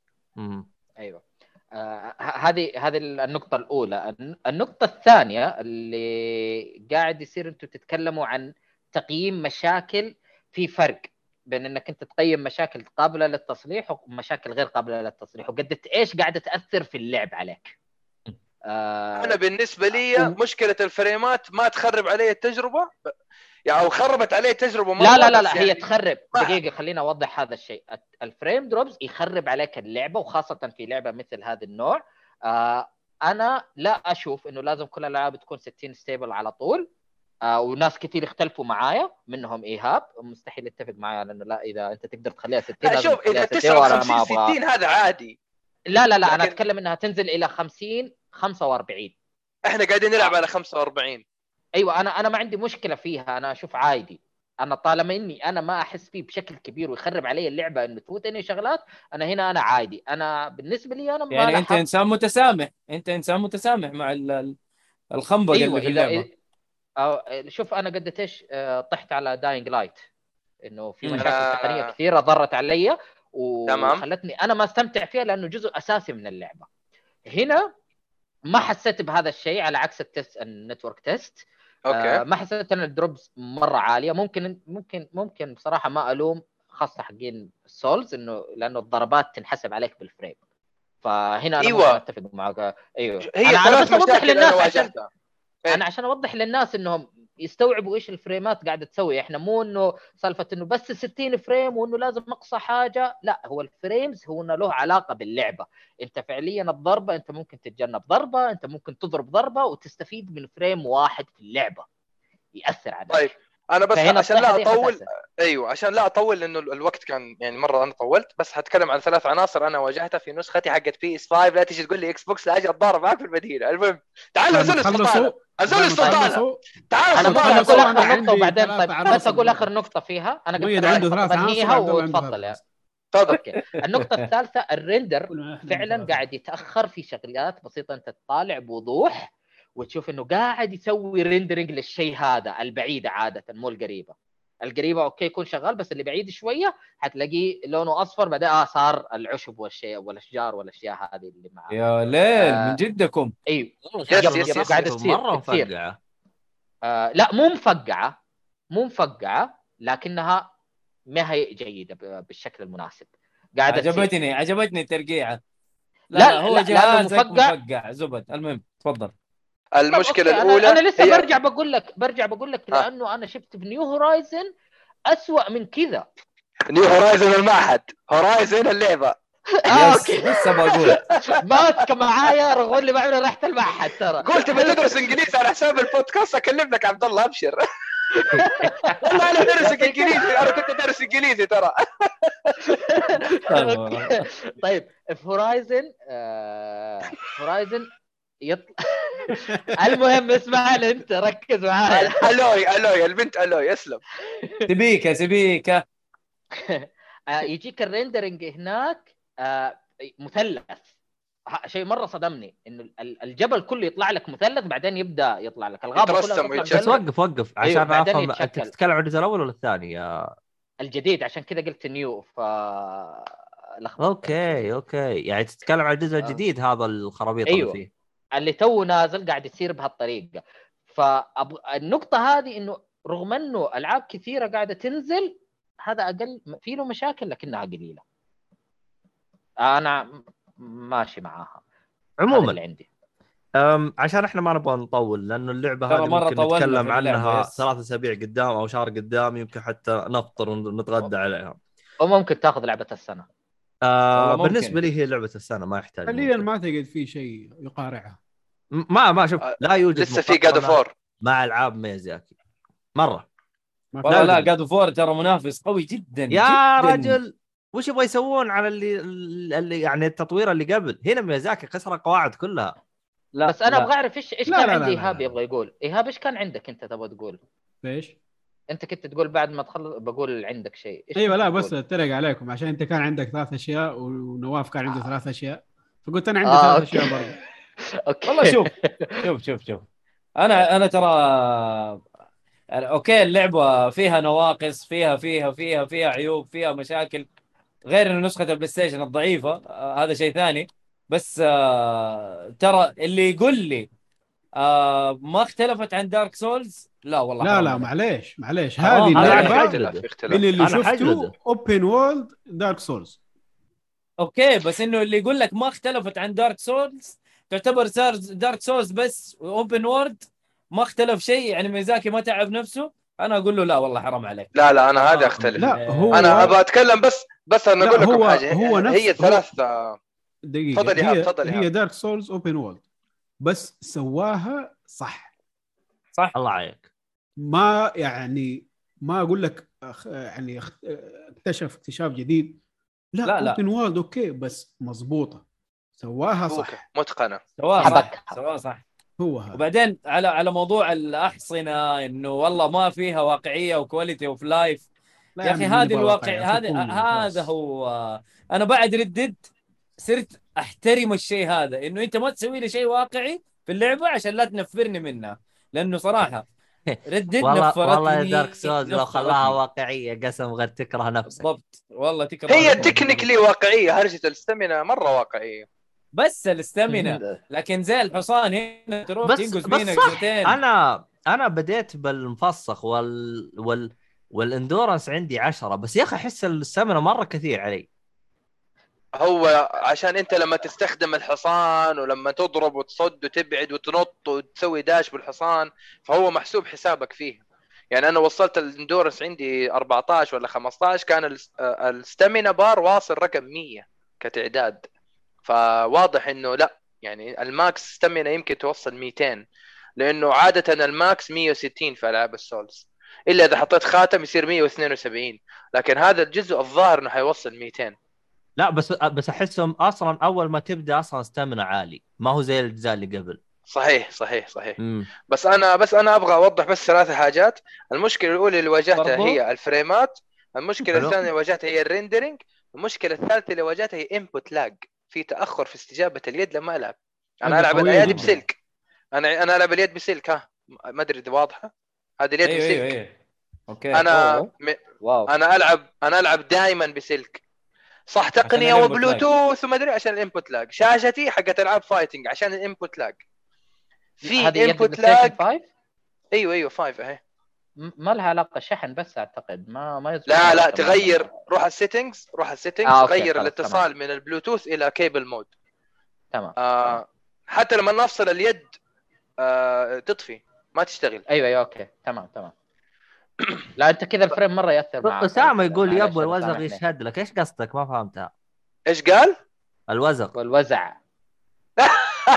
أيوه آه، هذه هذه النقطة الأولى، الن- النقطة الثانية اللي قاعد يصير أنتم تتكلموا عن تقييم مشاكل في فرق بين إنك أنت تقيم مشاكل قابلة للتصليح ومشاكل غير قابلة للتصليح وقد إيش قاعدة تأثر في اللعب عليك. آه، أنا بالنسبة لي مشكلة الفريمات ما تخرب علي التجربة. يعني أو خربت علي التجربة مرة لا لا لا, لا يعني هي تخرب. ما- دقيقة خليني أوضح هذا الشيء. ال frame drops يخرب عليك اللعبة وخاصة في لعبة مثل هذا النوع. آه أنا لا أشوف إنه لازم كل الألعاب تكون 60 stable على طول. آه وناس كثير يختلفوا معايا منهم إيهاب. مستحيل يتفق معايا لأنه لا إذا أنت تقدر تخليها 60 لا شوف إذا تخليها 60 وأنا 59 ما أبغى. 60 هذا عادي. لا لا لا أنا لكن- أتكلم إنها تنزل إلى 50 45 إحنا قاعدين نلعب آه. على 45 أيوه أنا أنا ما عندي مشكلة فيها أنا أشوف عادي أنا طالما إني أنا ما أحس فيه بشكل كبير ويخرب علي اللعبة إنه تفوتني شغلات أنا هنا أنا عادي أنا بالنسبة لي أنا ما يعني أنت إنسان متسامح أنت إنسان متسامح مع ال- ال- الخنبق أيوه اللي في اللعبة أو شوف أنا قد إيش آه، طحت على Dying Light إنه في. مشاكل. تقنية كثيرة ضرت علي تمام. وخلتني أنا ما أستمتع فيها لأنه جزء أساسي من اللعبة هنا ما حسيت بهذا الشيء على عكس ال test ال network test آه okay ما حسيت إن ال drops مرة عالية. ممكن ممكن ممكن بصراحة ما ألوم خاصة حقين ال Souls إنه لأنه الضربات تنحسب عليك بال frame. فهنا أنا أيوة. أتفق معك. إيوه. هي أنا بس أوضح للناس عشان إيه. أنا عشان أوضح للناس إنهم يستوعبوا إيش الفريمات قاعدة تسوي. إحنا مو إنه سالفة إنه بس 60 frame وإنه لازم أقصى حاجة. لا هو ال frames هو إنه له علاقة باللعبة. أنت فعليا الضربة أنت ممكن تتجنب ضربة أنت ممكن تضرب ضربة وتستفيد من frame واحد في اللعبة. يأثر عليك. طيب. أنا بس عشان لا اطول. أيوه عشان لا أطول لأنه الوقت كان يعني مرة أنا طولت بس حتكلم عن ثلاث عناصر أنا واجهتها في نسختي حقت PS 5 لا تيجي تقول لي Xbox لا أجي أتضارب معك في المدينة. المهم تعال انزل السلطانة. انزل السلطانة. تعال أنا أنا اخر نقطة وبعدين طيب بس أقول. آخر نقطة فيها. أنا قلت عنده ثلاث عناصر بنهيها وتفضل. تفضل. okay. النقطة الثالثة ال render فعلا قاعد يتأخر في شغلات بسيطة. أنت تطالع بوضوح وتشوف إنه قاعد يسوي rendering للشيء هذا البعيده عادة مو القريبة القريبة okay يكون شغال بس اللي بعيد شوية حتلاقيه لونه أصفر بعدين آه صار العشب والشيء والأشجار والأشياء هذه اللي معاه يا ليل آه. من جدكم أيوه. قاعدة تصير مرة. مفقعه آه لا مو مفقعة مو مفقعة لكنها ما هي جيدة بالشكل المناسب قاعدة تصير. عجبتني عجبتني الترقيعة لا, لا، لا, هو لا، جهازك مفقع. مفقع زبد المهم تفضل المشكلة okay، الاولى أنا, أنا لسه هي برجع بقول لك برجع بقول لك آه. لأنه أنا شفت ب new Horizon اسوء من كذا. New Horizon المعهد. Horizon اللعبة. آه، yes okay. لسه بقول. ماسكه معايا رغم اللي بعمله رحت المعهد ترى. قلت بتدرس إنجليزي على حساب البودكاست أكلم لك عبد الله أبشر. والله أنا ادرس إنجليزي أنا كنت ادرس إنجليزي ترى. طيب في Horizon آه Horizon يطلع المهم اسمعني انت ركز معايا ألوي ألوي البنت ألوي اسلم سبيكه سبيكه آه يجيك ال rendering هناك آه مثلث شيء مرة صدمني إنه ال- الجبل كله يطلع لك مثلث بعدين يبدأ يطلع لك الغابة كلها. بس. وقف وقف أيوه، عشان بعدين أفهم أنت. تتكلم عن الجزء الأول ولا الثاني يا الجديد عشان كذا قلت new ف. okay okay يعني تتكلم عن الجزء آه. الجديد هذا الخرابيط أيوه. اللي فيه اللي تو نازل قاعد يصير بهالطريقة. فالنقطه هذه إنه رغم إنه ألعاب كثيرة قاعدة تنزل هذا أقل في له مشاكل لكنها قليلة. أنا ماشي معاها. عموما. اللي عندي. أم عشان إحنا ما نبغى نطول لأنه اللعبة هذه مرة ممكن نتكلم عنها. ثلاث أسابيع قدام أو شهر قدام يمكن حتى نفطر ونتغدى عليها. وممكن تاخذ لعبة السنة. آه. بالنسبة لي هي لعبة السنة ما يحتاج حاليا. ما تجد في شيء يقارعها ما ما شوف آه، لا يوجد لسه في God of War مع ألعاب ميزاكي مرة لا لا. God of War ترى منافس قوي جدا يا جداً. رجل وش يبغى يسوون على اللي, اللي يعني التطوير اللي قبل هنا ميازاكي كسر القواعد كلها لا بس أنا. أبغى أعرف إيش إيش كان لا، عندي إيهاب. يبغى يقول إيهاب إيش كان عندك أنت تبغى تقول إيش؟ انت كنت تقول بعد ما تخلص بقول عندك شيء. أيوه لا؟ بس أتريق عليكم عشان أنت كان عندك ثلاث أشياء ونواف كان عنده ثلاث أشياء فقلت أنا عندي آه، ثلاث okay. أشياء برضه. okay. والله شوف شوف شوف شوف. أنا أنا ترى okay اللعبة فيها نواقص فيها فيها فيها فيها عيوب فيها مشاكل غير إنه نسخة ال PlayStation الضعيفة آه هذا شيء ثاني. بس آه ترى اللي يقول لي آه ما اختلفت عن Dark Souls لا والله لا حرام لا. معليش معليش حرام هذه عليك. أنا لعبه حجلد. في اختلاف من اللي شفته. اوبن وورلد دارك سولز أوكي بس إنه اللي يقول لك ما اختلفت عن Dark Souls تعتبر صار Dark Souls بس open world ما اختلف شيء يعني ميزاكي ما تعب نفسه أنا أقول له لا والله حرام عليك لا لا أنا هذا آه. أختلف لا هو أنا أبغى أتكلم بس بس أنا لا، أقول لكم هو- حاجة هو نفس- هي هو- ثلاث آه، دقيقة تفضل يا تفضل هي. Dark Souls open world بس سواها صح. صح. الله عليك. ما يعني ما أقول لك أخ- يعني اكتشف اكتشاف جديد. لا لا، لا. open world okay بس مضبوطة. سواها okay، صح متقنة. سواء صح حبك. سواء صح. هو هذا. وبعدين على على موضوع الأحصنة إنه والله ما فيها واقعية و quality of life لا يا أخي هذه الواقع هذا هذا. هو. أنا بعد Red Dead صرت أحترم الشيء هذا. إنه أنت ما تسوي لي شيء واقعي في اللعبة عشان لا تنفرني منها لأنه صراحة Red Dead والله نفرتني والله يا Dark Souls لو. خلاها واقعية قسم غير تكره نفسك. بالضبط. والله تكره هي. technically واقعية. هرجة ال stamina مرة واقعية. بس ال stamina لكن زي الحصان هنا تروح بس تنقز بينك صح. زيتين أنا أنا بديت بالمفسخ وال وال وال endurance عندي عشرة. بس يا أخي أحس ال stamina مرة كثير علي. هو عشان انت لما تستخدم الحصان ولما تضرب وتصد وتبعد وتنط وتسوي dash بالحصان فهو محسوب حسابك فيه. يعني أنا وصلت ال endurance عندي 14 ولا 15 كان آه، ال stamina bar واصل رقم 100 كتعداد. فواضح إنه لا يعني ال max stamina يمكن توصل 200 لأنه عادة ال max 160 في ألعاب ال Souls. إلا إذا حطيت خاتم يصير 172 لكن هذا الجزء الظاهر إنه حيوصل 200 لا بس بس أحسهم أصلا أول ما تبدأ أصلا stamina عالي. ما هو زي الاجزاء اللي قبل. صحيح صحيح صحيح. امم بس أنا بس أنا أبغى أوضح بس ثلاث حاجات. المشكلة الأولى اللي واجهتها برضو؟ هي الفريمات. المشكلة حلو. الثانية اللي واجهتها هي ال rendering المشكلة الثالثة اللي واجهتها هي input lag في تأخر في استجابة اليد لما ألعب. أنا ألعب جداً. بسلك. أنا أنا ألعب اليد بسلك. ها ما أدري إذا واضحة. هذه اليد أيوه بسلك. أيوه. أيوه أوكي. أنا أوه. م... واو. أنا ألعب أنا ألعب دائما بسلك. صح تقنية وبلوتوث وما أدري عشان ال input lag شاشتي حقت ألعاب fighting عشان ال input lag في input lag 5 أيوه أيوه 5 أهي. ما لها علاقة شحن بس أعتقد ما ما لا لا تغير. روح ال settings روح ال settings آه، غير الاتصال من البلوتوث إلى cable mode تمام آه حتى لما نفصل اليد آه تطفي ما تشتغل. أيوه أيوه أوكي تمام تمام. لا أنت كذا ال frame مرة يأثر معك. اسامه يقول يبغى الوزغ. يشهد لك. إيش قصدك؟ ما فهمتها. إيش قال؟ الوزغ. والوزع.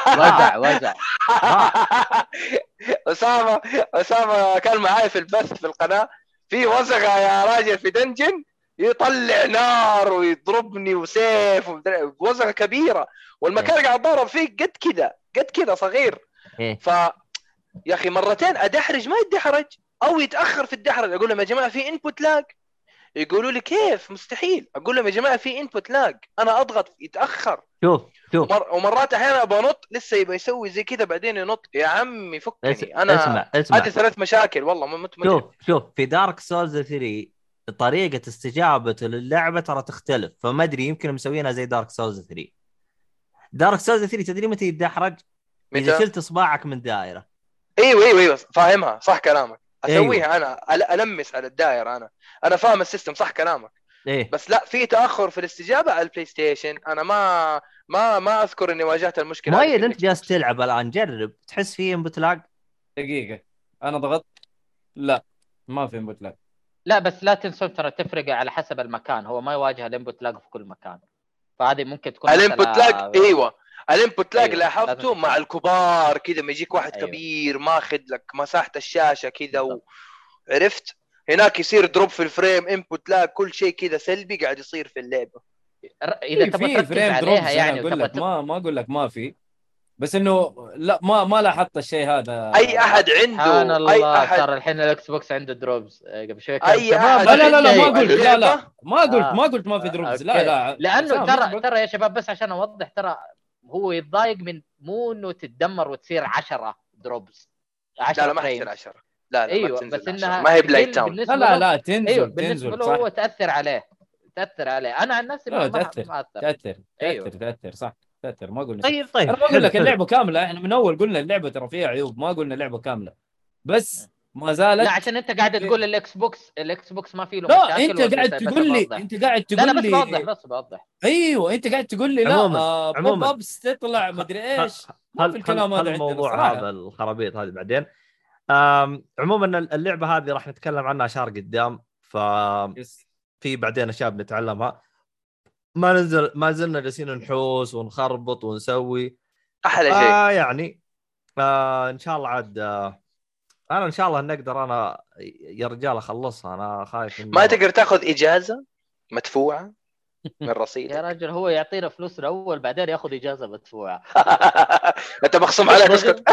وزع وزع. أسامة أسامة كان معاي في البث في القناة. في وزغه يا راجل في dungeon يطلع نار ويضربني وسيف ومدري- وزغة كبيرة. والمكان قاعد اتضارب فيه قد كذا قد كذا صغير. إيه. ف يا أخي مرتين أدحرج ما يدحرج. أو يتأخر في الدحرج. أقول لهم يا جماعة في input lag يقولوا لي كيف؟ مستحيل. أقول لهم يا جماعة في input lag أنا أضغط يتأخر. شوف شوف. ومر... ومرات أحيانا أنط لسه يبغى يسوي زي كذا بعدين ينط. يا عمي اس- فكني أنا اسمع اسمع. هذه ثلاث مشاكل. والله ما مت شوف شوف في Dark Souls 3 طريقة استجابته للعبة ترى تختلف. فما أدري يمكن مسوينها زي Dark Souls 3 Dark Souls 3 تدري متى يتدحرج؟ إذا؟ شلت اصبعك من دائرة. إيوه إيوه إيوه. فاهمها. صح كلامك. أيوة. اسويها أنا أل- ألمس على الدائره أنا. أنا فاهم ال system صح كلامك. إيه. بس لا في تأخر في الاستجابة على ال PlayStation أنا ما ما ما أذكر إني واجهت المشكلة هذه في مؤيد انت جالس. تلعب الآن جرب. تحس فيه input lag دقيقة. أنا ضغطت؟ لا ما في input lag لا بس لا تنسوا ترى تفرق على حسب المكان. هو ما يواجه ال input lag في كل مكان. فهذه ممكن تكون ال input lag إيوه. ال input lag أيوة، لاحظته مع. الكبار كذا ما يجيك واحد أيوة. كبير ماخذ لك مساحة الشاشة كذا و... عرفت هناك يصير drop في ال frame input lag كل شيء كذا سلبي قاعد يصير في اللعبة إذا تبغى في تركز frame عليها drops يعني أقول لك ما ما أقول لك ما في بس إنه لا ما ما لاحظت الشيء هذا أي أحد سبحان عنده أي الله احد ترى الحين الاكس بوكس عنده دروبز آه، قبل شوي شباب أحد لا لا لا, لا ما شيء. قلت لا لا؟ ما قلت آه. ما قلت ما في دروبز لا أوكي. لا لأنه ترى. ترى يا شباب بس عشان أوضح ترى هو يتضايق من مو إنه تتدمر وتصير 10 دروبز 10 لا لا ما. حيصير 10 لا لا أيوه ما تنزل بس إنها ما هي بلاي تاون بالنسبة لا لا لا تنزل أيوه بالنسبة تنزل له صح هو تأثر عليه تأثر عليه أنا عن نفسي ما ما تأثر. ما أثر تأثر أيوه. تأثر تاثر صح تأثر ما قلنا. طيب طيب أنا ما أقول حلو، لك. اللعبة كاملة إحنا من أول قلنا اللعبة ترى فيها عيوب ما قلنا اللعبة كاملة بس ما زالت لا عشان انت قاعد تقول الإكس بوكس الإكس بوكس ما فيه له لا مشاكل أنت قاعد تقول لي. أنت قاعد لا لا تقول بس لي بوضح بس بوضح أيوه أنت قاعد تقول لي لا عموماً- آه بوب عموماً. ابس تطلع مدري إيش ما هل في الكلام هذا الموضوع. هذا الخرابيط هذه بعدين عموما اللعبة هذه راح نتكلم عنها شهر قدام ففي يس. بعدين أشياء بنتعلمها ما ننزل ما زلنا جالسين نحوس ونخربط ونسوي أحلى شيء آه يعني آه إن شاء الله عاد آه أنا إن شاء الله نقدر أنا يا رجال أخلصها. أنا خايف ما تقدر تاخذ إجازة مدفوعة من يا رصيدك رجل هو يعطينا فلوس الأول بعدين ياخذ إجازة مدفوعة. أنت مخصوم عليك اسكت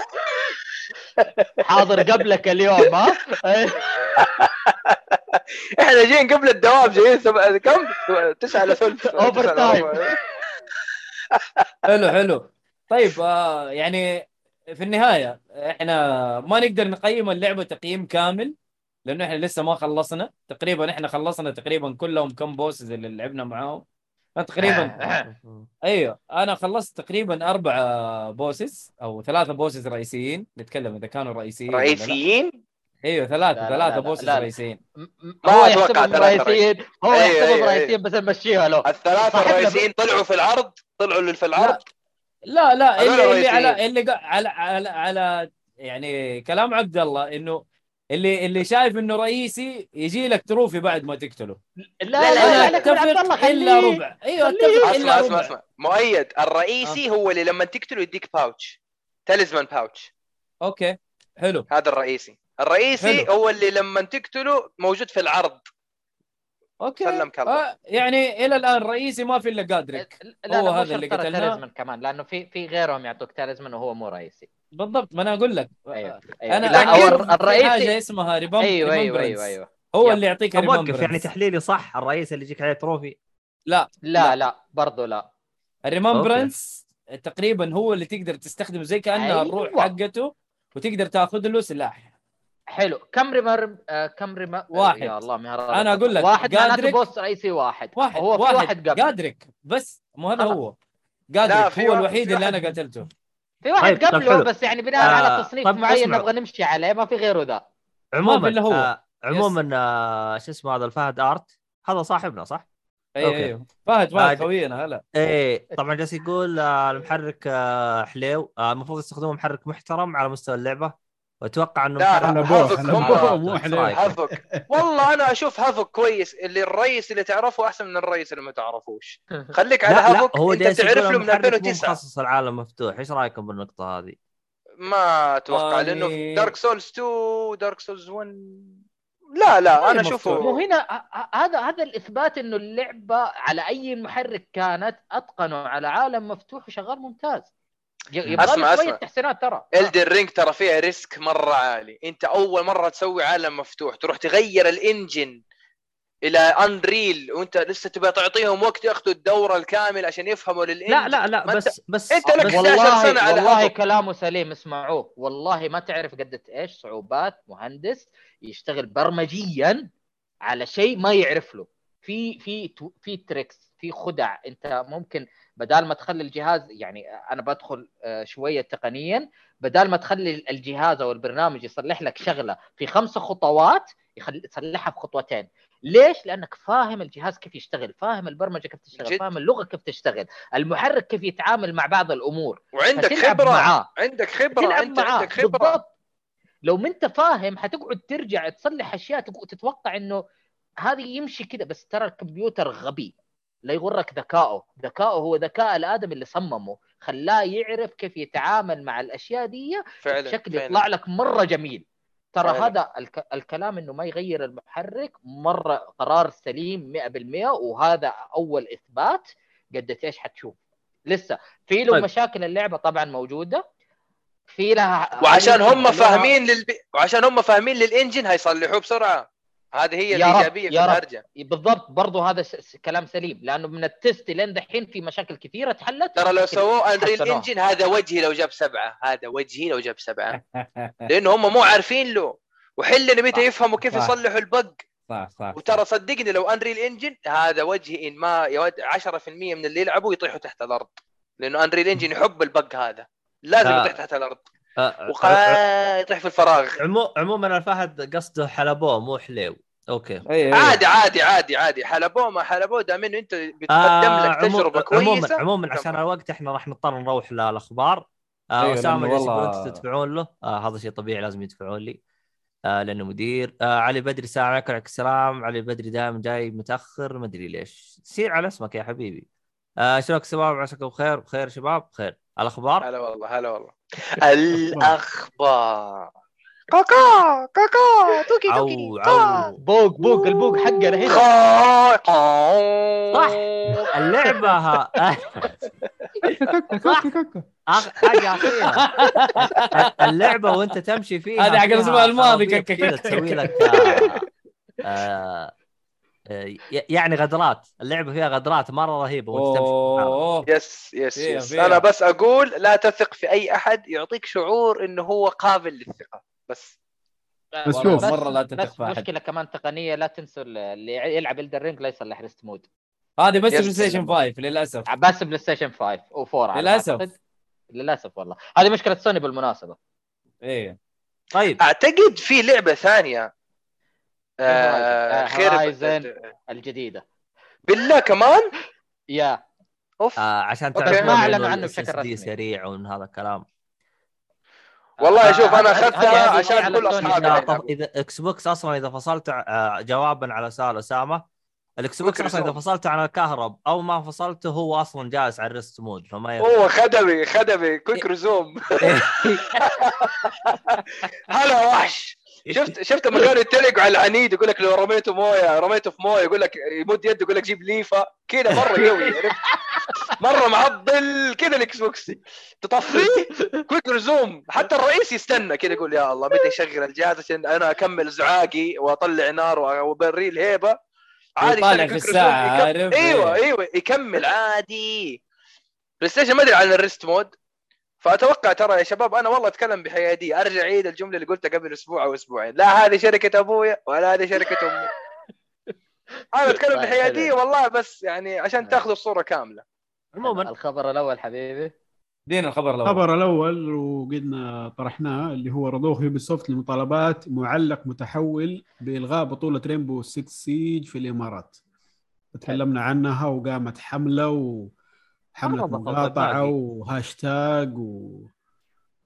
حاضر قبلك اليوم ها؟ إحنا جايين قبل الدوام جايين سب... كم؟ تسعة الا ثلث. Over تسعة إلا time. ربع. حلو حلو. طيب آه يعني في النهاية إحنا ما نقدر نقيم اللعبة تقييم كامل لأنه إحنا لسه ما خلصنا. تقريبا إحنا خلصنا تقريبا كلهم كم bosses اللي لعبنا معاهم. تقريبا أيوه أنا خلصت تقريبا أربع bosses أو ثلاثة bosses رئيسيين. نتكلم إذا كانوا رئيسيين. رئيسيين؟ أيوه لا، ثلاثة لا، لا، بوسز لا، لا. رئيسيين ما ثلاثة رئيسيين. هو أيوه، يحسبهم أيوه، رئيسيين بس نمشيها له الثلاثة الرئيسيين طلعوا في العرض طلعوا اللي في العرض لا لا اللي, اللي رئيسيين. على اللي قا- على على على يعني كلام عبد الله إنه اللي اللي شايف إنه رئيسي يجي لك تروفي بعد ما تقتله. لا لا، لا لا، لا لا اتفق إلا. ربع. أيوه. اتفق إلا ربع. اسمع مؤيد الرئيسي هو اللي لما تقتله يديك باوتش تاليزمان باوتش أوكي حلو. هذا الرئيسي. الرئيسي حلو. هو اللي لما تقتله موجود في العرض. أوكي سلمك الله. آه يعني إلى الآن رئيسي ما في إلا قادرك لا هو لا هذا اللي قتلناه. تاليزمان كمان لأنه في في غيرهم يعطوك تاليزمان وهو مو رئيسي بالضبط ما أنا أقول لك أيوه أنا لا أنا أعرف في حاجة الرئيسي اسمها ريبم أيوه أيوه. أيوه أيوه هو يب. اللي يعطيك طب وقف ريممبرنس. يعني تحليلي صح الرئيس اللي يجيك عليه تروفي لا لا لا برضه لا الريممبرنس تقريبا هو اللي تقدر تستخدمه زي كانها أيوة. الروح حقته وتقدر تأخذ له سلاح حلو. كم ريمر آه كم ريمر واحد. يا الله مهر أنا أقول لك، واحد معناته قادرك- بوس رئيسي واحد. واحد هو في واحد. قبل. قادرك بس مو هذا. هو. قادرك هو واحد- الوحيد اللي واحد- أنا قتلته. في واحد طيب، قبله حلو. بس يعني بناء آه، على تصنيف طب معين. نبغى نمشي عليه ما في غيره ذا. عموما إلا هو. آه عموما آه شو اسمه هذا الفهد آرت. هذا صاحبنا صح؟ أيوه فهد آه، فهد خوينا هلا. إيه طبعا جالس يقول آه المحرك آه حليو. آه المفروض يستخدمون محرك محترم على مستوى اللعبة. وأتوقع انه لا، بوح مو؟ هافك والله أنا أشوف هافك كويس. اللي الرئيس اللي تعرفه أحسن من الرئيس اللي ما تعرفوش. خليك على هافك هو أنت تعرف له من المحرك مو 2009 مخصص العالم مفتوح. إيش رأيكم بالنقطة هذه؟ ما أتوقع يعني- لأنه في Dark Souls 2 Dark Souls 1 لا لا أنا اشوفه مفتوح. مو هنا ه- ه- هذا هذا الإثبات إنه اللعبة على أي محرك كانت أتقنوا على عالم مفتوح وشغال ممتاز. يبغى أسمع، له شوية أسمع. تحسينات ترى. Elden Ring ترى فيها ريسك مرة عالي. أنت أول مرة تسوي عالم مفتوح تروح تغير الـ engine إلى Unreal وأنت لسه تبغى تعطيهم وقت يأخذوا الدورة الكامل عشان يفهموا للـ engine. لا لا لا بس بس أنت لك بس 11 والله سنة على والله. كلامه سليم اسمعوه. والله ما تعرف قد إيش صعوبات مهندس يشتغل برمجيا على شيء ما يعرف له. في في تو- في tricks في خدع. انت ممكن بدال ما تخلي الجهاز يعني أنا بدخل آه، شوية تقنيا بدال ما تخلي الجهاز أو البرنامج يصلح لك شغلة في خمسة خطوات يخلي يصلحها في خطوتين ليش؟ لأنك فاهم الجهاز كيف يشتغل، فاهم البرمجة كيف تشتغل، جد. فاهم اللغة كيف تشتغل، المحرك كيف يتعامل مع بعض الأمور، وعندك خبرة. معاه. عندك خبرة. انت معاه. عندك خبرة. بالضبط. لو ما انت فاهم حتقعد ترجع تصلح أشياء تتوقع إنه هذه يمشي كذا بس ترى الكمبيوتر غبي. لا يغرك ذكائه ذكائه هو ذكاء الآدم اللي صممه خلاه يعرف كيف يتعامل مع الأشياء دي فعلا بشكل فعلا. يطلع لك مرة جميل ترى فعلا. هذا الك... الكلام إنه ما يغير المحرك مرة قرار سليم 100% وهذا أول إثبات قد إيش حتشوف لسه في له طيب. مشاكل اللعبة طبعا موجودة في لها وعشان هم فاهمين للب... وعشان هم فاهمين للـ engine هيصلحوه بسرعة هذه هي يا الايجابيه في. الهرجه بالضبط برضو هذا. كلام سليم لأنه من الـ test لين دحين في مشاكل كثيرة تحلت ترى لو سووه Unreal. Engine هذا وجهي لو جاب سبعة هذا وجهي لو جاب سبعة لأنه هم مو عارفين له وحلنا متى. يفهموا كيف. يصلحوا الـ bug صح صح وترى صدقني لو Unreal Engine هذا وجه إن ما يا ود 10% من اللي يلعبوا يطيحوا تحت الأرض لأنه Unreal Engine يحب الـ bug هذا لازم. يطيح تحت الأرض آه، وقا يطيح في الفراغ عمو عموما الفهد قصده حلبوه مو حليو أوكي. أي عادي عادي عادي عادي. حلبوه ما حلبوه دام انه أنت بتقدم آه لك تجربة عمو- عموما كويسة. عموما عشان. الوقت إحنا راح نضطر نروح للأخبار. آه أيوة، أسامة جالس يقول والله- تدفعون له آه هذا شيء طبيعي لازم يدفعون لي. آه لأنه مدير. آه علي بدري السلام عليكم وعليكم السلام. علي بدري دائما جاي متأخر ما أدري ليش. سير على اسمك يا حبيبي. آه شلونك شباب؟ عساكم بخير؟ بخير شباب؟ بخير. الأخبار؟ هلا والله هلا والله. الأخبار. كاكا كاكا توكي توكي. بوق بوق البوق حقنا هنا صح. اللعبة ها. صح. أخ... حاجة اخيره اللعبة وأنت تمشي فيها هذه حق فيها الأسبوع الماضي. كذا تسوي لك آه، آه، يعني غدرات. اللعبة فيها غدرات مرة رهيبة وأنت تمشي yes yes yes. أنا بس أقول لا تثق في أي أحد يعطيك شعور إنه هو قابل للثقة. بس بس والله شوف. مرة لا بس في احد مشكلة كمان تقنية لا تنسوا اللي يلعب Elden Ring لا يصلح rest mode هذه بس. بلاي ستيشن 5 للأسف بس بلاي ستيشن 5 و4 على ما للأسف. أعتقد. للأسف والله هذه مشكلة سوني بالمناسبة إيه طيب أعتقد في لعبة ثانية آه آه، خير Horizon. الجديدة بالله كمان يا أوف آه عشان. تعرفون ما إنه أعلنوا عنه بشكل رسمي. سريع ومن هذا الكلام والله آه، شوف أنا أخذتها عشان كل. أصحابي اذا إكس بوكس أصلا إذا فصلت آه جوابا على سؤال أسامة الاكس بوكس أصلا إذا. فصلته عن الكهرب أو ما فصلته هو أصلا جالس على الـ rest mode فما يفرق أوه خدمي خدمي Quick Resume هلا وحش شفت شفت لما كانوا يتريقوا على العنيد يقول لك لو رميته موية رميته في موية يقول لك يمد يده يقول لك جيب ليفه كذا مرة قوي؟ مرة معضل كذا الإكس بوكس تطفيه Quick Resume حتى الرئيس يستنى كذا يقول يا الله متى يشغل الجهاز عشان أنا أكمل زعاقي وأطلع نار وابريه الهيبة؟ عادي يطالع في Quick Resume، الساعة، يكم- عارف؟ أيوه. أيوه يكمل عادي. بلاي ستيشن ما أدري عن الـ rest mode فأتوقع ترى يا شباب أنا والله أتكلم بحيادية. أرجع أعيد الجملة اللي قلتها قبل أسبوع أو أسبوعين. لا هذه شركة أبويا ولا هذه شركة أمي. أنا أتكلم طيب، بحيادية. والله بس يعني عشان تاخذوا الصورة كاملة. عموما الخبر الأول حبيبي دينا الخبر الأول الخبر الأول وقدنا طرحناه اللي هو رضوخ يوبي سوفت لمطالبات معلق متحول بإلغاء بطولة رينبو 6 سيج في الإمارات تكلمنا عنها وقامت حملة وحمله ضغط مقاطعة. وهاشتاج و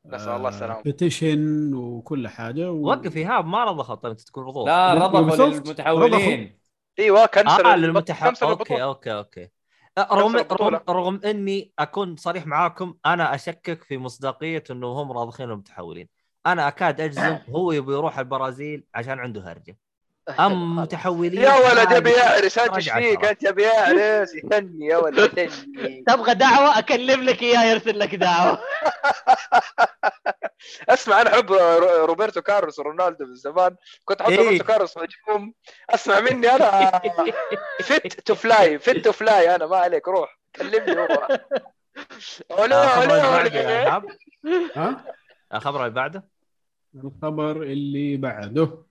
نسأل الله السلامة. petition وكل حاجة و... وقف ايهاب ما رضخ طيب أنت تكون رضوخ لا رضخوا. للمتحولين أيوه cancel للمتح cancel okay. okay okay آه، رغم. رغم, رغم إني أكون صريح معاكم أنا أشكك في مصداقية إنه هم راضخين المتحولين أنا أكاد أجزم هو يبي يروح البرازيل عشان عنده هرجة أم متحولين يا ولد يبي يعرس درجة إيش فيك. انت يبي يعرس يهني يا ولد يهني تبغى دعوة؟ أكلم لك إياه يرسل لك دعوة. أسمع أنا أحب رو- روبرتو كارلوس ورونالدو من زمان كنت أحط إيه. روبرتو كارلوس هجوم أسمع مني أنا فت تو فلاي فت تو فلاي أنا ما عليك روح كلمني هو آه، أولو، الخبر ها؟ الخبر اللي بعده. الخبر اللي بعده.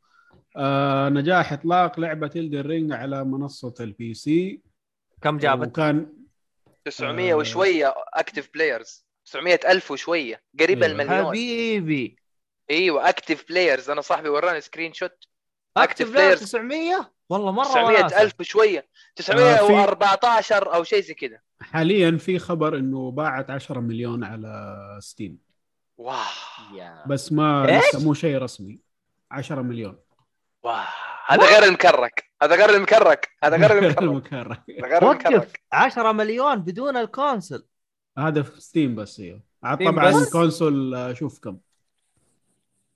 آه نجاح إطلاق لعبة Elden Ring على منصة ال PC كم جابت؟ وكان 900 آه. وشوية active players 900 ألف وشوية. قريب أيوة. المليون. حبيبي. إيوه active players أنا صاحبي وراني screenshot active players. 900 والله مرة 900 وناسة. ألف وشوية. في- 914 أو شيء زي كذا. حاليا في خبر إنه باعت 10 مليون على Steam واو. بس ما؟ لسه مو شيء رسمي. 10 مليون. هذا غير المكرك. هذا غير المكرك. هذا غير المكرك. غير المكرك. 10 مليون بدون ال console. هذا في Steam بس أيوه طبعا؟ ال console آه، شوف كم.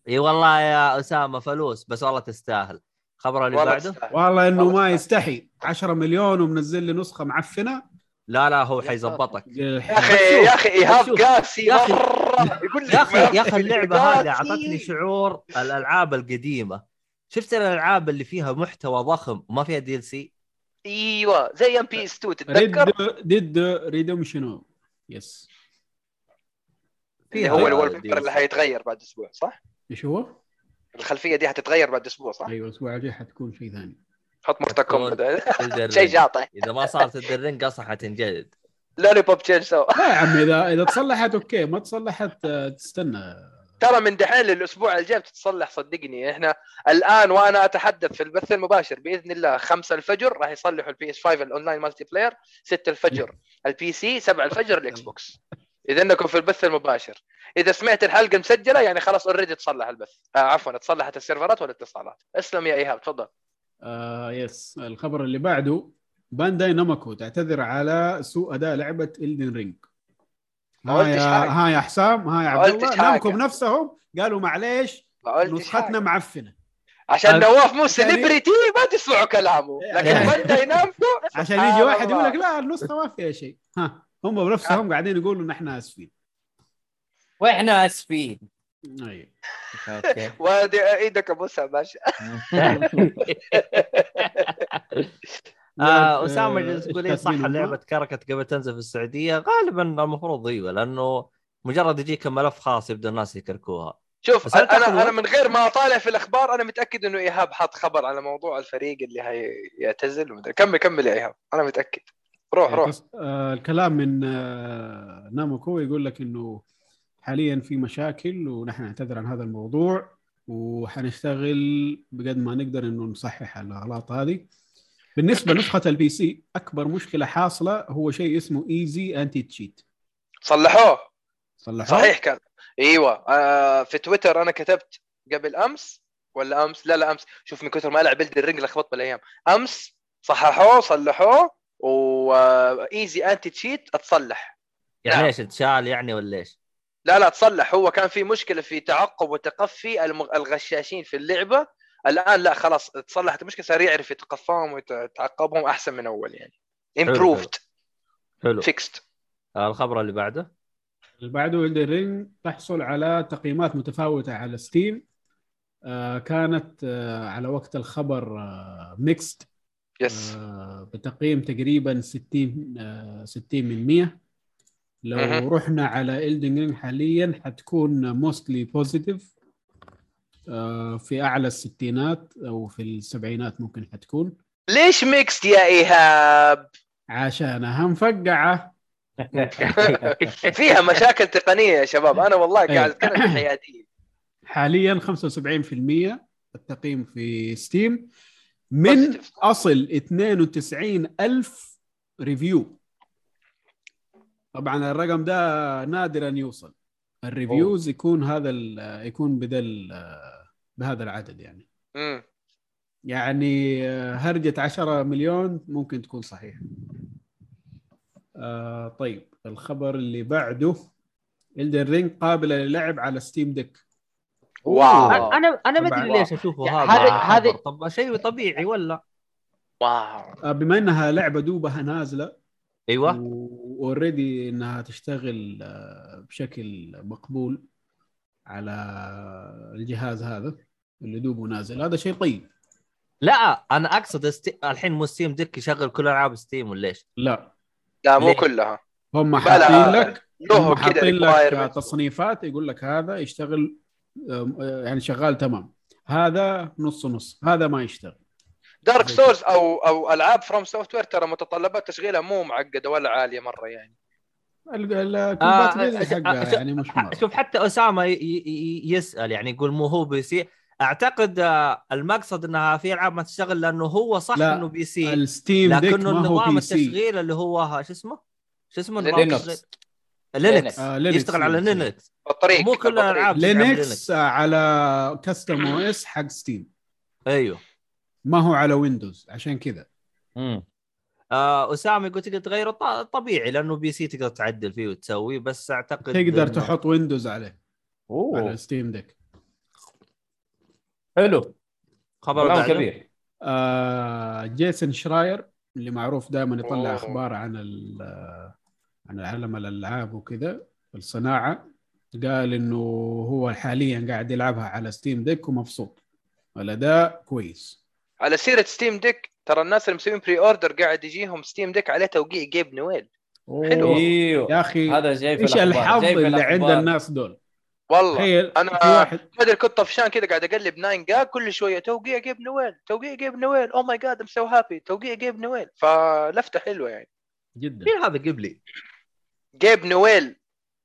إي والله يا أسامة فلوس بس والله تستاهل. خبر اللي والله بعده؟ تستاهل. والله إنه ما. يستحي. 10 مليون ومنزل لي نسخة معفنة. لا لا هو حيظبطك. يا أخي يا أخي إيهاب. قاسي يا أخي- مرة يقول يا أخي يا أخي اللعبة. هذه أعطتني شعور الألعاب القديمة. شفت الألعاب اللي فيها محتوى ضخم وما فيها DLC إيوه زي أيام PS 2 Red تتذكر؟ Dead Redemption yes هو. paper اللي حيتغير بعد أسبوع صح؟ إيش هو؟ الخلفية دي حتتغير بعد أسبوع صح؟ أيوه الأسبوع الجاي حتكون شيء ثاني. حط مختكم تكون- شيء شاطح. إذا ما صارت Elden Ring أصلا حتنجلد. Lollipop Chainsaw. لا يا عمي اذا إذا تصلحت okay. ما تصلحت آه، تستنى. ترى من دحين للأسبوع الجاي بتتصلح صدقني. إحنا الآن وأنا أتحدث في البث المباشر بإذن الله 5 الفجر راح يصلحوا ال PS 5 ال online multiplayer 6 الفجر ال PC 7 الفجر ال Xbox إذا إنكم في البث المباشر. إذا سمعت الحلقة مسجلة يعني خلاص already تصلح البث. آه عفوا تصلحت السيرفرات والاتصالات اسلم يا إيهاب تفضل. آه yes الخبر اللي بعده Bandai Namco تعتذر على سوء أداء لعبة Elden Ring ما ها قلتش يا حاجة. ها يا حسام ها يا عبد الله حاجة. Namco بنفسهم قالوا معليش نسختنا حاجة. معفنة عشان نواف مو celebrity ما تسمعوا كلامه لكن Bandai Namco عشان يجي واحد الله. يقول لك لا النسخه ما فيها شيء ها هم بنفسهم قاعدين يقولوا إن إحنا آسفين وإحنا آسفين أيوة. أوكي وادي إيدك ابوسها باشا آه أسامة آه، جالس يقول إيش لي صح؟ اللعبه كركت قبل تنزل في السعودية غالبا المفروض إيوه لأنه مجرد يجيك ملف خاص يبدأ الناس يكركوها. شوف أنا أنا وقت؟ من غير ما أطالع في الأخبار أنا متأكد إنه إيهاب حط خبر على موضوع الفريق اللي هيعتزل ومدري كمل كمل يا إيهاب. أنا متأكد. روح روح. بس، آه الكلام من آه نامكو يقول لك إنه حاليا في مشاكل ونحن نعتذر عن هذا الموضوع وحنشتغل بقد ما نقدر إنه نصحح الاغلاط هذه. بالنسبة لنسخة ال PC أكبر مشكلة حاصلة هو شيء اسمه Easy Anti-Cheat صلحوه. صلحوه؟ صحيح كان. إيوه. آه في تويتر أنا كتبت قبل أمس ولا أمس؟ لا لا أمس. شوف من كثر ما ألعب ب Elden Ring لخبطت بالأيام. أمس صححوه صلحوه و Easy Anti-Cheat أتصلح. يعني نعم. إيش تشال يعني ولا إيش؟ لا لا تصلح. هو كان في مشكلة في تعقب وتقفي الغشاشين في اللعبة الآن لا خلاص تصلحت المشكلة صار يعرف يتقفاهم ويتعقبهم أحسن من أول يعني. improved. حلو. Fixed. آه الخبر اللي بعده؟ اللي بعده Elden Ring تحصل على تقييمات متفاوتة على Steam آه كانت آه على وقت الخبر آه mixed yes آه بتقييم تقريبا 60 آه 60 من 100 لو. رحنا على Elden Ring حاليا حتكون mostly positive في أعلى الستينات أو في السبعينات ممكن حتكون. ليش mixed يا إيهاب؟ عشانها مفقعه فيها مشاكل تقنية يا شباب. أنا والله قاعد. أتكلم بحياديه حاليا 75% التقييم في Steam من. أصل 92 ألف review طبعا الرقم ده نادرا يوصل. ال reviews يكون هذا ال- يكون بذا ال- بهذا العدد يعني. مم. يعني آه، هرجة 10 مليون ممكن تكون صحيحة آه طيب الخبر اللي بعده Elden Ring قابلة للعب على Steam Deck واو. أنا أنا ما. أدري ليش أشوفه هذا. هذه- طب شيء طبيعي ولا؟ واو. آه بما إنها لعبة دوبها نازلة أيوه. و already إنها تشتغل آه، بشكل مقبول على الجهاز هذا. اللي دوبه نازل هذا شيء طيب. لا أنا أقصد استي... الحين مو Steam Deck يشغل كل ألعاب Steam ولا إيش؟ لا. لا مو ليه؟ كلها. هم حاطين لك هم حاطين لك. تصنيفات يقول لك هذا يشتغل آه، يعني شغال تمام. هذا نص نص هذا ما يشتغل. Dark Souls أو أو ألعاب From Software ترى متطلبات تشغيلها مو معقدة ولا عالية مرة يعني. ال compatibility آه، حقها شوف- يعني مش مرة. شوف حتى اسامه ي... ي... يسأل يعني يقول مو هو PC. أعتقد آه، المقصد إنها في العاب ما تشتغل لأنه هو صح لا، إنه PC ال Steam Deck لكنه ما هو النظام PC التشغيل اللي هو شو اسمه؟ شو اسمه Linux. Linux آه، يشتغل على Linux. Linux بطريق مو كل. الالعاب على Linux على custom OS حق Steam أيوه. ما هو على Windows عشان كذا. مم. آه أسامة يقول تقدر تغيره ط- طبيعي لأنه PC تقدر تعدل فيه وتسوي بس أعتقد تقدر إنه- تحط Windows عليه على اوه Steam Deck حلو خبر كلام. كبير آه جيسون شراير اللي معروف دائما يطلع أوه. أخبار عن ال- عن عالم الألعاب وكذا الصناعة قال إنه هو حاليا قاعد يلعبها على Steam Deck ومبسوط الأداء كويس على سيرة Steam Deck ترى الناس اللي مسوين pre-order قاعد يجيهم Steam Deck عليه توقيع جيب نويل حلو. أوه. أيوه يا أخي هذا جاي في إيش الحظ اللي عند. الناس دول والله تخيل أنا واحد ما أدري كنت طفشان كذا قاعد أقلب 9GAG كل شوية توقيع Gabe Newell توقيع Gabe Newell oh my God I'm so happy توقيع Gabe Newell فلفتة حلوة يعني جدا مين هذا قبلي؟ جيب نويل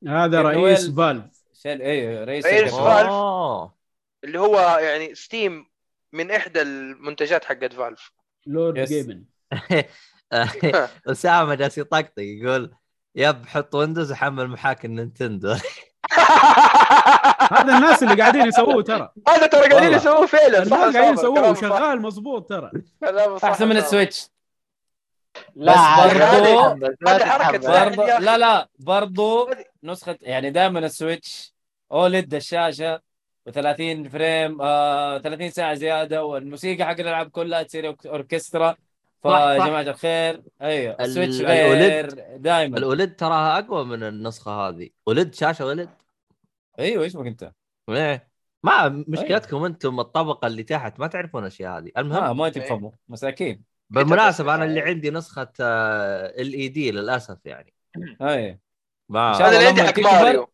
هذا نويل. رئيس Valve شال إيه رئيس رئيس. Valve. اوه اللي هو يعني Steam من إحدى المنتجات حقت Valve Lord yes. Gaben أسامة جالس يطقطق يقول يب حط Windows وحمل محاكي ال Nintendo هذا الناس اللي قاعدين يسووه ترى هذا ترى قاعدين. يسووه فعلا صح الناس قاعدين يسووه كلام صح. شغال مضبوط ترى أحسن من. ال Switch لا برضو-. برضو. لا لا برضو نسخة يعني دائما السويتش OLED الشاشة و30 frame آه 30 ساعة زيادة والموسيقى حق الألعاب كلها تصير أورك- أوركسترا فيا صح. جماعة الخير أيوه ال- ال Switch غير دائما ال OLED تراها أقوى من النسخة هذه. OLED شاشة OLED؟ أيوه إيش بك أنت؟ إيه. ما مشكلتكم أنتم الطبقة اللي تحت ما تعرفون الأشياء هذه. ما المهم ما تفهموا مساكين بالمناسبة أنا بس- اللي عندي نسخة LED للأسف يعني. اي ما. إن شاء هذا اللي عندي حق ماريو.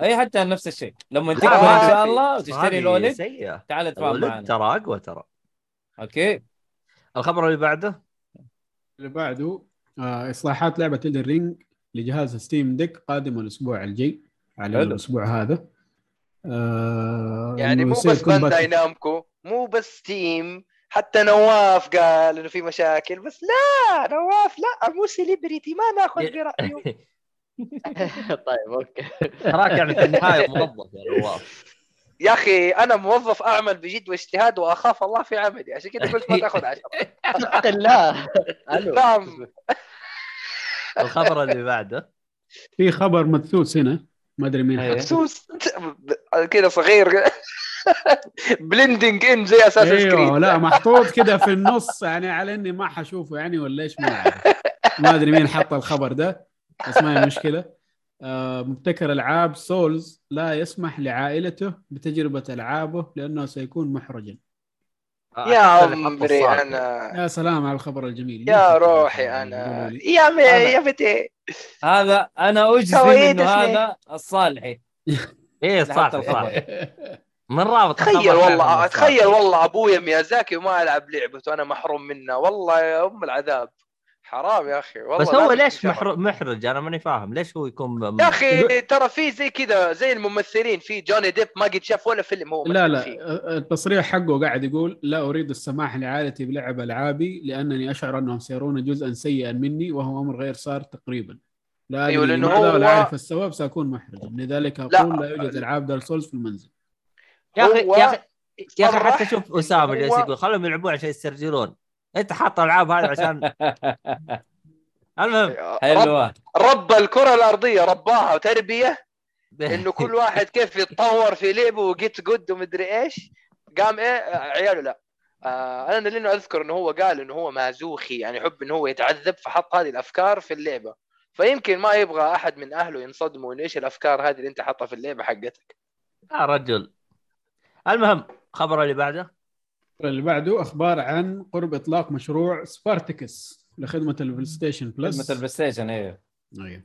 أي حتى نفس الشيء. لما تكبر ما إن شاء. الله وتشتري سيئة. تعال اتفاهم معنا. ترى أقوى ترى. أوكي. الخبر اللي بعده؟ اللي بعده آه إصلاحات لعبة الرينج لجهاز Steam Deck قادمه الأسبوع الجاي على حلو. الأسبوع هذا. آه يعني مو بس بانداي نامكو مو بس Steam حتى نواف قال إنه في مشاكل بس لا نواف لا مو celebrity ما ناخذ برأيه. طيب أوكي. تراك يعني في النهاية موظف يا نواف. يا أخي أنا موظف أعمل بجد واجتهاد وأخاف الله في عملي. عشان كذا قلت ما تأخذ عشرة. اتق الله نعم. الخبر اللي بعده في خبر مدسوس هنا ما أدري مين أيوه. حط سوس كذا صغير. blending in زي أساس أيوه لا محطوط كده في النص. يعني على إني ما حشوفه يعني ولا إيش ما اعرف ما أدري مين حط الخبر ده. بس ما هي مشكلة. مبتكر ألعاب Souls لا يسمح لعائلته بتجربة ألعابه لأنه سيكون محرجا. يا عمري أنا. يا سلام على الخبر الجميل. يا روحي أنا. يا مي يا بتي هذا أنا أجزم إنه. هذا الصالحي. إيه صح صح. من رابط تخيل والله تخيل. والله أبويا ميازاكي وما ألعب لعبته وأنا محروم منها والله يا أم العذاب. حرام يا أخي والله بس هو ليش. محر- محرج أنا ماني فاهم ليش هو يكون م- يا أخي ترى في زي كذا زي الممثلين في جوني ديب ما قد شاف ولا فيلم هو لا لا فيه. التصريح حقه قاعد يقول لا أريد السماح لعائلتي بلعب ألعابي لأنني أشعر أنهم سيرون جزءا سيئا مني وهو أمر غير صار تقريبا لا لأنه لماذا هو- ولا أعرف السبب سأكون محرجا لذلك لا. أقول لا, يوجد ألعاب دار سولز في المنزل يا أخي يا أخي يا أخي حتى شوف أسامة جالس يقول خلهم يلعبون عشان يسترجلون انت حاط الألعاب هذه عشان المهم. رب, حلوة رب الكرة الأرضية رباها تربيه إنه كل واحد كيف يتطور في لعبه و git gud ومدري إيش. قام إيه عياله لا. آه أنا لأنه أذكر إنه هو قال إنه هو مازوخي يعني يحب إنه هو يتعذب فحط هذه الأفكار في اللعبة. فيمكن ما يبغى أحد من أهله ينصدموا إنه إيش الأفكار هذه اللي أنت حاطها في اللعبة حقتك. يا رجل. المهم الخبر اللي بعده. اللي بعده أخبار عن قرب إطلاق مشروع Spartacus لخدمة ال PlayStation Plus خدمة البلاي ستيشن أيوه أيوه.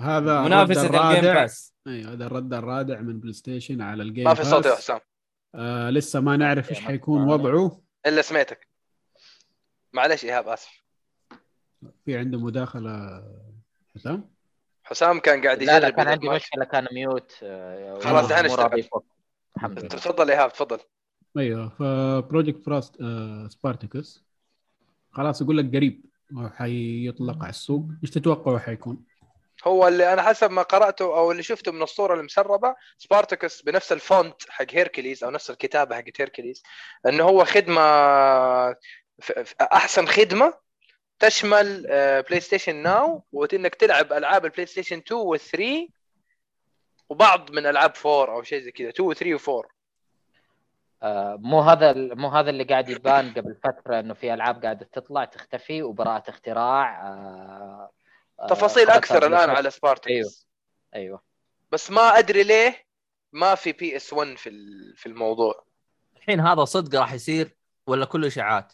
هذا منافسه الرد الجيم الرادع باس أيوه هذا الرد الرادع من بلاي ستيشن على الجيم ما في صوت يا. حسام. آه لسه ما نعرف إيش حيكون. وضعه. إلا سمعتك. معلش إيهاب آسف. في عنده مداخلة حسام؟ حسام كان قاعد لا لا يجرب كان عندي مشكلة كان ميوت آه، خلاص دحين أمور اشتغل. تفضل إيهاب تفضل. أيوه فبروجكت فراست سبارتكس خلاص يقول لك قريب حيطلق على السوق. إيش تتوقعوا حيكون؟ هو اللي أنا حسب ما قرأته أو اللي شفته من الصورة المسربة Spartacus بنفس ال font حق Hercules أو نفس الكتابة حقت Hercules إنه هو خدمة أحسن خدمة تشمل PlayStation Now وإنك تلعب ألعاب ال PlayStation 2 و 3 وبعض من ألعاب 4 أو شيء زي كذا 2 و 3 و 4 آه، مو هذا مو هذا اللي قاعد يبان قبل فترة إنه في ألعاب قاعدة تطلع تختفي وبراءة اختراع آه، آه، تفاصيل أكثر الآن على Spartacus أيوه. أيوه بس ما أدري ليه ما في PS 1 في ال- في الموضوع الحين هذا صدق راح يصير ولا كله إشاعات؟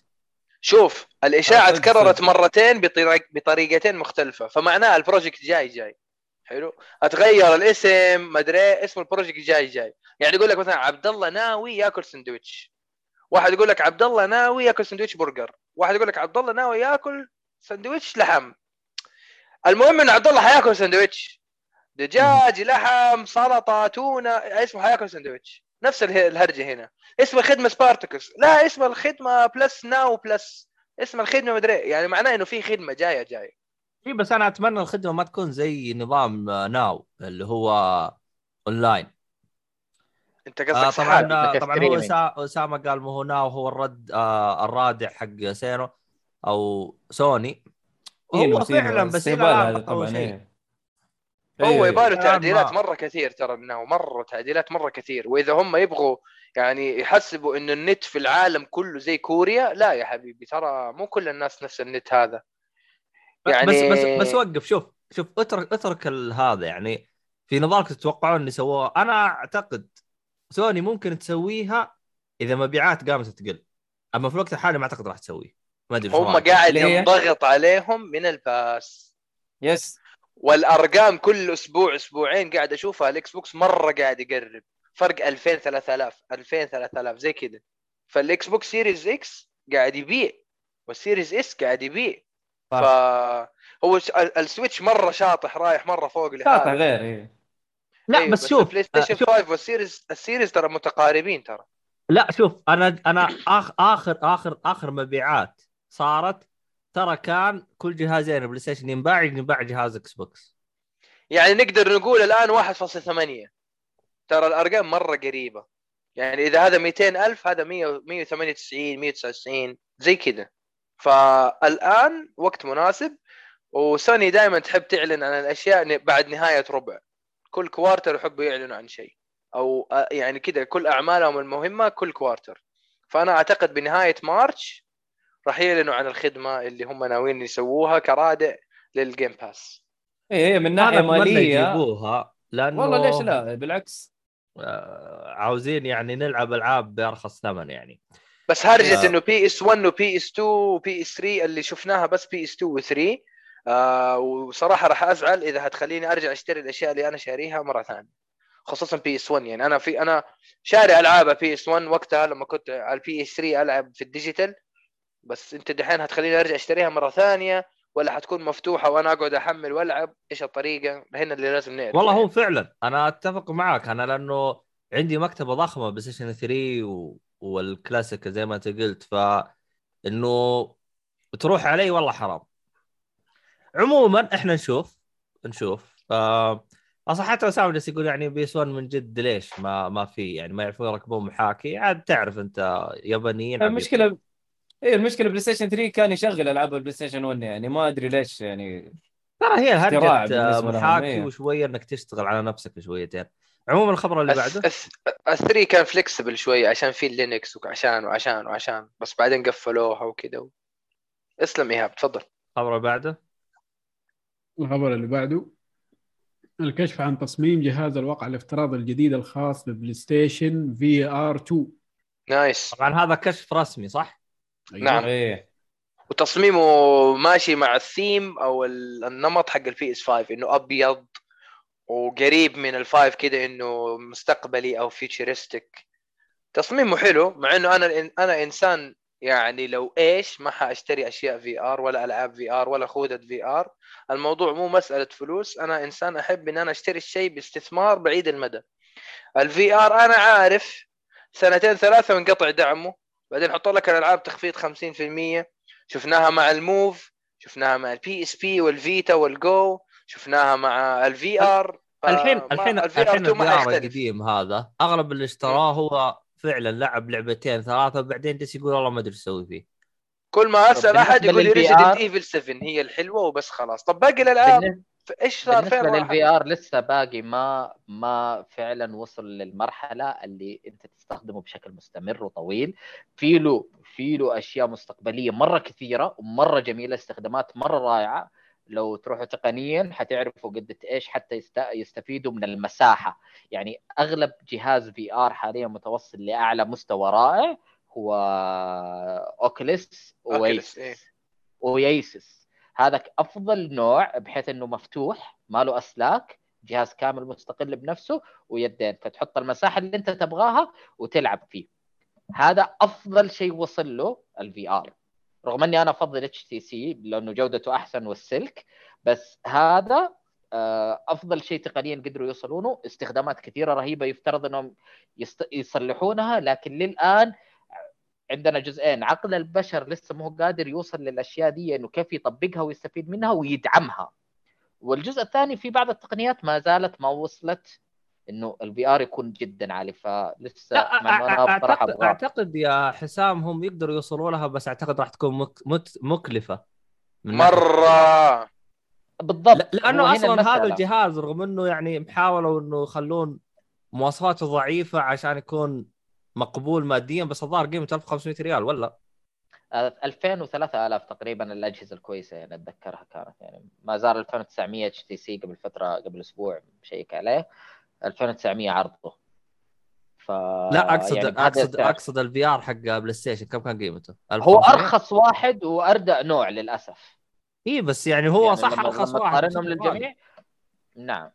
شوف الإشاعة تكررت. مرتين بطريق بطريقتين مختلفة فمعناها ال project جاي جاي حلو. أتغير الاسم مدري إيه، اسم ال project جاي جاي. يعني يقول لك مثلا عبد الله ناوي ياكل سندويتش. واحد يقول لك عبد الله ناوي ياكل سندويتش برجر. واحد يقول لك عبد الله ناوي ياكل سندويتش لحم. المهم إن عبد الله حياكل سندويتش. دجاج لحم سلطة تونة اسمه حياكل سندويتش. نفس اله- الهرجة هنا. اسم الخدمه Spartacus لا اسم الخدمة Plus Now Plus اسم الخدمة مدري. يعني معناه إنه في خدمة جاية جاية. اي بس أنا أتمنى الخدمة ما تكون زي نظام آه، Now اللي هو أونلاين. أنت آه قصدك سحاب. طبعا قصدك طبعا هو اسامه قال مو هو ناو هو الرد آه الرادع حق سينو أو سوني. سينو- هو. فعلا بس هذا ما طوروا طبعا شيء. إيه. هو يباله الآن تعديلات ما- مرة كثير ترى انه مرة تعديلات مرة كثير. وإذا هم يبغوا يعني يحسبوا إنه النت في العالم كله زي كوريا لا يا حبيبي ترى مو كل الناس نفس النت هذا. يعني بس بس بس وقف شوف شوف اترك اترك ال- هذا يعني في نظامك تتوقعون ان سووها أنا أعتقد سوني ممكن تسويها إذا مبيعات قامت تقل. أما في الوقت الحالي ما أعتقد راح تسويه. ما أدري هم؟ قاعد؟ ينضغط عليهم من ال Pass yes والأرقام كل أسبوع أسبوعين قاعد أشوفها ال Xbox مرة قاعد يقرب. فرق 2000 3000 2000 3000 زي كذا فال Xbox Series X قاعد يبيع وال Series S قاعد يبيع. فهو ال Switch مرة شاطح رايح مرة فوق شاطح لحاله غير إيه. لا أيوة، بس شوف ال PlayStation آه، شوف. 5 وال Series ال Series ترى متقاربين ترى. لا شوف أنا أنا آخ آخر آخر آخر مبيعات صارت ترى كان كل جهازين PlayStation ينباع ينباع جهاز Xbox يعني نقدر نقول الآن 1.8 ترى الأرقام مرة قريبة. يعني إذا هذا 200 ألف هذا 100 198 199 زي كذا. فالآن وقت مناسب وسوني دائما تحب تعلن عن الأشياء بعد نهاية ربع. كل quarter يحبوا يعلنوا عن شيء. أو يعني كذا كل أعمالهم المهمة كل quarter فأنا أعتقد بنهاية March راح يعلنوا عن الخدمة اللي هم ناويين يسووها كرادع لل Game Pass إيه إيه، من ناحية مالية. يجيبوها لأنه والله ليش لا؟ بالعكس. آه، عاوزين يعني نلعب ألعاب بأرخص ثمن يعني. بس هرجة آه. إنه PS 1 و PS 2 و PS 3 اللي شفناها بس PS 2 و 3 آه وصراحة راح أزعل إذا هتخليني أرجع أشتري الأشياء اللي أنا شاريها مرة ثانية خصوصا PS 1 يعني أنا في أنا شاري ألعاب PS 1 وقتها لما كنت على ال PS 3 ألعب في ال digital بس أنت دحين هتخليني أرجع أشتريها مرة ثانية ولا حتكون مفتوحة وأنا أقعد أحمل وألعب إيش الطريقة هنا اللي لازم نعرف والله. هو فعلا أنا أتفق معاك أنا لأنه عندي مكتبة ضخمة PlayStation 3 و... والكلاسيك زي ما انت قلت ف انه تروح علي والله حرام عموما إحنا نشوف نشوف آه أصلا حتى أسامة جالس يقول يعني PS 1 من جد ليش ما ما في يعني ما يعرفون يركبون محاكي عاد تعرف أنت يابانيين. المشكلة إيه المشكلة بلاي ستيشن 3 كان يشغل ألعاب ال PlayStation 1 يعني ما أدري ليش يعني ترى هي لهم، محاكي إيه. وشوية إنك تشتغل على نفسك شويتين عموما الخبر اللي بعده؟ ال three كان flexible شوية عشان في Linux وعشان وعشان وعشان بس بعدين قفلوها وكذا اسلم إيهاب تفضل. الخبر اللي بعده؟ الخبر اللي بعده الكشف عن تصميم جهاز الواقع الافتراضي الجديد الخاص ب PlayStation VR 2 nice. طبعا هذا كشف رسمي صح؟ أيوة. نعم. إيه. وتصميمه ماشي مع الثيم أو ال- النمط حق ال PS 5 إنه أبيض وقريب من ال five كده إنه مستقبلي أو futuristic تصميمه حلو مع إنه أنا أنا إنسان يعني لو إيش ما حأشتري أشياء VR ولا ألعاب VR ولا خوذة VR. الموضوع مو مسألة فلوس أنا إنسان أحب إن أنا أشتري الشيء باستثمار بعيد المدى. ال VR أنا عارف سنتين ثلاثة وانقطع دعمه بعدين حطوا لك الألعاب تخفيض 50% شفناها مع ال Move شفناها مع ال PSP وال Vita وال Go شفناها مع ال VR الحين الحين الحين الفي آر القديم هذا أغلب اللي اشتراه هو فعلا لعب لعبتين ثلاثة وبعدين جالس يقول والله ما أدري إيش أسوي فيه. كل ما اسال أحد يقول VR Evil 7 هي الحلوة وبس خلاص. طب باقي الالعاب إيش صار؟ فين بالنسبة؟ لل VR لسه باقي ما ما فعلا وصل للمرحلة اللي أنت تستخدمه بشكل مستمر وطويل. في له في له أشياء مستقبلية مرة كثيرة ومرة جميلة استخدامات مرة رائعة. لو تروحوا تقنيا حتعرفوا قد إيش حتى يست- يستفيدوا من المساحة. يعني أغلب جهاز VR حاليا متوصل لأعلى مستوى رائع هو Oculus Oculus، إيه. هذا أفضل نوع بحيث إنه مفتوح ما له أسلاك جهاز كامل مستقل بنفسه ويدين فتحط المساحة اللي أنت تبغاها وتلعب فيه. هذا أفضل شيء وصل له ال VR رغم إني أنا أفضل HTC لأنه جودته أحسن والسلك بس هذا آه، أفضل شيء تقنيا قدروا يوصلونه. استخدامات كثيرة رهيبة يفترض إنهم يست... يصلحونها لكن للآن عندنا جزئين. عقل البشر لسه مو قادر يوصل للأشياء دي إنه كيف يطبقها ويستفيد منها ويدعمها. والجزء الثاني في بعض التقنيات ما زالت ما وصلت إنه ال VR يكون جدا عالي فلسه لا مع إنه أنا بصراحة اعتقد يا حسام هم يقدروا يوصلوا لها بس أعتقد راح تكون مك... مت... مكلفة. مرة. بالضبط. لا- لأنه أصلا هذا. الجهاز رغم إنه يعني محاولوا إنه يخلون مواصفاته ضعيفة عشان يكون مقبول ماديا بس الظاهر قيمته 1500 ريال ولا؟ 2000 و3000 تقريبا الأجهزة الكويسة يعني أتذكرها كانت يعني ما زال 2900 HTC قبل فترة قبل أسبوع مشيك عليه. 2900 عرضه ف لا اقصد يعني اقصد. أقصد ال VR حق بلاي ستيشن كم كان قيمته؟ هو 1500 أرخص واحد وأردأ نوع للأسف إي بس يعني هو يعني صح لما- أرخص لما واحد تقارنهم بس باقي. للجميع نعم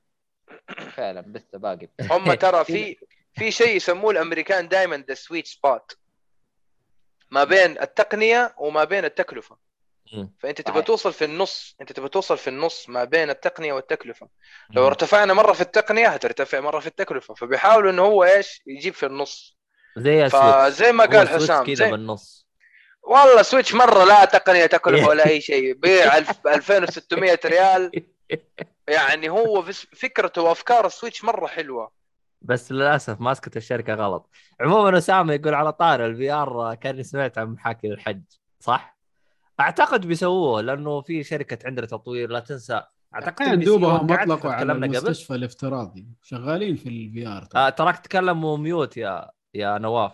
فعلا لسه باقي هم ترى في في شيء يسموه الأمريكان دائما ذا sweet spot ما بين التقنية وما بين التكلفة. فأنت تبغى. توصل في النص أنت تبغى توصل في النص ما بين التقنية والتكلفة. لو. ارتفعنا مرة في التقنية هترتفع مرة في التكلفة. فبيحاولوا إنه هو إيش؟ يجيب في النص. زي فزي ما قال حسام كذا بالنص. والله سويتش مرة لا تقنية تكلفة ولا أي شيء. بيع ألف- 2600 ريال. يعني هو فكرته وافكار السويتش مرة حلوة. بس للأسف ماسكة الشركة غلط. عموما اسامه يقول على طار ال VR كأني سمعت عن محاكي للحج صح؟ أعتقد بيسووه لأنه في شركة عندنا تطوير لا تنسى. أعتقد دوبهم اطلقوا على المستشفى الافتراضي. شغالين في الفي ار آه تراك تكلموا mute يا يا نواف.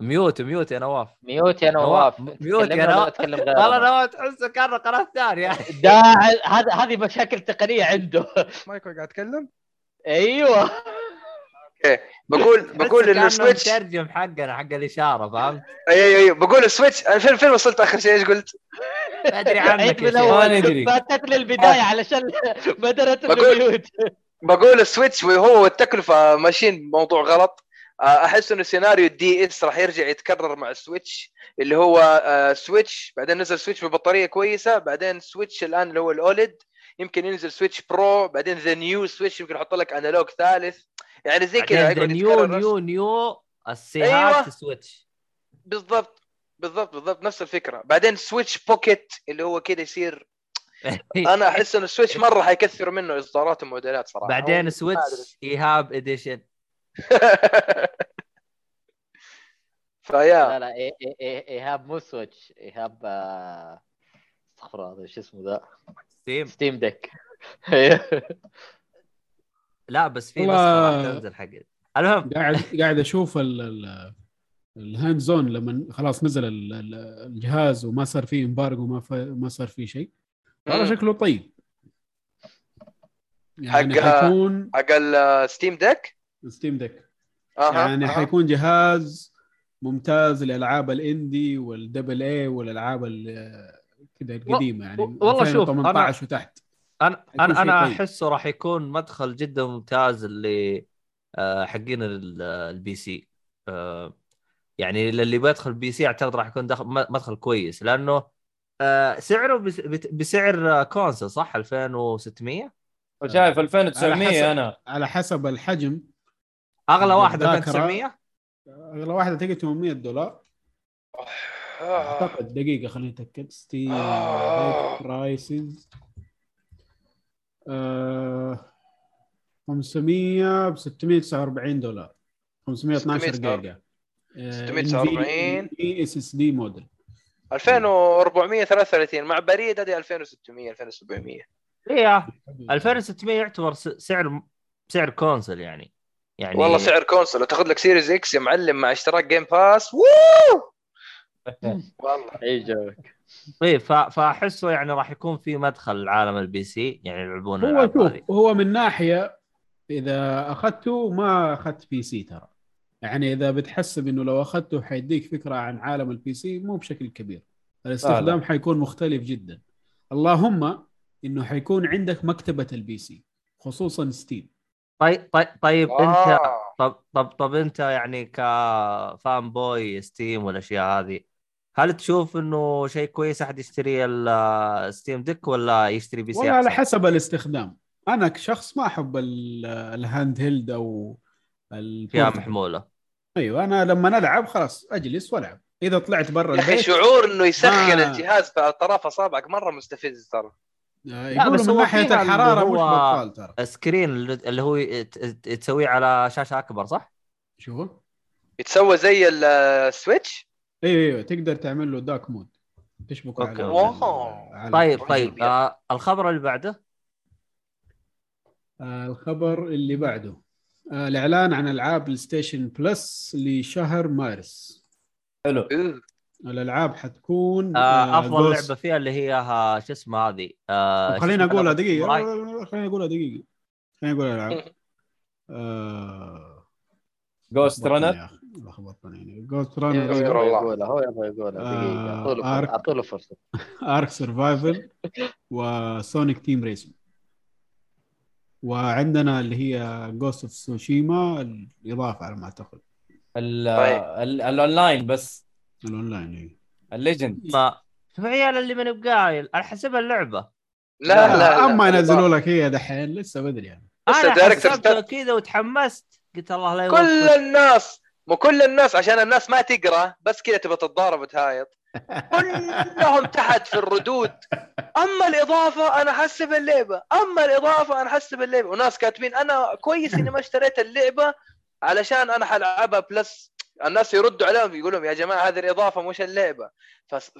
mute mute يا نواف. mute يا نواف، نواف. mute يا نواف. والله نواف. تحسه كان قناة ثانية. ده هذه مشاكل تقنية عنده. مايكل قاعد يتكلم؟ أيوه. بقول بقول تحسه انه سويتش مترجم حقنا حق الإشارة فهمت؟ اي اي اي بقول السويتش فين فين وصلت آخر شيء إيش قلت؟ أدري عنك. ما ندري. فاتت لي البداية علشان بدرت بقول- بقول السويتش وهو والتكلفة ماشيين موضوع غلط آه، أحس إنه سيناريو ال DS راح يرجع يتكرر مع السويتش اللي هو آه، سويتش بعدين نزل سويتش ببطارية كويسة بعدين سويتش الآن اللي هو ال OLED يمكن ينزل سويتش Pro بعدين the new سويتش يمكن يحط لك analog ثالث يعني زي كذا يقعد نيو نيو نيو السيهات أيوة. سويتش بالضبط بالضبط بالضبط نفس الفكرة بعدين سويتش pocket اللي هو كذا يصير أنا احس انه السويتش مره حيكثر منه اصدارات وموديلات صراحة بعدين سويتش ايهاب edition فيا لا لا إيه- إيه- إيه- ايهاب مو سويتش ايهاب آه، استغفر الله شو اسمه the ستيم ستيم ديك لا بس في نسخه راح تنزل حق المهم. قاعد قاعد أشوف ال- ال- ال hands-on لما خلاص نزل ال- ال- الجهاز وما صار فيه embargo ما ف- ما صار فيه شيء. والله. شكله طيب. يعني حق- حيكون حق الستيم ديك ستيم ديك أها يعني أها. حيكون جهاز ممتاز للالعاب ال indie وال double A والألعاب ال- كذا القديمة يعني والله شوف، أنا- 18 وتحت. أنا أنا أنا طيب. أحسه راح يكون مدخل جدا ممتاز اللي آه، حقين ال- ال PC. آه، يعني اللي بيدخل PC أعتقد راح يكون دخل مدخل كويس لأنه آه، سعره بس- بت- بسعر آه، console صح 2600 وشايف على 2900 حسب- أنا. على حسب الحجم. أغلى واحدة بالذاكرة. 2900 أغلى واحدة تلقى 800 دولار. آه. أعتقد دقيقة خليني أتأكد. ستيم آه. prices 500 ب 649 دولار. 512 600 جيجا. 649. اي SSD model. 2433 مع بريد هذه 2600 2700 هي 2600 يعتبر س- سعر سعر console يعني. يعني والله سعر console تاخذ لك Series X يا معلم مع اشتراك Game Pass ووو! والله. أي جوك. إيه ف- فأحسه يعني راح يكون في مدخل لعالم ال PC يعني يلعبون هو شوف. هو من ناحية إذا أخذته ما أخذت PC ترى. يعني إذا بتحسب انه لو أخذته حيديك فكرة عن عالم ال PC مو بشكل كبير. الاستخدام حيكون مختلف جدا. اللهم إنه حيكون عندك مكتبة ال PC خصوصا ستيم طيب طيب طيب أنت آه. طب طب طب أنت يعني ك fanboy ستيم والأشياء هذه هل تشوف إنه شيء كويس احد يشتري الستيم ديك ولا يشتري PC والله على؟ حسب الاستخدام. أنا كشخص ما أحب ال- ال handheld أو فيها. محمولة. أيوه أنا لما ألعب خلاص أجلس وألعب. إذا طلعت برا يا أخي البيت شعور إنه يسخن ما- الجهاز في اطراف أصابعك مرة مستفز ترى. آه، لا، يقولوا بس من ناحية الحرارة مش بطال ترى. screen اللي هو تسويه على شاشة أكبر صح؟ شوفوا يتسوى زي السويتش أيوه أيوه تقدر تعمل له dock mode. تشبكه okay. على. على طيب. طيب آه الخبر اللي بعده؟ آه الخبر اللي بعده. آه الإعلان عن ألعاب بلاي ستيشن بلس لشهر مارس. حلو. إيه. الألعاب حتكون آه أفضل Ghost- لعبة فيها اللي هي ها- شو اسمها هذه؟ آه خليني أقولها دقيقة؟ خليني أقولها دقيقة. خليني أقول الألعاب. آه... Ghostrunner لخبطني يعني Ghostrunner يبغى. يقولها هو يبغى يقولها آه، اعطوا له Ark. اعطوا له فرصة Ark Survival و Sonic Team Racing وعندنا اللي هي Ghost of Tsushima الإضافة على ما اعتقد ال- طيب. ال- الأونلاين بس الأونلاين إيه. ال Legends ما شوف عيال اللي من بقايل أنا حسبها اللعبة لا لا لا أما ينزلوا لك هي دحين لسه بدري يعني أنا ستات. كذا وتحمست قلت الله لا كل الناس مو كل الناس عشان الناس ما تقرأ بس كذا تبغى تتضارب وتهايط. كلهم تحت في الردود. أما الإضافة أنا حسب اللعبة. أما الإضافة أنا حسب اللعبة. وناس كاتبين أنا كويس إني ما اشتريت اللعبة علشان أنا حلعبها بلس الناس يردوا عليهم يقولون يا جماعة هذه الإضافة مش اللعبة.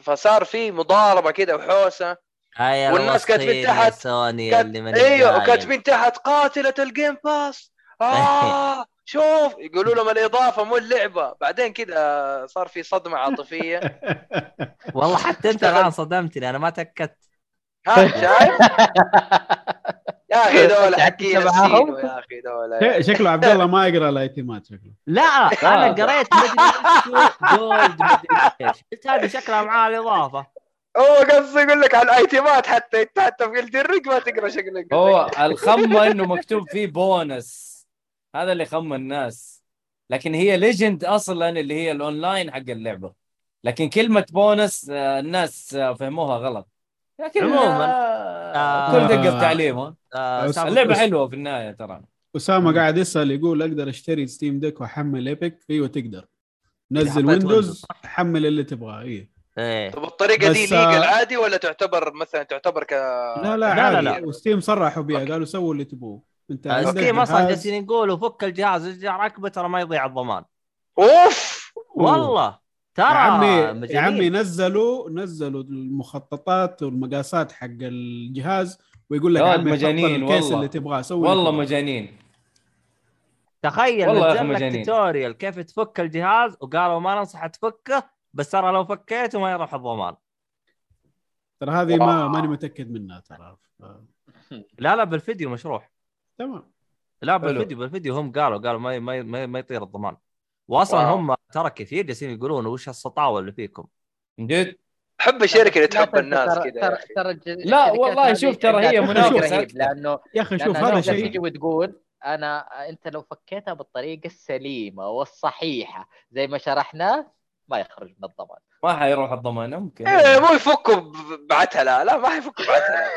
فصار في مضاربة كده وحوسة. والناس كاتبين تحت سوني كات... اللي أيوه. وكاتبين تحت قاتلة الـ Game Pass آه شوف يقولوا لهم الإضافة مو اللعبة. بعدين كذا صار في صدمة عاطفية. والله حتى أنت الآن صدمتني أنا ما تأكدت. ها شايف؟ يا أخي دول تعبت حكي معاهم؟ نسينه يا أخي دول شكله عبد الله ما يقرأ الـ items ات شكله. لا أنا قريت Gold قلت هذه شكلها معاه الإضافة. هو قصدي يقول لك على الـ items ات حتى انت حتى في الدرج ما تقرأ شكلك. هو الخمه إنه مكتوب فيه بونس. هذا اللي خم الناس. لكن هي Legend أصلا اللي هي الاونلاين حق اللعبة. لكن كلمة بونس آه، الناس آه، فهموها غلط. لكن عموماً، آه، كل دقة في آه اللعبة حلوة في النهاية ترى. أسامة قاعد يسأل يقول أقدر أشتري Steam Deck وأحمل Epic أيوه تقدر نزل Windows حمل اللي تبغاه إيه. إيه. طب الطريقة دي legal عادي ولا تعتبر مثلا تعتبر ك لا لا لا، عادي. لا. و Steam صرحوا بها قالوا سووا اللي تبغوه انت آه، Steam أصلا جهاز- جالسين يقولوا فك الجهاز ارجع ركبه ترى ما يضيع الضمان. أوف! والله. ترى يا عمي يا. عمي نزلوا نزلوا المخططات والمقاسات حق الجهاز ويقول لك عمي مجانين الـ case والله. اللي تبغاه سوي والله. مجانين. تخيل والله لك مجانين. tutorial كيف تفك الجهاز؟ وقالوا ما ننصح تفكه بس ترى لو فكيته ما يروح الضمان. ترى هذه ما. ماني متأكد منها ترى. ف- لا لا بالفيديو مشروح. تمام لا. بالفيديو بالفيديو هم قالوا قالوا ما ما ما, ما يطير الضمان واصلا wow. هم ترى كثير جالسين يقولون وش السطاوه اللي فيكم من جد أحب الشركة اللي تحب الناس كذا لا والله شوف ترى هي أكثر. لأنه يا أخي شوف هذا شيء تيجي وتقول أنا أنت لو فكيتها بالطريقة السليمة والصحيحة زي ما شرحناه ما يخرج من الضمان. ما حيروح الضمان ممكن. إيه مو يفكوا ب- بعتها لا ما حيفكوا بعتها.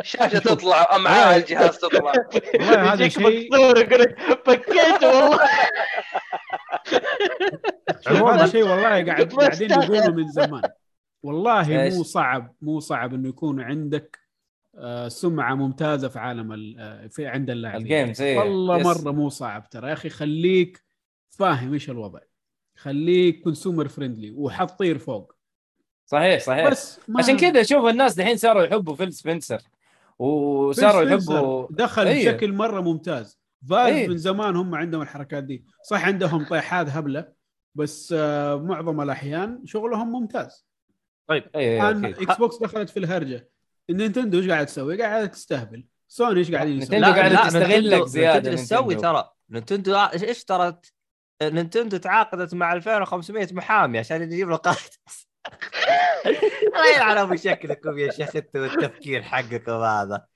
الشاشه تطلع امعاء الجهاز تطلع. والله هذا يجيك شيء مكسور يقول لك فكيته والله. هذا شيء والله قاعد ما قاعدين. يقولوا من زمان. والله؟ مو صعب مو صعب إنه يكون عندك آه، سمعة ممتازة في عالم ال- آه، في عند اللاعبين. الـ gamers إيه. والله. مرة مو صعب ترى. يا أخي خليك فاهم إيش الوضع. خليك consumer friendly وحتطير فوق. صحيح صحيح. بس ما عشان كذا شوف الناس دحين صاروا يحبوا Phil Spencer وصاروا Phil Spencer يحبوا دخل أيوه. بشكل مرة ممتاز. فالف أيوه. من زمان هم عندهم الحركات دي. صح عندهم طيحات هبلة. بس آه، معظم الأحيان شغلهم ممتاز. أيوه أيوه الان أكيد. Xbox دخلت في الهرجة. النينتندو إيش قاعد تسوي؟ قاعد تستهبل. سوني إيش قاعدين يسوي؟ نينتندو قاعدة لا، تستغلك نينتندو- نينتندو إيش تسوي نينتندو. ترى. نينتندو إيش اشترت نينتندو تعاقدت مع 2500 محامي عشان يجيب له قائد الله يلعن ابو شكلكم يا شيخ أنتم والتفكير حقكم هذا.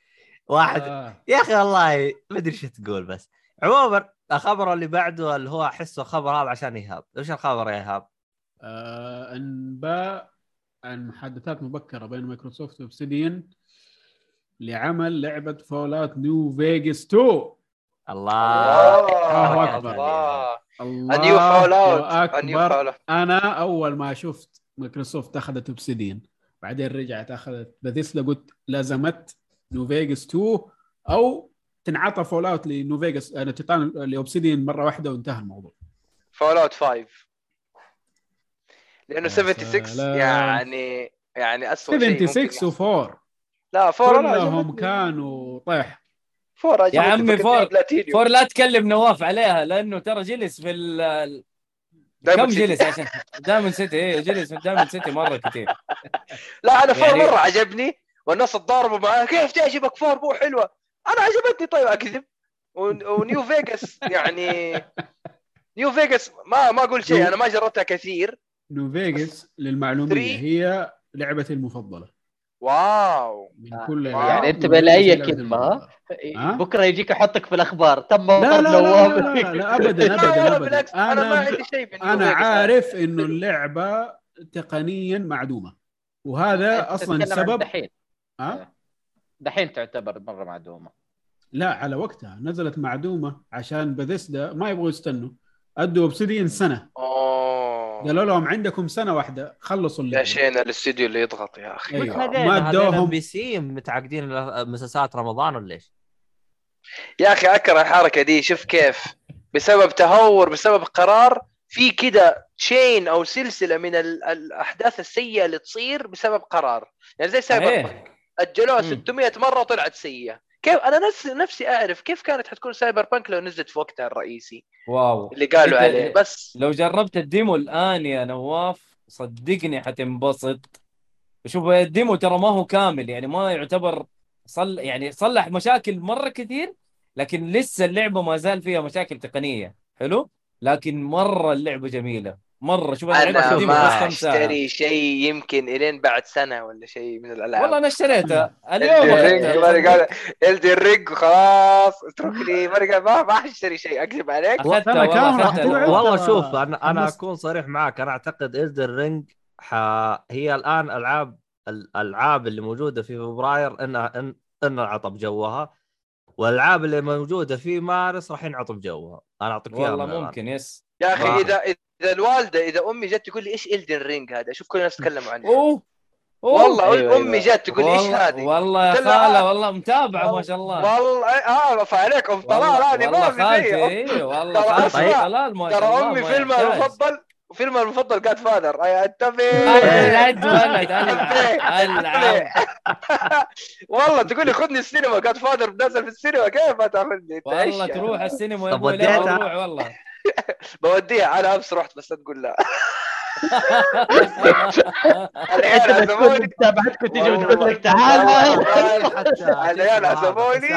واحد آه. يا أخي والله ما أدري شو تقول بس. عموما الخبر اللي بعده اللي هو احسه خبر هذا عشان إيهاب. إيش الخبر يا إيهاب؟ آه، أنباء عن محادثات مبكرة بين مايكروسوفت و Obsidian لعمل لعبة Fallout New Vegas 2 الله. الله أكبر. الله. الله Fallout أنا أول ما شفت مايكروسوفت أخذت Obsidian. بعدين رجعت أخذت. بثيسلا قلت لازمت نيو فيجاس 2 أو تنعطى فول أوت لنيو فيجاس أنا تيتان لأوبسيديان مرة واحدة وانتهى الموضوع. فول أوت 5 لأنه يا 76 سلام. يعني يعني ممكن 76 يحصل. و4 لا فور أنا كلهم. كانوا طيح. فور يا عمي فور. بلاتينيوم. فور لا تكلم نواف عليها لأنه ترى جلس في ال كم. جلس عشان Diamond City. إيه جلس في Diamond City مرة كثير لا أنا four يعني- مرة عجبني والناس تضاربوا معاه. كيف تعجبك four؟ مو حلوة. أنا عجبتني. طيب أكذب. ون- و New Vegas يعني New Vegas ما ما أقول شيء. أنا ما جربتها كثير. New Vegas للمعلومية. هي لعبتي المفضلة. wow. من آه. كل يعني أنت New بلا Vegas أي لعبتي كلمة، ها؟ بكرة يجيك يحطك في الأخبار. تم لا لا لا, لا, لا, لا ابدا لا ابدا لا ابدا. بالعكس أنا ما أنا عندي شيء أنا. عارف إنه اللعبة تقنيا معدومة وهذا أصلا السبب دحين. ها؟ دحين تعتبر مرة معدومة. لا على وقتها نزلت معدومة عشان بثيسدا ما يبغوا يستنوا. أدوا Obsidian سنة. أوه. قالوا لهم عندكم سنة واحدة خلصوا اللعبة. شينا الاستوديو اللي يضغط يا أخي. أيوة. ما ادوهم PC متعاقدين مسلسلات رمضان ولا إيش؟ يا أخي أكره الحركة دي شوف كيف. بسبب تهور بسبب قرار في كده chain أو سلسلة من ال- الأحداث السيئة اللي تصير بسبب قرار. يعني زي سايبر إيه أجلوها مم. 600 مرة وطلعت سيئة. كيف أنا نفسي نفسي أعرف كيف كانت حتكون Cyberpunk لو نزلت في وقتها الرئيسي؟ wow. اللي قالوا عليه بس. لو جربت الـ demo الآن يا نواف صدقني حتنبسط. شوف الـ demo ترى ما هو كامل يعني ما يعتبر صل يعني صلح مشاكل مرة كثير لكن لسه اللعبة ما زال فيها مشاكل تقنية. حلو؟ لكن مرة اللعبة جميلة. مرة شوف أنا ما أشتري شيء يمكن إلين بعد سنة ولا شيء من الألعاب. والله أنا اشتريتها اليوم Elden Ring وخلاص اتركني ما ما حاشتري شيء أكذب عليك. والله شوف أنا أنا. أكون صريح معاك. أنا أعتقد Elden Ring ح... هي الآن العاب الألعاب اللي موجودة في فبراير انها ان إن انعطى بجوها والألعاب اللي موجودة في مارس راح ينعطوا بجوها أنا أعطيك إياها والله. ممكن يس. يا أخي. إذا إذا الوالدة إذا أمي جت تقول لي إيش الدن رينج هذا؟ شوف كل الناس تكلموا عنه أوه. أوه. والله أيوة، أمي أيوة. جت تقول لي إيش هذه؟ والله يا خالة آه. والله متابعة ما شاء الله. والله آه فعليك ام طلال هذه ما في إيه والله ترى خالتي طلال ما شاء ترى الله امي ما فيلمها. المفضل فيلمها المفضل جاد فادر أي أتفق. والله تقول لي خذني السينما جاد فادر نازل في السينما كيف ما تاخذني والله؟ تروح السينما يا أبوي والله. بوديها. أنا أمس رحت بس لا تقول لا. العيال عزموني. متابعتكم تجي. وتقول لك تعال. العيال عزموني.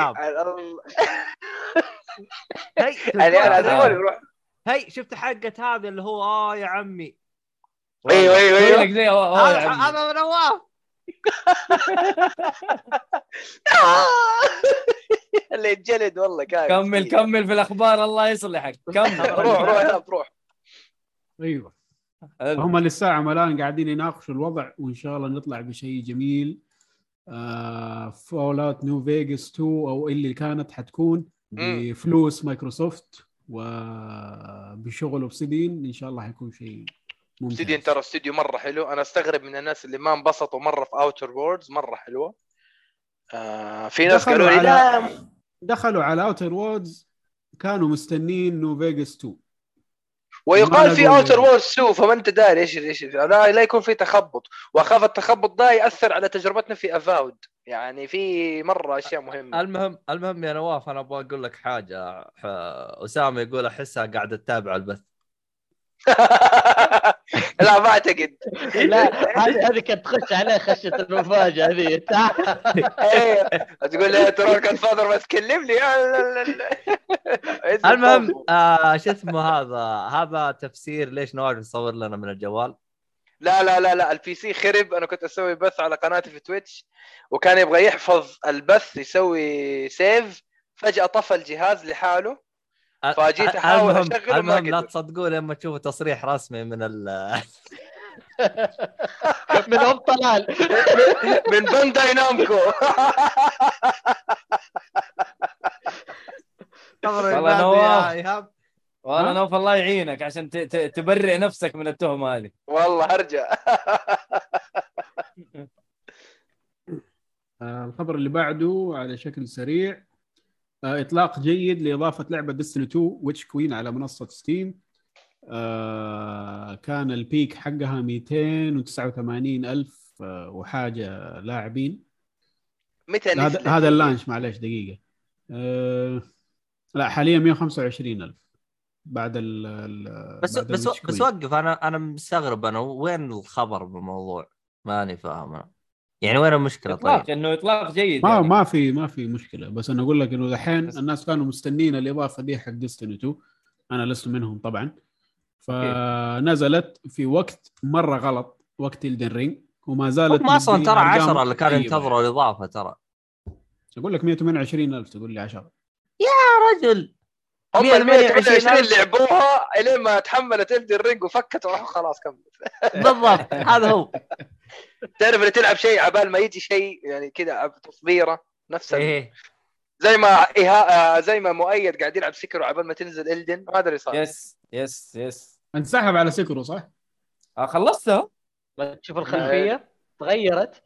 العيال عزموني. عزموني روح. هي شفت حقة هذا اللي هو آه يا عمي. أيوه أيوه أيوه. هذا نواف. اللي يتجلد والله كان كمل كمل في الأخبار الله يصلحك. كمل. روح روح روح أيوه. حلو. هم للساعة الآن قاعدين يناقشوا الوضع وإن شاء الله نطلع بشيء جميل. آه Fallout New Vegas 2 أو اللي كانت حتكون. بفلوس مايكروسوفت وبشغل Obsidian إن شاء الله حيكون شيء ممتاز. استوديو ترى استوديو مرة حلو. أنا أستغرب من الناس اللي ما انبسطوا مرة في Outer Worlds مرة حلوة. آه في ناس دخلوا قالوا لي لا. دخلوا على Outer Worlds كانوا مستنين New Vegas 2 ويقال في Outer. Worlds 2 فما أنت داري إيش إيش لا لا يكون في تخبط. وأخاف التخبط ده يأثر على تجربتنا في Avowed يعني في مرة أشياء مهمة. المهم المهم يا نواف أنا أبغى أقول لك حاجة. ح- أسامة يقول أحسها قاعدة تتابع البث. لا ما أعتقد. لا هذه هذه كانت تخش عليه خشه المفاجأة ذي. إيه تقول لي ترى كان فاضر ما تكلمني. المهم آه شو اسمه هذا؟ هذا تفسير ليش نواف يصور لنا من الجوال؟ لا لا لا لا ال PC خرب. أنا كنت أسوي بث على قناتي في Twitch وكان يبغى يحفظ البث يسوي save فجأة طفى الجهاز لحاله. فجيت أحاول المهم ما المهم لا. تصدقوا لما تشوفوا تصريح رسمي من ال من ام طلال من Bandai Namco والله نواف. إيهاب والله؟ نوف الله يعينك عشان ت- ت- تبرئ نفسك من التهمة هذه والله هرجع آه، الخبر اللي بعده على شكل سريع إطلاق جيد لإضافة لعبة Destiny 2 Witch Queen على منصة Steam آه، كان ال peak حقها 289 ألف آه، وحاجة لاعبين متى هذا ال launch معلش دقيقة آه، لا حاليا 125 ألف بعد ال بس بعد بس بس. وقف أنا أنا مستغرب أنا وين الخبر بالموضوع؟ ماني فاهم أنا. يعني وين المشكلة إطلاق طيب؟ إنه إطلاق جيد ما يعني. ما في ما في مشكلة. بس أنا أقول لك إنه دحين الناس كانوا مستنين الإضافة دي حق Destiny 2 أنا لست منهم طبعا. فنزلت في وقت مرة غلط وقت Elden Ring وما زالت هم أصلا ترى أرقام 10 اللي كانوا. ينتظروا الإضافة ترى. أقول لك 128 ألف تقول لي 10 يا رجل! هم 128 ال 128 لعبوها إلين ما تحملت Elden Ring وفكت وراحوا خلاص كملت بالضبط هذا هو. تعرف اللي تلعب شيء عبال ما يجي شيء يعني كذا تصبيره نفس ال- إيه. زي ما إيها... آه، زي ما مؤيد قاعد يلعب Sekiro عبال ما تنزل Elden هذا اللي صار. يس يس يس. انسحب على Sekiro صح؟ آه خلصتها ما تشوف الخلفية تغيرت.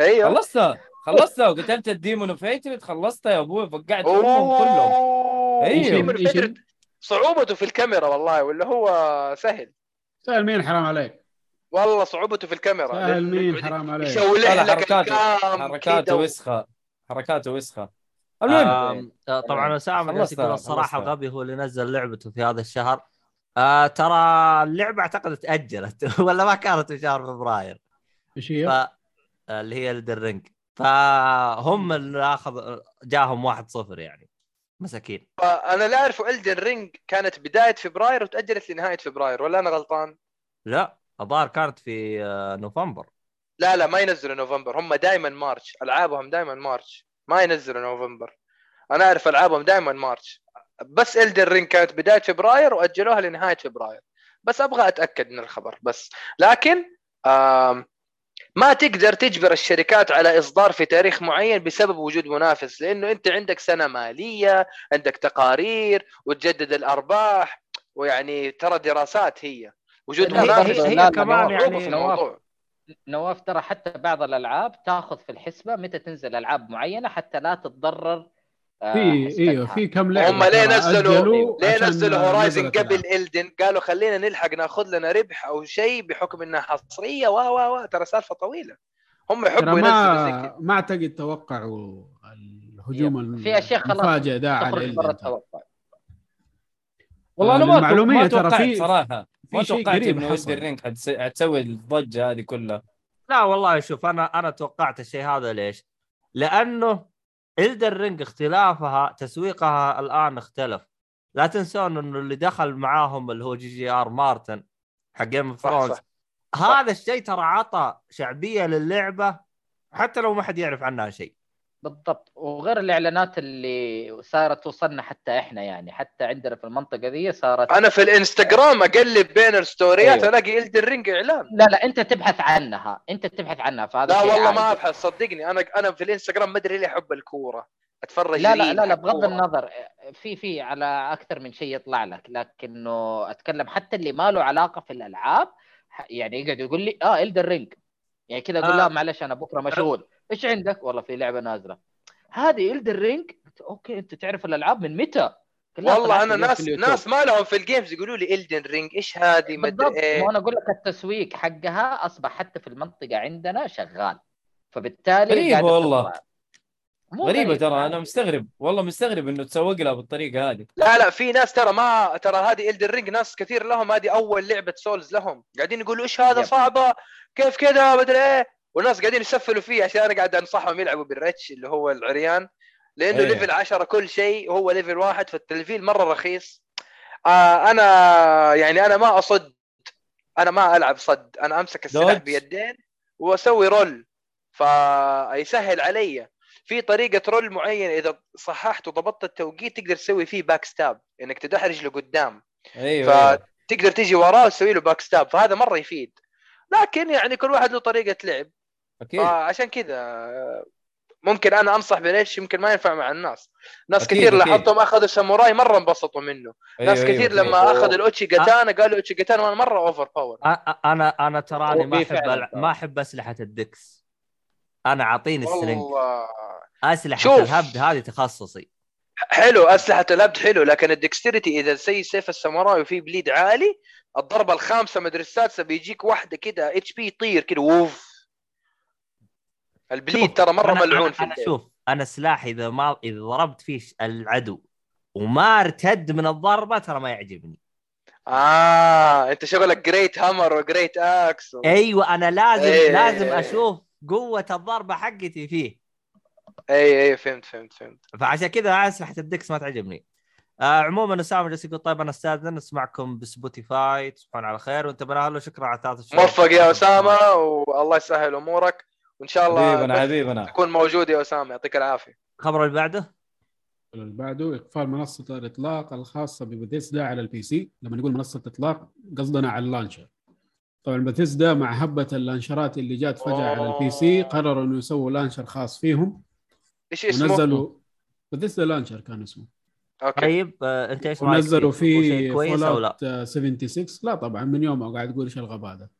أيوه. خلصتها خلصتها وقتلت ال Demon of Hatred خلصتها يا أبوي فقعت امهم كلهم. أيوه. فيترد صعوبته في الكاميرا والله ولا هو سهل. سهل مين حرام عليك؟ والله صعوبته في الكاميرا. سهل مين حرام عليك؟ يشولح لا، لك حركاته- حركاته وسخة. حركاته وسخة. المهم. آه، طبعا اسامه جالس خلصتها- يقول الصراحه خلصتها. الغبي هو اللي نزل لعبته في هذا الشهر. آه ترى اللعبة أعتقد تأجلت ولا ما كانت في شهر فبراير. إيش ف... هي؟ آه، اللي هي الدرينج فهم اللي أخذ جاهم 1-0 يعني. مساكين. أنا لا أعرف Elden Ring كانت بداية فبراير وتأجلت لنهاية فبراير ولا أنا غلطان؟ لا الظاهر كانت في آه، نوفمبر. لا لا ما ينزلوا نوفمبر. هم دائما March. ألعابهم دائما مارش. ما ينزلوا نوفمبر. أنا أعرف ألعابهم دائما March. بس Elden Ring كانت بداية فبراير وأجلوها لنهاية فبراير. بس أبغى أتأكد من الخبر. بس. لكن آم ما تقدر تجبر الشركات على إصدار في تاريخ معين بسبب وجود منافس لأنه أنت عندك سنة مالية عندك تقارير وتجدد الأرباح ويعني ترى دراسات هي وجود منافس هي- هي كمان يعني في نواف. الموضوع نواف ترى حتى بعض الألعاب تاخذ في الحسبة متى تنزل ألعاب معينة حتى لا تتضرر في حسبتها. أيوه في كم لعبة هم ليه ترى نزلوا ليه نزلوا هورايزن قبل. Elden قالوا خلينا نلحق ناخذ لنا ربح أو شيء بحكم إنها حصرية و و و ترى سالفة طويلة هم ترى يحبوا ما ما أعتقد توقعوا الهجوم في أشياء خلاص المفاجئ ده على. التوقع والله آه، أنا ما للمعلومية ما ترى توقعت في- صراحة ما في توقعت إنه ال Ring حتس- حتسوي الضجة هذه كلها لا والله شوف أنا أنا توقعت الشيء هذا ليش؟ لأنه Elden Ring اختلافها تسويقها الآن اختلف. لا تنسون انه اللي دخل معاهم اللي هو G G R Martin حق Game of Thrones. هذا الشيء ترى عطى شعبية للعبة حتى لو ما حد يعرف عنها شيء. بالضبط وغير الإعلانات اللي صارت توصلنا حتى إحنا يعني حتى عندنا في المنطقة دي صارت أنا في الإنستغرام أقلب بين الستوريات أيوه. ألاقي Elden Ring إعلان لا لا أنت تبحث عنها أنت تبحث عنها فهذا لا والله ما عادي. أبحث صدقني أنا أنا في الإنستغرام ما أدري ليه أحب الكورة أتفرج لا لا لا لا بغض. النظر في في على أكثر من شيء يطلع لك لكنه أتكلم حتى اللي ما له علاقة في الألعاب يعني يقعد يقول لي آه Elden Ring يعني كذا أقول آه. لا معلش أنا بكرة مشغول إيش عندك؟ والله في لعبة نازلة. هذه Elden Ring okay أنت تعرف الألعاب من متى؟ والله أنا ناس. ناس ما لهم في ال games يقولوا لي Elden Ring إيش هذه؟ ما أدري إيه. ما أنا أقول لك التسويق حقها أصبح حتى في المنطقة عندنا شغال. فبالتالي غريبة قاعدة والله. غريبة غريب، ترى. أنا مستغرب. والله مستغرب إنه تسوق لها بالطريقة هذه. لا لا في ناس ترى ما ترى هذه Elden Ring ناس كثير لهم هذه أول لعبة Souls لهم. قاعدين يقولوا إيش هذا. صعبة؟ كيف كذا؟ ما أدري إيه. والناس قاعدين يسفلوا فيه عشان أنا قاعد أنصحهم يلعبوا بال Wretch اللي هو العريان لأنه إيه. level 10 كل شيء وهو level واحد فالتلفيل مرة رخيص آه أنا يعني أنا ما أصد أنا ما ألعب صد أنا أمسك السلاح. بيدين وأسوي roll فيسهل علي في طريقة roll معينه إذا صححت وضبطت التوقيت تقدر تسوي فيه back stab انك تدحرج لقدام أيوه أيوة. فتقدر تيجي وراه وتسوي له back stab فهذا مرة يفيد لكن يعني كل واحد له طريقة لعب أكيد. فعشان كذا ممكن أنا أنصح بليش يمكن ما ينفع مع الناس. ناس أكيد، كثير أكيد. لاحظتهم أخذوا ساموراي مرة انبسطوا منه. أيوة ناس كثير أيوة. لما أخذ ال Uchigatana قالوا Uchigatana مرة over power أنا أنا تراني ما أحب ما أحب أسلحة ال dex. أنا أعطيني ال strength والله. أسلحة شوف. الهبد هذه تخصصي. حلو أسلحة الهبد حلو لكن ال dexterity إذا زي سيف الساموراي وفي bleed عالي الضربة الخامسة مدري السادسة بيجيك واحدة كده HP يطير كده ووف. ال bleed ترى مرة أنا- ملعون في أنا الليل. شوف أنا سلاحي إذا ما إذا ضربت فيه العدو وما ارتد من الضربة ترى ما يعجبني. آه أنت شغلك great hammer و great axe و... أيوه أنا لازم إيه. لازم أشوف قوة الضربة حقتي فيه. اي اي فهمت فهمت فهمت. فعشان كذا اسلحه ال dex ما تعجبني. آه عموما اسامه جالس يقول طيب أنا أستاذن نسمعكم ب Spotify تصبحون على خير وانتبهنا له شكرا على ثلاث شهور موفق يا أسامة والله يسهل أمورك. وإن شاء الله حبيبنا حبيبنا. تكون موجود يا أسامة. يعطيك العافية. الخبر اللي بعده؟ اللي بعده إقفال منصة الإطلاق الخاصة ببثيسدا على ال PC. لما نقول منصة إطلاق قصدنا على ال launcher. طبعا بثيسدا مع هبة اللانشرات اللي جات فجأة على ال PC قرروا إنه يسووا launcher خاص فيهم. إيش اسمه؟ ونزلوا Bethesda launcher كان اسمه. okay. طيب آه أنت إيش رايك ونزلوا فيه؟ كويس أو Fall لا؟ out 76 لا طبعا من يوم قاعد تقول إيش الغباء ده.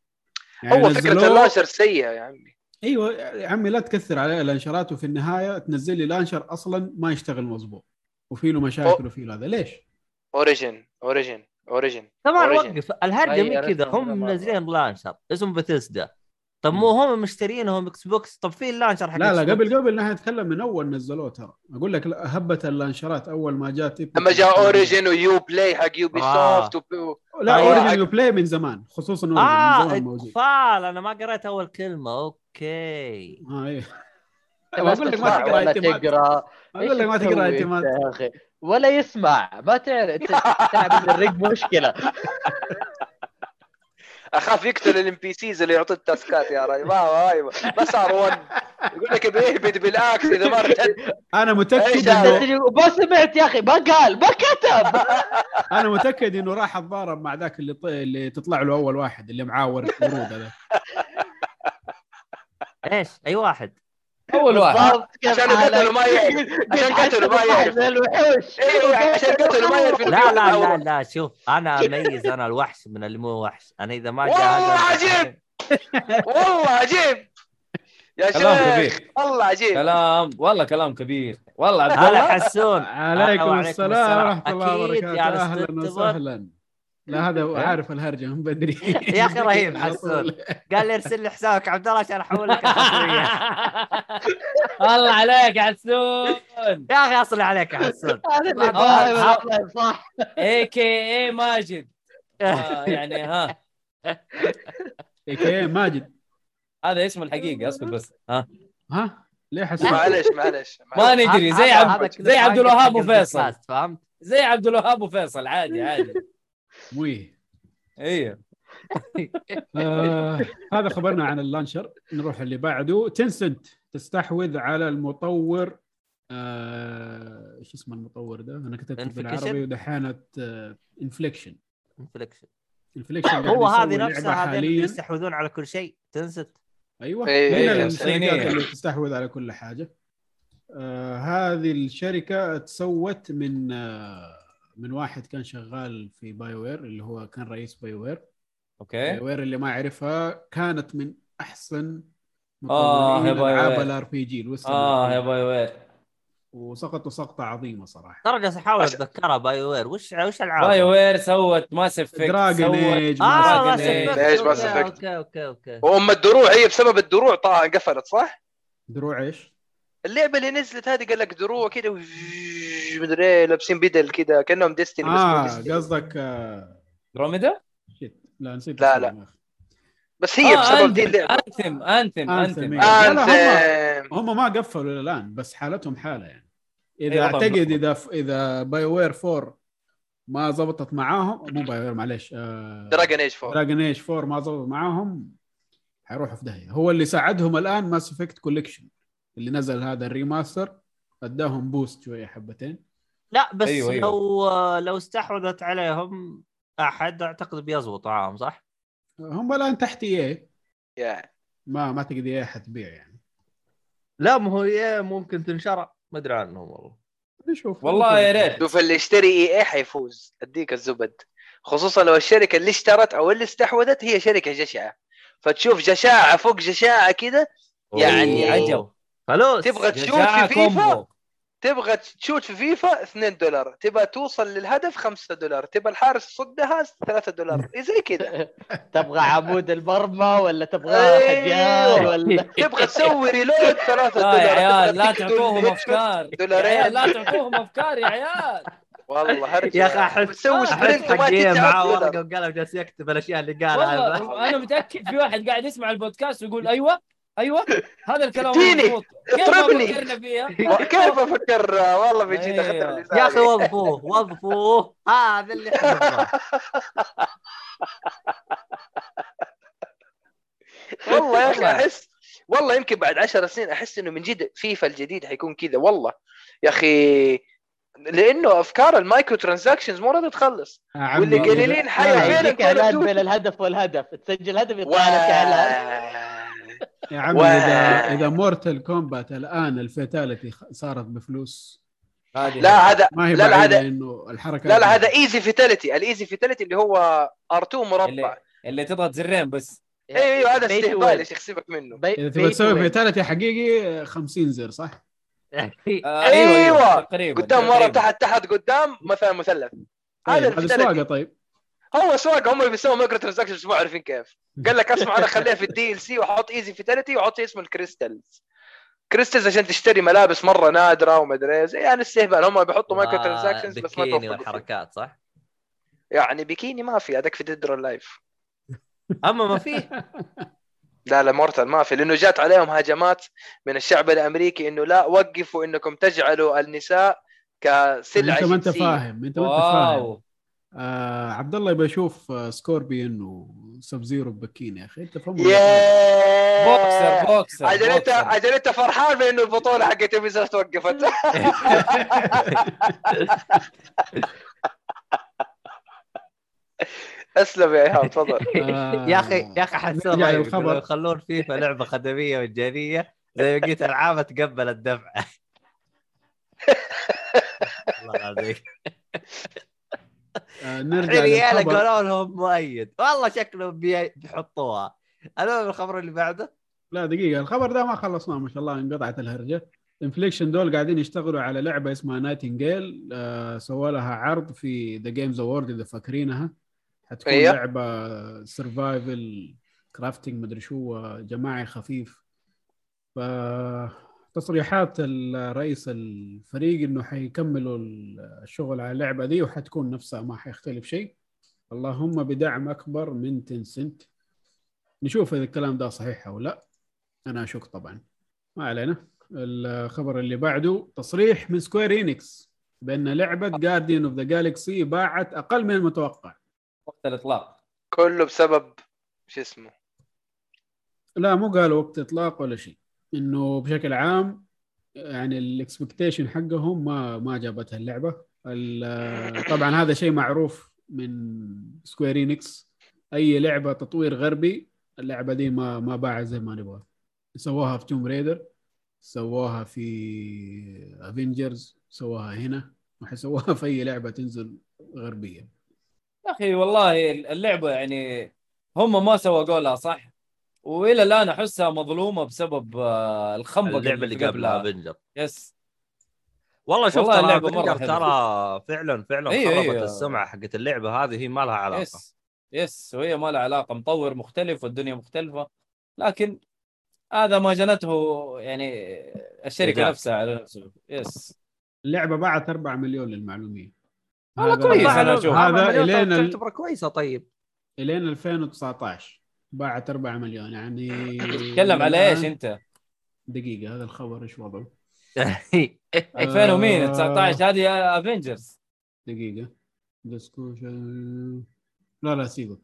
هو فكرة ال launcher سيئة يا عمي. أيوه يا عمي لا تكثر عليه لانشرات وفي النهاية تنزل لي launcher أصلا ما يشتغل مظبوط وفي له مشاكل وفي له هذا ليش؟ Origin Origin Origin طبعا Origin. وقف الهرجة مين كذا هم. منزلين launcher اسمه بثيسدا طب مو هم مشترينهم Xbox طب في ال launcher حق لا لا. قبل قبل نحن نتكلم من أول نزلوه ترى. أقول لك لا، هبة اللانشرات أول ما جات لما جاء Origin و Uplay حق Ubi آه. soft لا. اوريجن يو بلاي من زمان خصوصا اوريجن من آه زمان موجود. إطفال أنا ما قريت أول كلمة أوكي. آه إيه. الناس أقول لك ما تقرأ تقرأ أقول لك ما تقرأ اعتماد يا أخي؟ ولا يسمع ما تعرف تلعب الرق مشكلة. أخاف يقتل الام بي سيز اللي يعطوا التاسكات يا رجل. ما ما ما صار ون يقول لك بيهبد بالاكس إذا ما ارتد. أنا متأكد؟ انه ما سمعت يا أخي ما قال ما كتب. أنا متأكد إنه راح أتضارب مع ذاك اللي ط... اللي تطلع له أول واحد اللي معاه ورد ورود هذا. إيش؟ أي واحد؟ أول واحد عشان؟ قتلوا ما يعرف. عشان قتلوا ما يعرف. أيوه عشان قتلوا ما يعرف لا لا لا. لا شوف أنا أميز أنا الوحش من اللي مو وحش أنا إذا ما جاء والله عجيب. والله عجيب يا كلام شيخ كبير. والله عجيب كلام والله كلام كبير والله عبد هلا حسون عليكم السلام. ورحمة الله وبركاته أهلا. وسهلا لا هذا؟ عارف الهرجة من بدري. يا أخي رهيب حسون. قال لي ارسل لي حسابك عبد الله عشان أحول لك الله عليك يا حسون يا أخي أصلي عليك يا حسون صح. اي كي اي ماجد. آه، يعني ها. إيه كي ماجد. هذا اسمه الحقيقي اسكت بس. ها. ها؟ ليه حسون معلش معلش. ما. ندري زي عبد زي عبد الوهاب وفيصل. فهمت؟ زي عبد الوهاب وفيصل عادي عادي. مويه أيوه آه هذا خبرنا عن اللانشر. نروح اللي بعده. تنسنت تستحوذ على المطور آه إيش اسمه المطور ده؟ أنا كتبت؟ بالعربي ودحانة آه Inflexion Inflexion Inflexion هو هذه نفسها حاليا. يستحوذون على كل شيء. Tencent أيوه. إيه، من إيه، الشركات صينية. اللي تستحوذ على كل حاجة. آه هذه الشركة تسوت من آه من واحد كان شغال في BioWare اللي هو كان رئيس BioWare okay BioWare اللي ما عرفها كانت من أحسن آه، مطورين يا باي العاب. ال RPG آه يا BioWare وسقطوا سقطة عظيمة صراحة ترى جالس احاول اتذكرها BioWare وش وش ألعاب؟ BioWare سوت Mass Effect Dragon Age آه Mass. Effect ليش Mass okay؟ okay okay وأم الدروع هي بسبب الدروع طا قفلت صح؟ دروع إيش؟ اللعبة اللي نزلت هذه قال لك دروع كذا مدري إيه لابسين بدل كذا كأنهم Destiny آه قصدك آه Andromeda shit لا نسيت لا، لا. بس هي بسبب دي اللعبة. Anthem Anthem Anthem إيه. آه، Anthem ما قفلوا إلى الان بس حالتهم حالة يعني. إذا أيوة، أعتقد. إذا إذا BioWare 4 ما زبطت معاهم مو Bio معلش آه Dragon Age 4 Dragon Age 4 ما زبط معاهم حيروحوا في داهية. هو اللي ساعدهم الآن Mass Effect Collection اللي نزل هذا ال remaster. أداهم boost شوية حبتين. لا بس أيوه، أيوه. لو لو استحوذت عليهم أحد أعتقد بيزبط معاهم صح؟ هم الآن تحت EA. ما ما تقدر إيه حتبيع يعني. لا ما هو إيه ممكن تنشرع ما أدري عنهم والله. نشوف. والله يا ريت. شوف اللي يشتري EA حيفوز. أديك الزبد. خصوصا لو الشركة اللي اشترت أو اللي استحوذت هي شركة جشعة. فتشوف جشاعة فوق جشاعة كده يعني. عجب. فلوس تبغى تشوت في فيفا؟ تبغى تشوت في فيفا؟ 2 دولار. تبغى توصل للهدف؟ 5 دولار. تبغى الحارس صدها 3 دولار. إيه زي كذا. تبغى عمود المرمى ولا تبغى. حجار ولا تبغى تسوي reload 3 لا دولار. يا عيال لا تعطوهم أفكار. يا دولارين. عيال لا تعطوهم أفكار يا عيال. والله يا أخي أحس بتسوي أحس سبرنت وما معاه. ورقة وقلم جالس يكتب الأشياء اللي قالها. أنا متأكد في واحد قاعد يسمع البودكاست ويقول أيوه. أيوه هذا الكلام اديني، كيف اضربني. كيف أفكر والله. اخذت اللسان. يا أخي وظفوه وظفوه هذا اللي. والله يا أخي والله. أحس والله يمكن بعد عشر سنين أحس إنه من جد فيفا الجديد حيكون كذا والله يا أخي لأنه أفكار ال microtransactions مو راضيه تخلص يا عمي واللي قليلين حيا فين يجيك ال Call إعلان of بين Duty؟ الهدف والهدف تسجل هدف يطلع لك إعلان يا عمي و- اذا إذا Mortal Kombat الآن ال fatality صارت بفلوس هذه لا هذا ما هي لا، لا، هذا- إنه الحركة لا لا هذا easy fatality ال easy fatality اللي هو R2 مربع. اللي, اللي تضغط زرين بس. أيوه أيوه هذا استهبال شيخ سيبك منه؟ بي- إذا تبغى تسوي. fatality حقيقي 50 زر صح؟ آه أيوة. تقريبا قدام ورا. تحت تحت قدام مثلا مثلث. هذا طيب هذا ال fatality. سواقة طيب. هو سواق هم اللي بيسووا microtransactions مو عارفين كيف. قال لك اسمع أنا خليها في ال DLC واحط easy fatality واحط اسمه ال crystals crystals عشان تشتري ملابس مرة نادرة ومدري إيه يعني استهبال. هم بيحطوا microtransactions بس ما فيه. والحركات صح؟ يعني بيكيني ما في هذاك في Dead or Alive أما ما فيه لا لا Mortal ما في. لأنه جات عليهم هجمات من الشعب الأمريكي إنه لا وقفوا إنكم تجعلوا النساء كسلعة أنت ما انت. فاهم أنت ما أنت فاهم. آه عبد الله يبغى يشوف آه Scorpion و Sub-Zero ببكيني يا أخي. أنت فهم ياه! بوكسر بوكسر عجل انت. عجل أنت فرحان بانه البطولة حقت Ubisoft توقفت أسلم يا إيهاب تفضل. يا أخي يا أخي للخبر. يقولوا يخلون فيفا لعبة خدمية مجانيه زي بقيه ألعاب تقبل الدفع. والله العظيم. نرجع عيال للخبر. قالوا لهم مؤيد. والله شكلهم بي- بيحطوها. المهم الخبر اللي بعده؟ لا دقيقة. الخبر ده ما خلصناه ما شاء الله انقطعت الهرجة. Inflexion دول قاعدين يشتغلوا على لعبة اسمها Nightingale آه سووا لها عرض في The Game Awards إذا فاكرينها. حتكون أيوه. لعبة survival crafting مدري شو آه، جماعي خفيف. ف تصريحات الرئيس الفريق إنه حيكملوا الشغل على اللعبة دي وحتكون نفسها ما حيختلف شيء. اللهم بدعم أكبر من Tencent نشوف إذا الكلام ده صحيح أو لا. أنا أشك طبعا. ما علينا. الخبر اللي بعده تصريح من Square Enix بأن لعبة Guardians of the Galaxy باعت أقل من المتوقع. وقت الإطلاق. كله بسبب شو اسمه؟ لا مو قالوا وقت إطلاق ولا شيء. إنه بشكل عام يعني ال expectation حقهم ما ما جابتها اللعبه ال- طبعا هذا شيء معروف من Square Enix أي لعبة تطوير غربي اللعبة دي ما ما باعت زي ما نبغى. سووها في Tomb Raider سووها في Avengers سووها هنا. وحيسووها في أي لعبة تنزل غربيه يا أخي والله اللعبة يعني هم ما سووا قولها صح؟ وإلى الآن أحسها مظلومة بسبب آه، الخنبقة اللعبة اللي قبلها Avengers yes والله شوف والله ترى اللعبة مرة Avengers حلوة. ترى فعلا فعلا أيوة، خربت أيوة. السمعة حقت اللعبة هذه هي ما لها علاقة. yes yes وهي ما لها علاقة. مطور مختلف والدنيا مختلفة. لكن هذا ما جنته يعني الشركة إيجاب. نفسها على نفسه yes اللعبة باعت 4 مليون للمعلوميه والله هذا- كويس طبعاً أنا أشوف. هذا الين ال- تعتبر كويسة طيب. الين 2019 باعت 4 مليون يعني تكلم على إيش أنت؟ دقيقة هذا الخبر إيش وضعه؟ 2000 ومين؟ آه. 19 هذه Avengers دقيقة. discussion لا لا سيبك.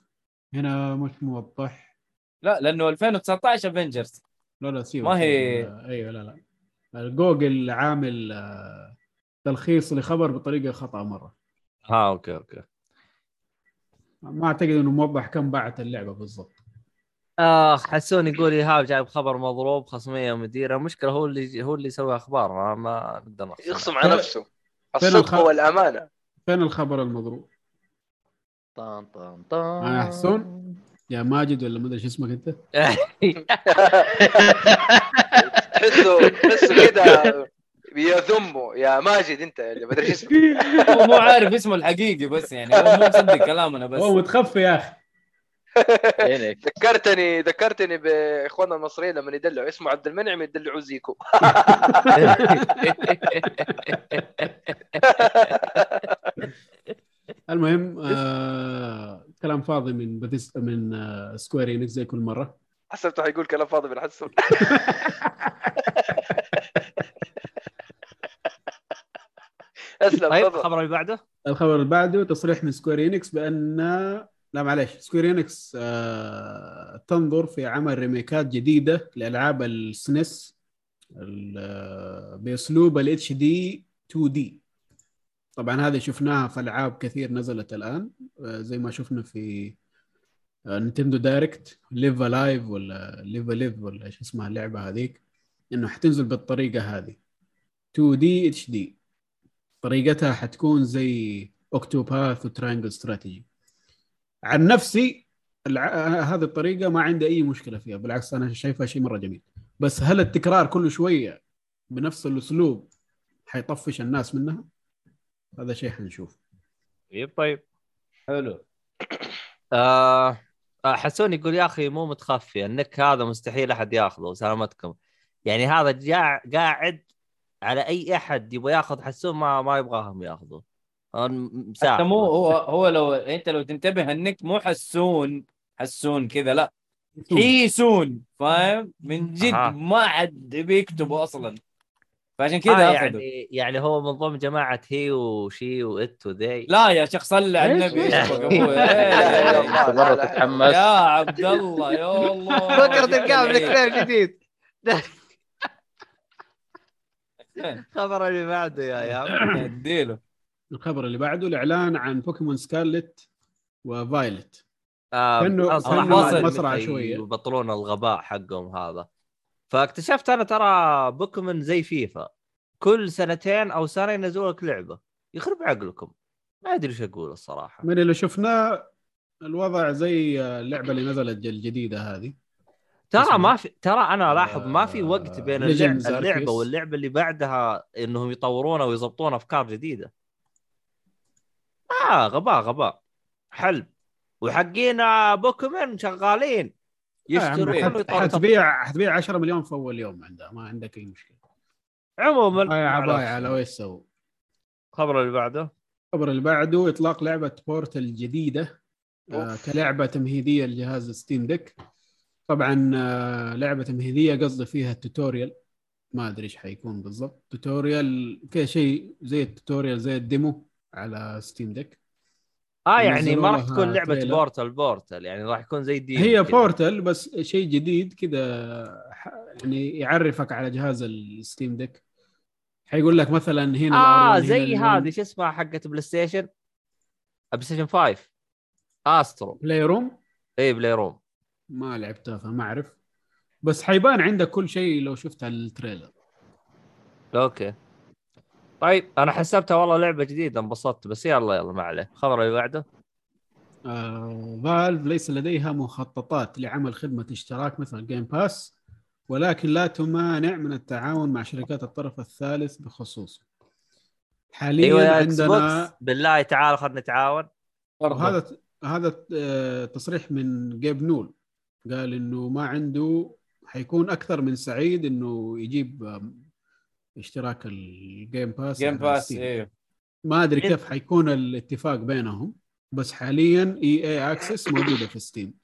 هنا مش موضح. لا لأنه 2019 Avengers لا لا سيبك. ما هي- آه، أيوه لا لا. جوجل عامل آه، تلخيص لخبر بطريقة خطأ مرة. ها okay okay. ما أعتقد إنه موضح كم باعت اللعبة بالضبط. اخ حسون يقول إيهاب جايب خبر مضروب خصميه مديره المشكلة هو اللي هو اللي يسوي أخبار ما, ما نقدر يخصم على نفسه الصدق والامانه فين الخبر المضروب؟ طن طن طن أنا حسون؟ يا ماجد ولا ما أدري شو اسمك أنت؟ تحسه تحسه كده يذمه يا ماجد أنت اللي ما أدري إيش اسمك هو مو عارف اسمه الحقيقي بس يعني هو مو مصدق كلامنا بس هو متخفي يا أخي. ذكرتني ذكرتني بإخواننا المصريين لما يدلعوا. اسمه عبد المنعم يدلعوا زيكو. المهم آه كلام فاضي من بثيس من آه Square Enix زي كل مرة. حسبته حيقول كلام فاضي من حسون. أسلم طيب الخبر اللي بعده؟ الخبر اللي بعده تصريح من Square Enix بأن لا معلش Square Enix آه تنظر في عمل ريميكات جديدة لألعاب ال SNES ال- آه، بأسلوب ال HD 2D طبعا هذه شفناها في ألعاب كثير نزلت الآن آه زي ما شفنا في آه Nintendo Direct Live A Live ولا Live Live ولا إيش اسمها اللعبة هذيك إنه حتنزل بالطريقة هذه 2D HD طريقتها حتكون زي Octopath و Triangle Strategy عن نفسي الع... هذه الطريقة ما عندي أي مشكلة فيها بالعكس أنا شايفها شيء مرة جميل. بس هل التكرار كل شوية بنفس الأسلوب حيطفش الناس منها؟ هذا شيء حنشوف. طيب طيب. حلو. آه آه، حسون يقول يا أخي مو متخفي النك هذا مستحيل أحد ياخذه سلامتكم. يعني هذا جاع قاعد على أي أحد يبغى ياخذ حسون ما ما يبغاهم ياخذوه. آه، مساعد حتى مو هو هو لو انت لو تنتبه النك مو حسون حسون كذا لا. حيسون فاهم؟ من جد أها. ما حد بيكتبه أصلا. فعشان آه كذا اخذوا يعني يعني هو من ضمن جماعة هي وشي وإت وذي. لا يا شيخ صلي على؟ النبي. مره لا. تتحمس يا عبد الله يا الله. فكرت الكامل كلام جديد خبر اللي بعده يا يا اديله. الخبر اللي بعده الإعلان عن بوكيمون سكارلت و Violet آه ما أدري مسرع شوية. يبطلون الغباء حقهم هذا. فاكتشفت أنا ترى بوكيمون زي فيفا. كل سنتين أو سنه ينزلوا لك لعبة. يخرب عقلكم. ما أدري إيش أقول الصراحة. من اللي شفناه الوضع زي اللعبة اللي نزلت الجديده هذه. ترى؟ ما في ترى أنا ألاحظ ما في آه، وقت بين اللعبة, اللعبة. واللعبة اللي بعدها إنهم يطورونها ويضبطون أفكار جديدة. آه غباء غباء. حلب. وحقين آه، بوكيمون شغالين. يا يشترون حتبيع حتبيع 10 مليون في أول يوم عندها ما عندك أي مشكلة. عموما بايع عليك. على ويش سووا. الخبر اللي بعده. الخبر اللي بعده إطلاق لعبة Portal الجديدة آه. كلعبة تمهيدية لجهاز Steam Deck طبعا آه لعبة تمهيدية قصدي فيها ال tutorial. ما أدري إيش حيكون بالضبط. tutorial كذا شيء زي ال tutorial زي ال demo. على Steam Deck آه يعني ما راح تكون لعبة trailer. Portal Portal يعني راح يكون زي دي هي Portal بس شيء جديد كذا يعني يعرفك على جهاز ال Steam Deck حيقول لك مثلا هنا آه زي. هذه شو اسمها حقت بلاي ستيشن بلاي ستيشن 5 استرو بلاي روم اي بلاي روم ما لعبتها فما أعرف. بس حيبان عندك كل شيء لو شفت ال trailer Okay. طيب أنا حسبتها والله لعبة جديدة انبسطت بس يلا يلا ما عليه. الخبر اللي بعده؟ آه Valve ليس لديها مخططات لعمل خدمة اشتراك مثل Game Pass ولكن لا تمانع من التعاون مع شركات الطرف الثالث بخصوصه. حاليا EA Access عندنا بالله تعال خلينا نتعاون. وهذا هذا آه، تصريح من Gabe Newell قال إنه ما عنده حيكون أكثر من سعيد إنه يجيب اشتراك ال Game Pass Game Pass. أيوه ما أدري كيف حيكون الاتفاق بينهم بس حاليا EA Access موجودة في Steam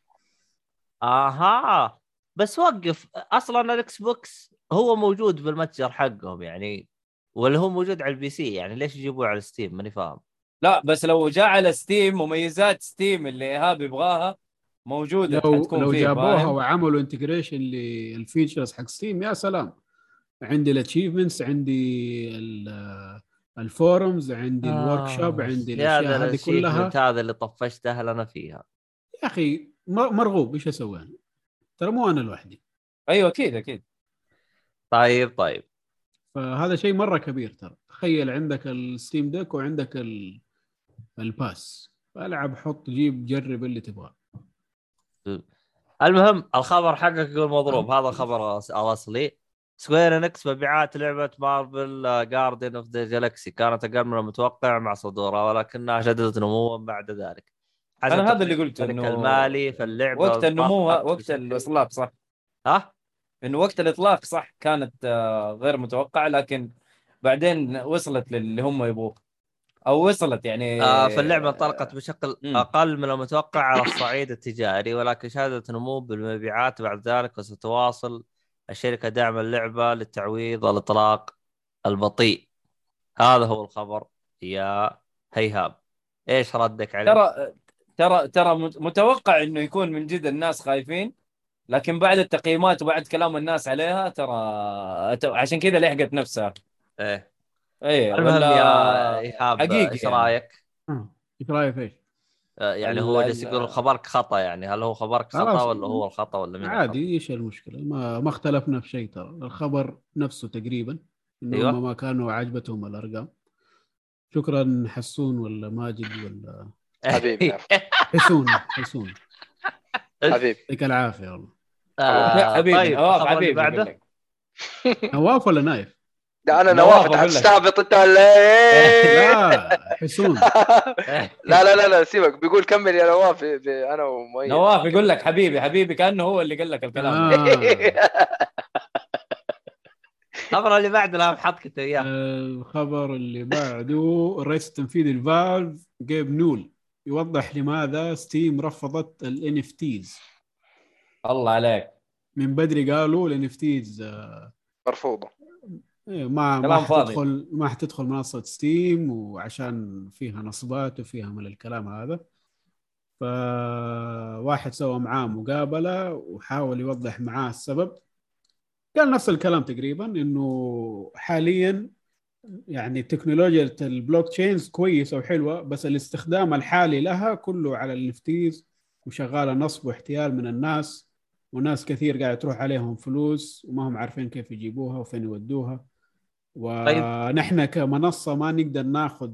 آها. بس وقف أصلا ال Xbox هو موجود بالمتجر حقهم يعني ولا هو موجود على ال PC يعني ليش يجيبوه على ستيم ماني فاهم. لا بس لو جاء على Steam مميزات Steam اللي إيهاب يبغاها موجودة لو لو جابوها؟ وعملوا integration لل features حق Steam يا سلام. عندي ال achievements عندي ال- ال forums عندي ال Workshop عندي يا الأشياء هذه كلها. هذا اللي طفشته لنا فيها. يا أخي مرغوب إيش أسوي أنا؟ ترى مو أنا لوحدي. أيوه أكيد أكيد. طيب طيب. فهذا شيء مرة كبير ترى. تخيل عندك ال Steam Deck وعندك ال... ال Pass ألعب حط جيب جرب اللي تبغاه. المهم الخبر حقك يقول مضروب. هذا الخبر الاصلي Square Enix مبيعات لعبة Marvel Guardians of the Galaxy كانت أقل من المتوقع مع صدورها ولكنها شددت نموا بعد ذلك. أنا هذا اللي قلته، إنه المالي في اللعبه وقت النمو وقت الإطلاق صح؟ ها؟ إنه وقت الإطلاق صح كانت آه، غير متوقعة لكن بعدين وصلت للي هم يبغوه. أو وصلت يعني آه فاللعبة انطلقت بشكل. أقل من المتوقع على الصعيد التجاري ولكن شهدت نمو بالمبيعات بعد ذلك وستواصل الشركة دعم اللعبة للتعويض الاطلاق البطيء هذا هو الخبر يا هيهاب إيش ردك عليه؟ ترى ترى ترى مت- متوقع إنه يكون من جد الناس خايفين لكن بعد التقييمات وبعد كلام الناس عليها ترى عشان كذا لحقت نفسها إيه اي المهم ولا- يا ايهاب حقيقي إيش يعني. رأيك؟ إيش رأيك إيش؟ آه، يعني هو جالس ال- يقول خبرك خطأ يعني هل هو خبرك خطأ. ولا هو الخطأ ولا مين الخطأ؟ عادي إيش المشكلة؟ ما ما اختلفنا في شيء ترى الخبر نفسه تقريبا إنه أيوة. ما كانوا عاجبتهم الأرقام شكرا حسون ولا ماجد ولا حبيبي حسون حسون حبيبي يعطيك العافية والله آه، حبيبي طيب نواف الخبر اللي حبيبي بعده. نواف ولا نايف؟ ده أنا نواف نواف أنت ولا إيه؟ لا حسون لا لا لا لا سيبك. بيقول كمل يا نواف أنا ومؤيد. نواف يقول لك حبيبي حبيبي كأنه هو اللي قال لك الكلام. آه. الخبر اللي بعده لا حط كنت اياه الخبر اللي بعده الرئيس التنفيذي الفالف جيب نول. يوضح لماذا Steam رفضت ال NFTs الله عليك. من بدري قالوا ال NFTs مرفوضة. إيه، ما ما كلام فاضي. حتدخل ما حتدخل منصة Steam وعشان فيها نصبات وفيها من الكلام هذا. فواحد سوى معاه مقابلة وحاول يوضح معاه السبب. قال نفس الكلام تقريبا إنه حاليا يعني تكنولوجيا ال blockchains كويسة وحلوة بس الاستخدام الحالي لها كله على ال NFTs وشغالة نصب واحتيال من الناس وناس كثير قاعد تروح عليهم فلوس وما هم عارفين كيف يجيبوها وفين يودوها. ونحن كمنصة ما نقدر ناخذ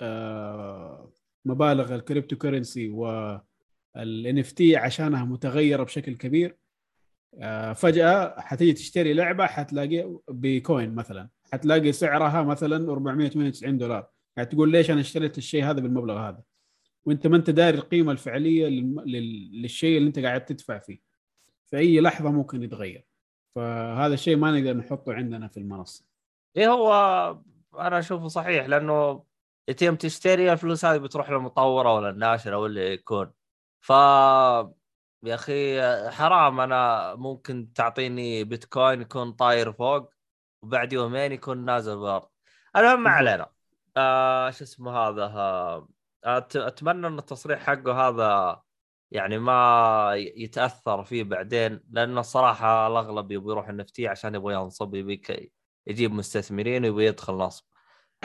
آه، مبالغ ال cryptocurrency وال NFT عشانها متغيرة بشكل كبير آه، فجأة حتيجي تشتري لعبة حتلاقي بتكوين مثلا حتلاقي سعرها مثلا 498 دولار. يعني تقول ليش أنا اشتريت الشيء هذا بالمبلغ هذا؟ وأنت ما أنت داري القيمة الفعلية للشيء اللي أنت قاعد تدفع فيه. في أي لحظة ممكن يتغير. فهذا الشيء ما نقدر نحطه عندنا في المنصة. إيه هو أنا أشوفه صحيح لأنه يتم تشتري الفلوس هذه بتروح للمطورة ولا الناشرة ولا يكون. ف يا أخي حرام أنا ممكن تعطيني بيتكوين يكون طاير فوق وبعد يومين يكون نازل بالارض المهم ما علينا. آه شو اسمه هذا؟ آه أتمنى إن التصريح حقه هذا يعني ما يتأثر فيه بعدين لأن الصراحة الأغلب يبغى يروح ال NFT عشان يبغى ينصب يبي يجيب مستثمرين ويبي يدخل نصب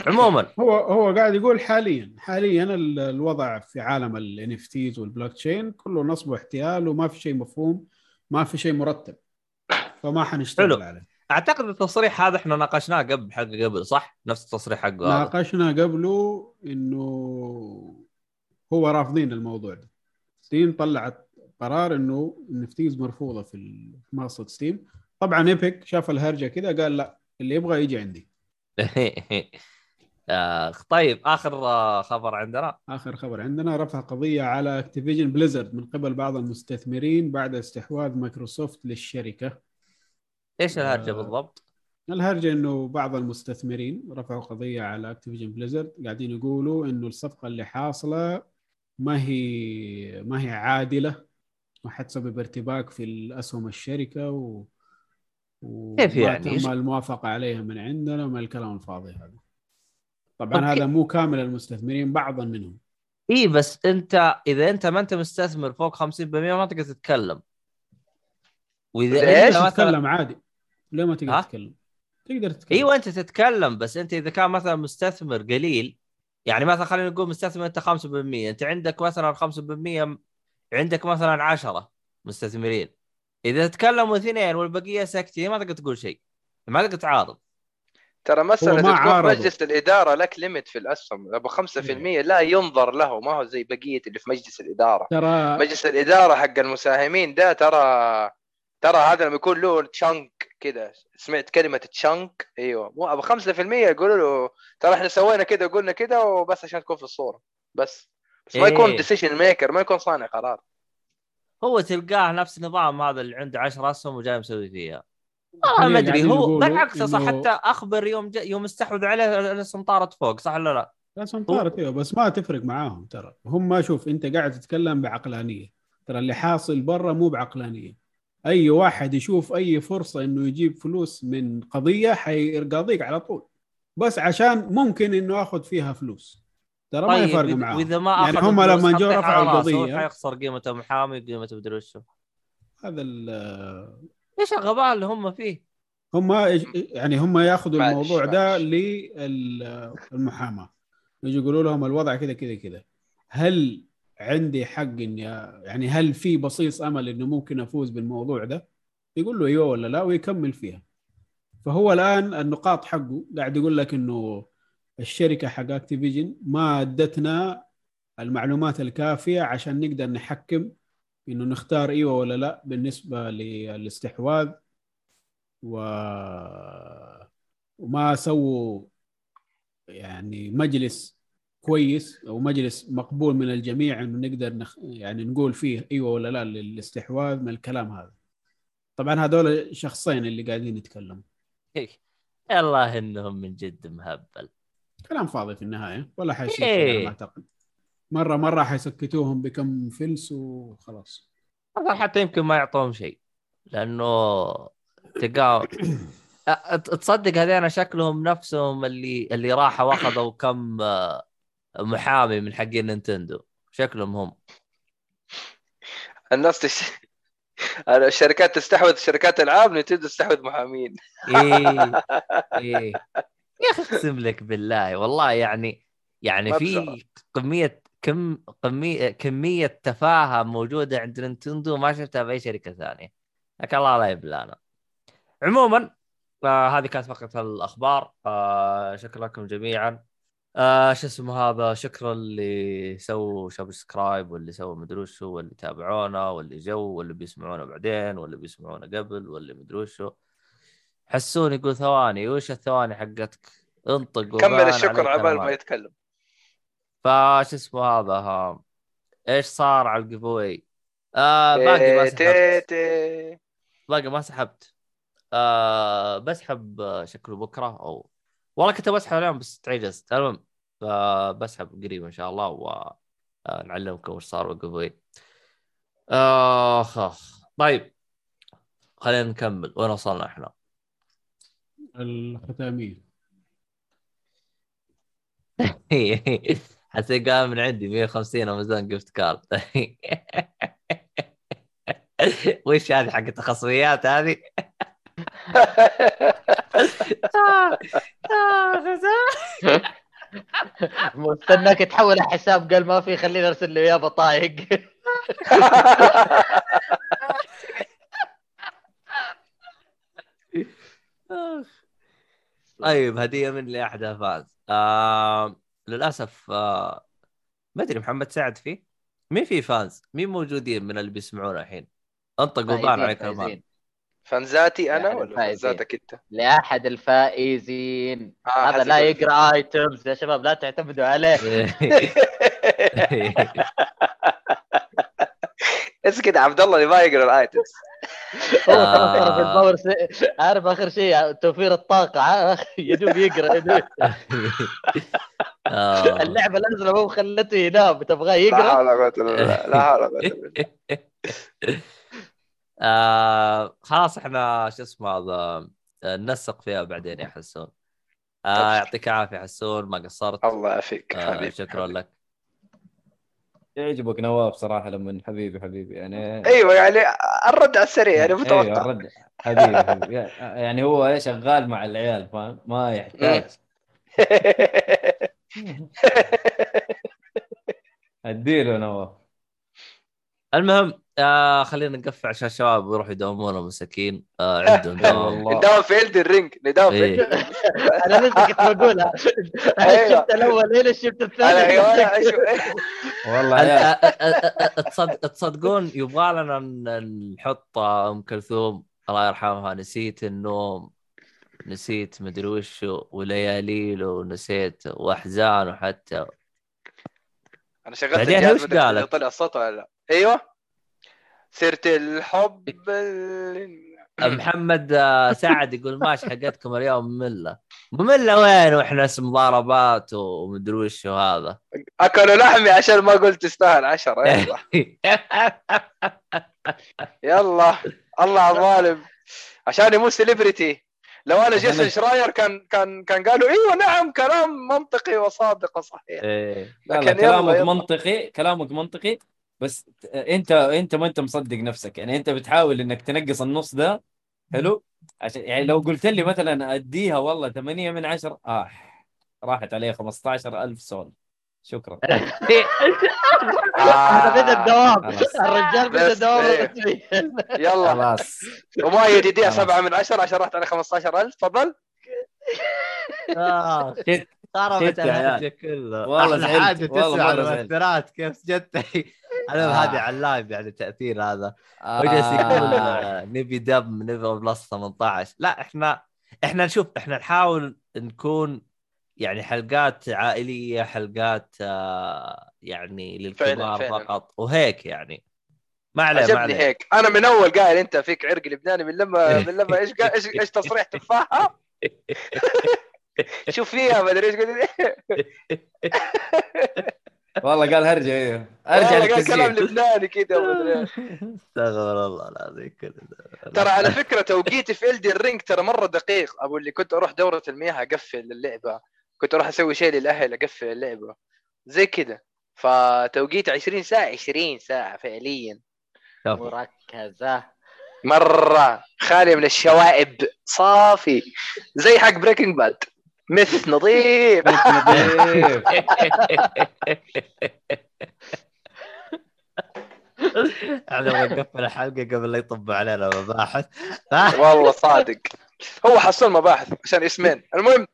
عموما. هو هو قاعد يقول حاليا حاليا ال- الوضع في عالم ال NFTs وال blockchain كله نصب واحتيال وما في شيء مفهوم ما في شيء مرتب. فما حنشتغل حلو. عليه. أعتقد التصريح هذا إحنا ناقشناه قبل حق قبل صح؟ نفس التصريح حقه ناقشنا قبله إنه هو رافضين الموضوع ده. Steam طلعت قرار إنه ال NFTs مرفوضة في منصة Steam. طبعا Epic شاف الهرجة كذا قال لا اللي يبغى يجي عندي. آه، طيب آخر آه، خبر عندنا. آخر خبر عندنا رفع قضية على Activision Blizzard من قبل بعض المستثمرين بعد استحواذ مايكروسوفت للشركة. إيش الهرجة آه، بالضبط؟ الهرجة إنه بعض المستثمرين رفعوا قضية على Activision Blizzard قاعدين يقولوا إنه الصفقة اللي حاصلة ما هي ما هي عادلة وحتسبب ارتباك في الأسهم الشركة و- كيف وما يعني؟ تم الموافقة عليها من عندنا من الكلام الفاضي هذا. طبعا okay. هذا مو كامل المستثمرين بعضا منهم. إي بس أنت إذا أنت ما أنت مستثمر فوق 50% ما تقدر تتكلم. وإذا مثلا تتكلم عادي. ليه ما تقدر؟ تتكلم؟ تقدر تتكلم. إيوه أنت تتكلم بس أنت إذا كان مثلا مستثمر قليل يعني مثلا خلينا نقول مستثمر أنت 5% أنت عندك مثلا 5% عندك مثلا 10 مستثمرين. إذا تكلموا اثنين والبقية ساكتين ما تقدر تقول شيء. ما تقدر تعارض. ترى عارضوا. مجلس الإدارة لك ليميت في الأسهم. أبو 5% لا ينظر له. ما هو زي بقية اللي في مجلس الإدارة. ترى مجلس الإدارة حق المساهمين ده ترى ترى هذا لما يكون له chunk كذا سمعت كلمة chunk أيوه. مو أبو 5% يقولوا له ترى إحنا سوينا كذا وقلنا كذا وبس عشان تكون في الصورة. بس. بس ما يكون إيه. Decision maker ما يكون صانع قرار. هو تلقاه نفس النظام هذا اللي عنده 10 أسهم وجاي مسوي فيها. خلينا ما أدري قاعدين هو بالعكس صح إنه- حتى أخبر يوم ج... يوم استحوذ عليه الأسهم طارت فوق صح ولا لا؟ بس طارت أيوه بس ما تفرق معاهم ترى. هم ما شوف أنت قاعد تتكلم بعقلانية. ترى اللي حاصل برا مو بعقلانية. أي واحد يشوف أي فرصة إنه يجيب فلوس من قضية حيقاضيك على طول. بس عشان ممكن إنه اخذ فيها فلوس. ترى ما يفرق وإذ- معاهم وإذا ما يعني هم لما جو رفعوا القضية حيخسر قيمة محامي قيمة مدري وشو هذا ال- إيش الغباء اللي هم فيه؟ هم يعني هم ياخذوا الموضوع ده. للمحاماة يجي يقولوا لهم الوضع كذا كذا كذا هل عندي حق إني يعني هل في بصيص أمل إنه ممكن أفوز بالموضوع ده؟ يقول له إيوه ولا لا ويكمل فيها فهو الآن النقاط حقه قاعد يقول لك إنه الشركة حق اكتيفيجن ما ادتنا المعلومات الكافية عشان نقدر نحكم إنه نختار إيوه ولا لا بالنسبة للاستحواذ. و... وما سووا يعني مجلس كويس أو مجلس مقبول من الجميع إنه نقدر نخ... يعني نقول فيه إيوه ولا لا للاستحواذ من الكلام هذا. طبعا هذول شخصين اللي قاعدين يتكلموا. الله إنهم من جد مهبل. كلام فاضي في النهاية ولا حيصير إيه. ما أعتقد. مرة مرة حيسكتوهم بكم فلس وخلاص. حتى يمكن ما يعطوهم شيء لأنه تلقاه أ- تصدق هذين شكلهم نفسهم اللي اللي راحوا وأخذوا كم آه، محامي من حقين نينتندو. شكلهم هم. الناس تش... الشركات تستحوذ شركات العاب نينتندو تستحوذ محامين. إيه إيه. يا أخي أقسم لك بالله والله يعني يعني. في كمية كم كمية كمية تفاهه موجودة عند نينتندو ما شفتها في اي شركة ثانية. لكن الله لا يبلانا. عموما آه هذه كانت فقرة الأخبار. آه شكرا لكم جميعا. آه شو اسمه هذا؟ شكرا اللي سووا subscribe واللي سووا مدري وشو واللي تابعونا واللي جو واللي بيسمعونا بعدين واللي بيسمعونا قبل واللي مدري وشو حسون يقول ثواني وش الثواني حقتك؟ انطق كمل الشكر عبال ما. يتكلم. فش اسمه هذا ها؟ إيش صار على ال giveaway؟ آه باقي ما تي- سحبت باقي ما سحبت. آه بسحب آه، شكله بكرة أو والله كنت بسحب اليوم بس تعجزت. المهم فبسحب قريب إن شاء الله ونعلمكم وش صار بال giveaway اخ اخ طيب خلينا نكمل. وين وصلنا إحنا؟ الختامية. حسين قال من عندي 150 امازون جفت كارد وش هذه حقت الخصميات هذه؟ مستناك تحول حساب قال ما في خليني أرسل له إياه بطايق. طيب هدية من لأحد فاز آه للأسف آه ما أدري محمد سعد فيه مين في فانز مين موجودين من اللي بيسمعونا الحين؟ أنطق وبان عليك المال فايزين. فانزاتي أنا ولا. فانزاتك أنت؟ لأحد الفائزين. آه، هذا لا يقرأ ايتمز يا شباب لا تعتمدوا عليه. اسكت عبد الله اللي ما يقرأ الآيتمز. هو آه. في الباور عارف آخر شيء؟ توفير الطاقة. يدوب يقرأ. آه. اللعبة نازله مو خلته ينام. تبغاه لا يقرا حول ولا قوة إلا بالله. لا حول ولا قوة إلا بالله. آه خلاص إحنا شو اسمه هذا ننسق فيها بعدين يا حسون. آه يعطيك العافية حسون ما قصرت. الله يعافيك آه شكرا لك. يعجبك نواف صراحة لما حبيبي حبيبي يعني أيوه يعني الرد على السريع يعني أيوه متوقع الرد. حبيبي حبيبي. يعني هو شغال مع العيال فاهم ما يحتاج. أديله نواف. المهم آه خلينا نقفل عشان الشباب يروحوا يداومون مساكين آه عندهم دوام نداوم في الدن رينج نداوم في إيه. أنا لسه كنت بقولها. أيوة. الشفت الأول إلى الشفت الثاني. والله تصدقون يبغى لنا نحط أم كلثوم. الله يرحمها. نسيت النوم نسيت مدري وش ولياليل ونسيت وأحزان وحتى أنا شغلت بعدين الجهاز وش قالت؟ طلع الصوت ولا لا. أيوه. سيرة الحب ال- محمد آه، سعد يقول ماشي حقتكم اليوم مملة. مملة وين؟ وإحنا اسمنا ضربات ومدري وش وهذا. اكلوا لحمي عشان ما قلت تستاهل عشرة. يلا. يلا. الله الظالم عشان مو celebrity لو أنا جيسون شراير كان كان كان قالوا إيوه نعم كلام منطقي وصادق وصحيح. إيه. لكن يلا كلامك يلا. منطقي. كلامك منطقي. بس انت انت ما انت مصدق نفسك. يعني انت بتحاول انك تنقص النص ده حلو؟ عشان يعني لو قلت لي مثلا أديها والله 8 من 10 آه راحت عليه 15000 سول شكرا. هذا بدا الدوام. خلاص. الرجال بدا الدوام. يلا. خلاص. ومؤيد يديها خلاص. سبعة من عشرة عشان رحت على 15000 تفضل. آه، خربت عيال. الحاجة كلها. والله زعلت. حاجة والله. المؤثرات كيف جت. أنا آه. هذه على اللايف يعني التاثير هذا. وجالس يقول آه. آه، نبي دم نبي بلس 18 لا إحنا إحنا نشوف إحنا نحاول نكون يعني حلقات عائلية حلقات آه، يعني للكبار. فقط. وهيك يعني. ما عليه ما عجبني عليه. هيك. أنا من أول قايل أنت فيك عرق لبناني من لما من لما إيش قا- إيش إيش تصريح تفاحه شوف فيها ما أدري إيش قلت والله قال هرجه أيوه أرجع والله قال كلام لبناني كذا ما ادري إيش. استغفر الله العظيم. ترى على فكرة توقيتي في Elden Ring ترى مرة دقيق. أبو اللي كنت أروح دورة المياه أقفل اللعبة. كنت أروح أسوي شيء للأهل أقفل اللعبة. زي كذا فتوقيت 20 ساعة 20 ساعة فعليا. مركزة. مرة. خاليه من الشوائب. صافي. زي حق Breaking Bad meth نظيف. نظيف. إحنا بنقفل الحلقة قبل لا يطب علينا مباحث. والله صادق. هو حصل مباحث عشان اسمين. المهم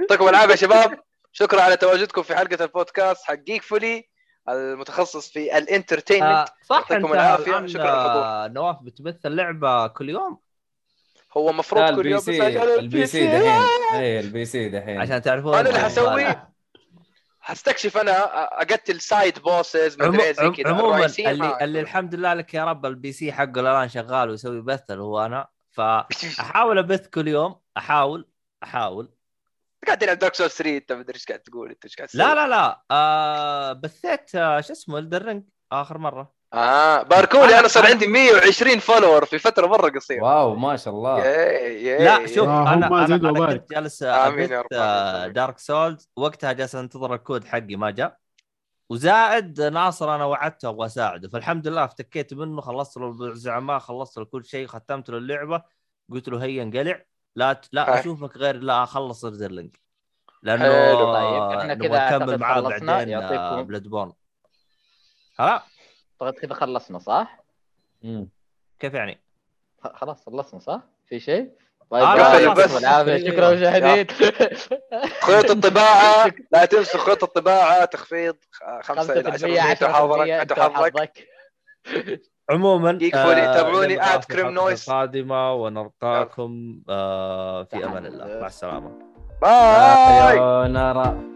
يعطيكم العافية يا شباب. شكرا على تواجدكم في حلقة البودكاست حق جيك فولي المتخصص في ال entertainment. آه، صح يعطيكم الآن، شكراً. آه، نواف بتبث اللعبه كل يوم؟ هو المفروض كل يوم بس ال PC دحين. اي ال PC دحين. عشان تعرفون أنا اللي حسوي حستكشف أنا أقتل side bosses عمو... مدري إيه زي كذا. عموما اللي ما- اللي الحمد لله لك يا رب ال PC حقه الآن شغال ويسوي بث اللي هو أنا. فأحاول أبث كل يوم. أحاول أحاول. قاعد تلعب Dark Souls 3 أنت مدري إيش قاعد تقول أنت إيش قاعد تسوي. لا لا. لا آه بثيت آه شو اسمه Elden Ring آخر مرة. آه باركولي أنا صار عندي 120 فولور في فترة مرة قصيرة واو ما شاء الله ياي- ياي. لا شوف آه، أنا أنا, زيد أنا وبارك. كنت جالس. دارك سولز وقتها جالس أنتظر الكود حقي ما جاء وزائد ناصر أنا وعدته أبغى أساعده فالحمد لله افتكيت منه خلصت له الزعماء خلصت له كل شيء ختمت له اللعبة قلت له هيا انقلع لا ت- لا. أشوفك غير لا أخلص ريزرلينج لأنه. طيب، نبغى كذا نكمل معاه. بعدين يعطيكم. بلاد بورن ها طيب كذا خلصنا صح؟ مم. كيف يعني؟ خلاص خلصنا صح؟ في شيء؟ طيب آه، بس. العافية شكرا مشاهدين خيوط الطباعة لا تنسوا خيوط الطباعة تخفيض 5 إلى 5% 10% انت 10% حظك انت انت حظك حظك عموما Foley، تابعوني في Crim الحلقة Noise. القادمة ونلقاكم آه في أمان الله مع السلامة باي سايونارا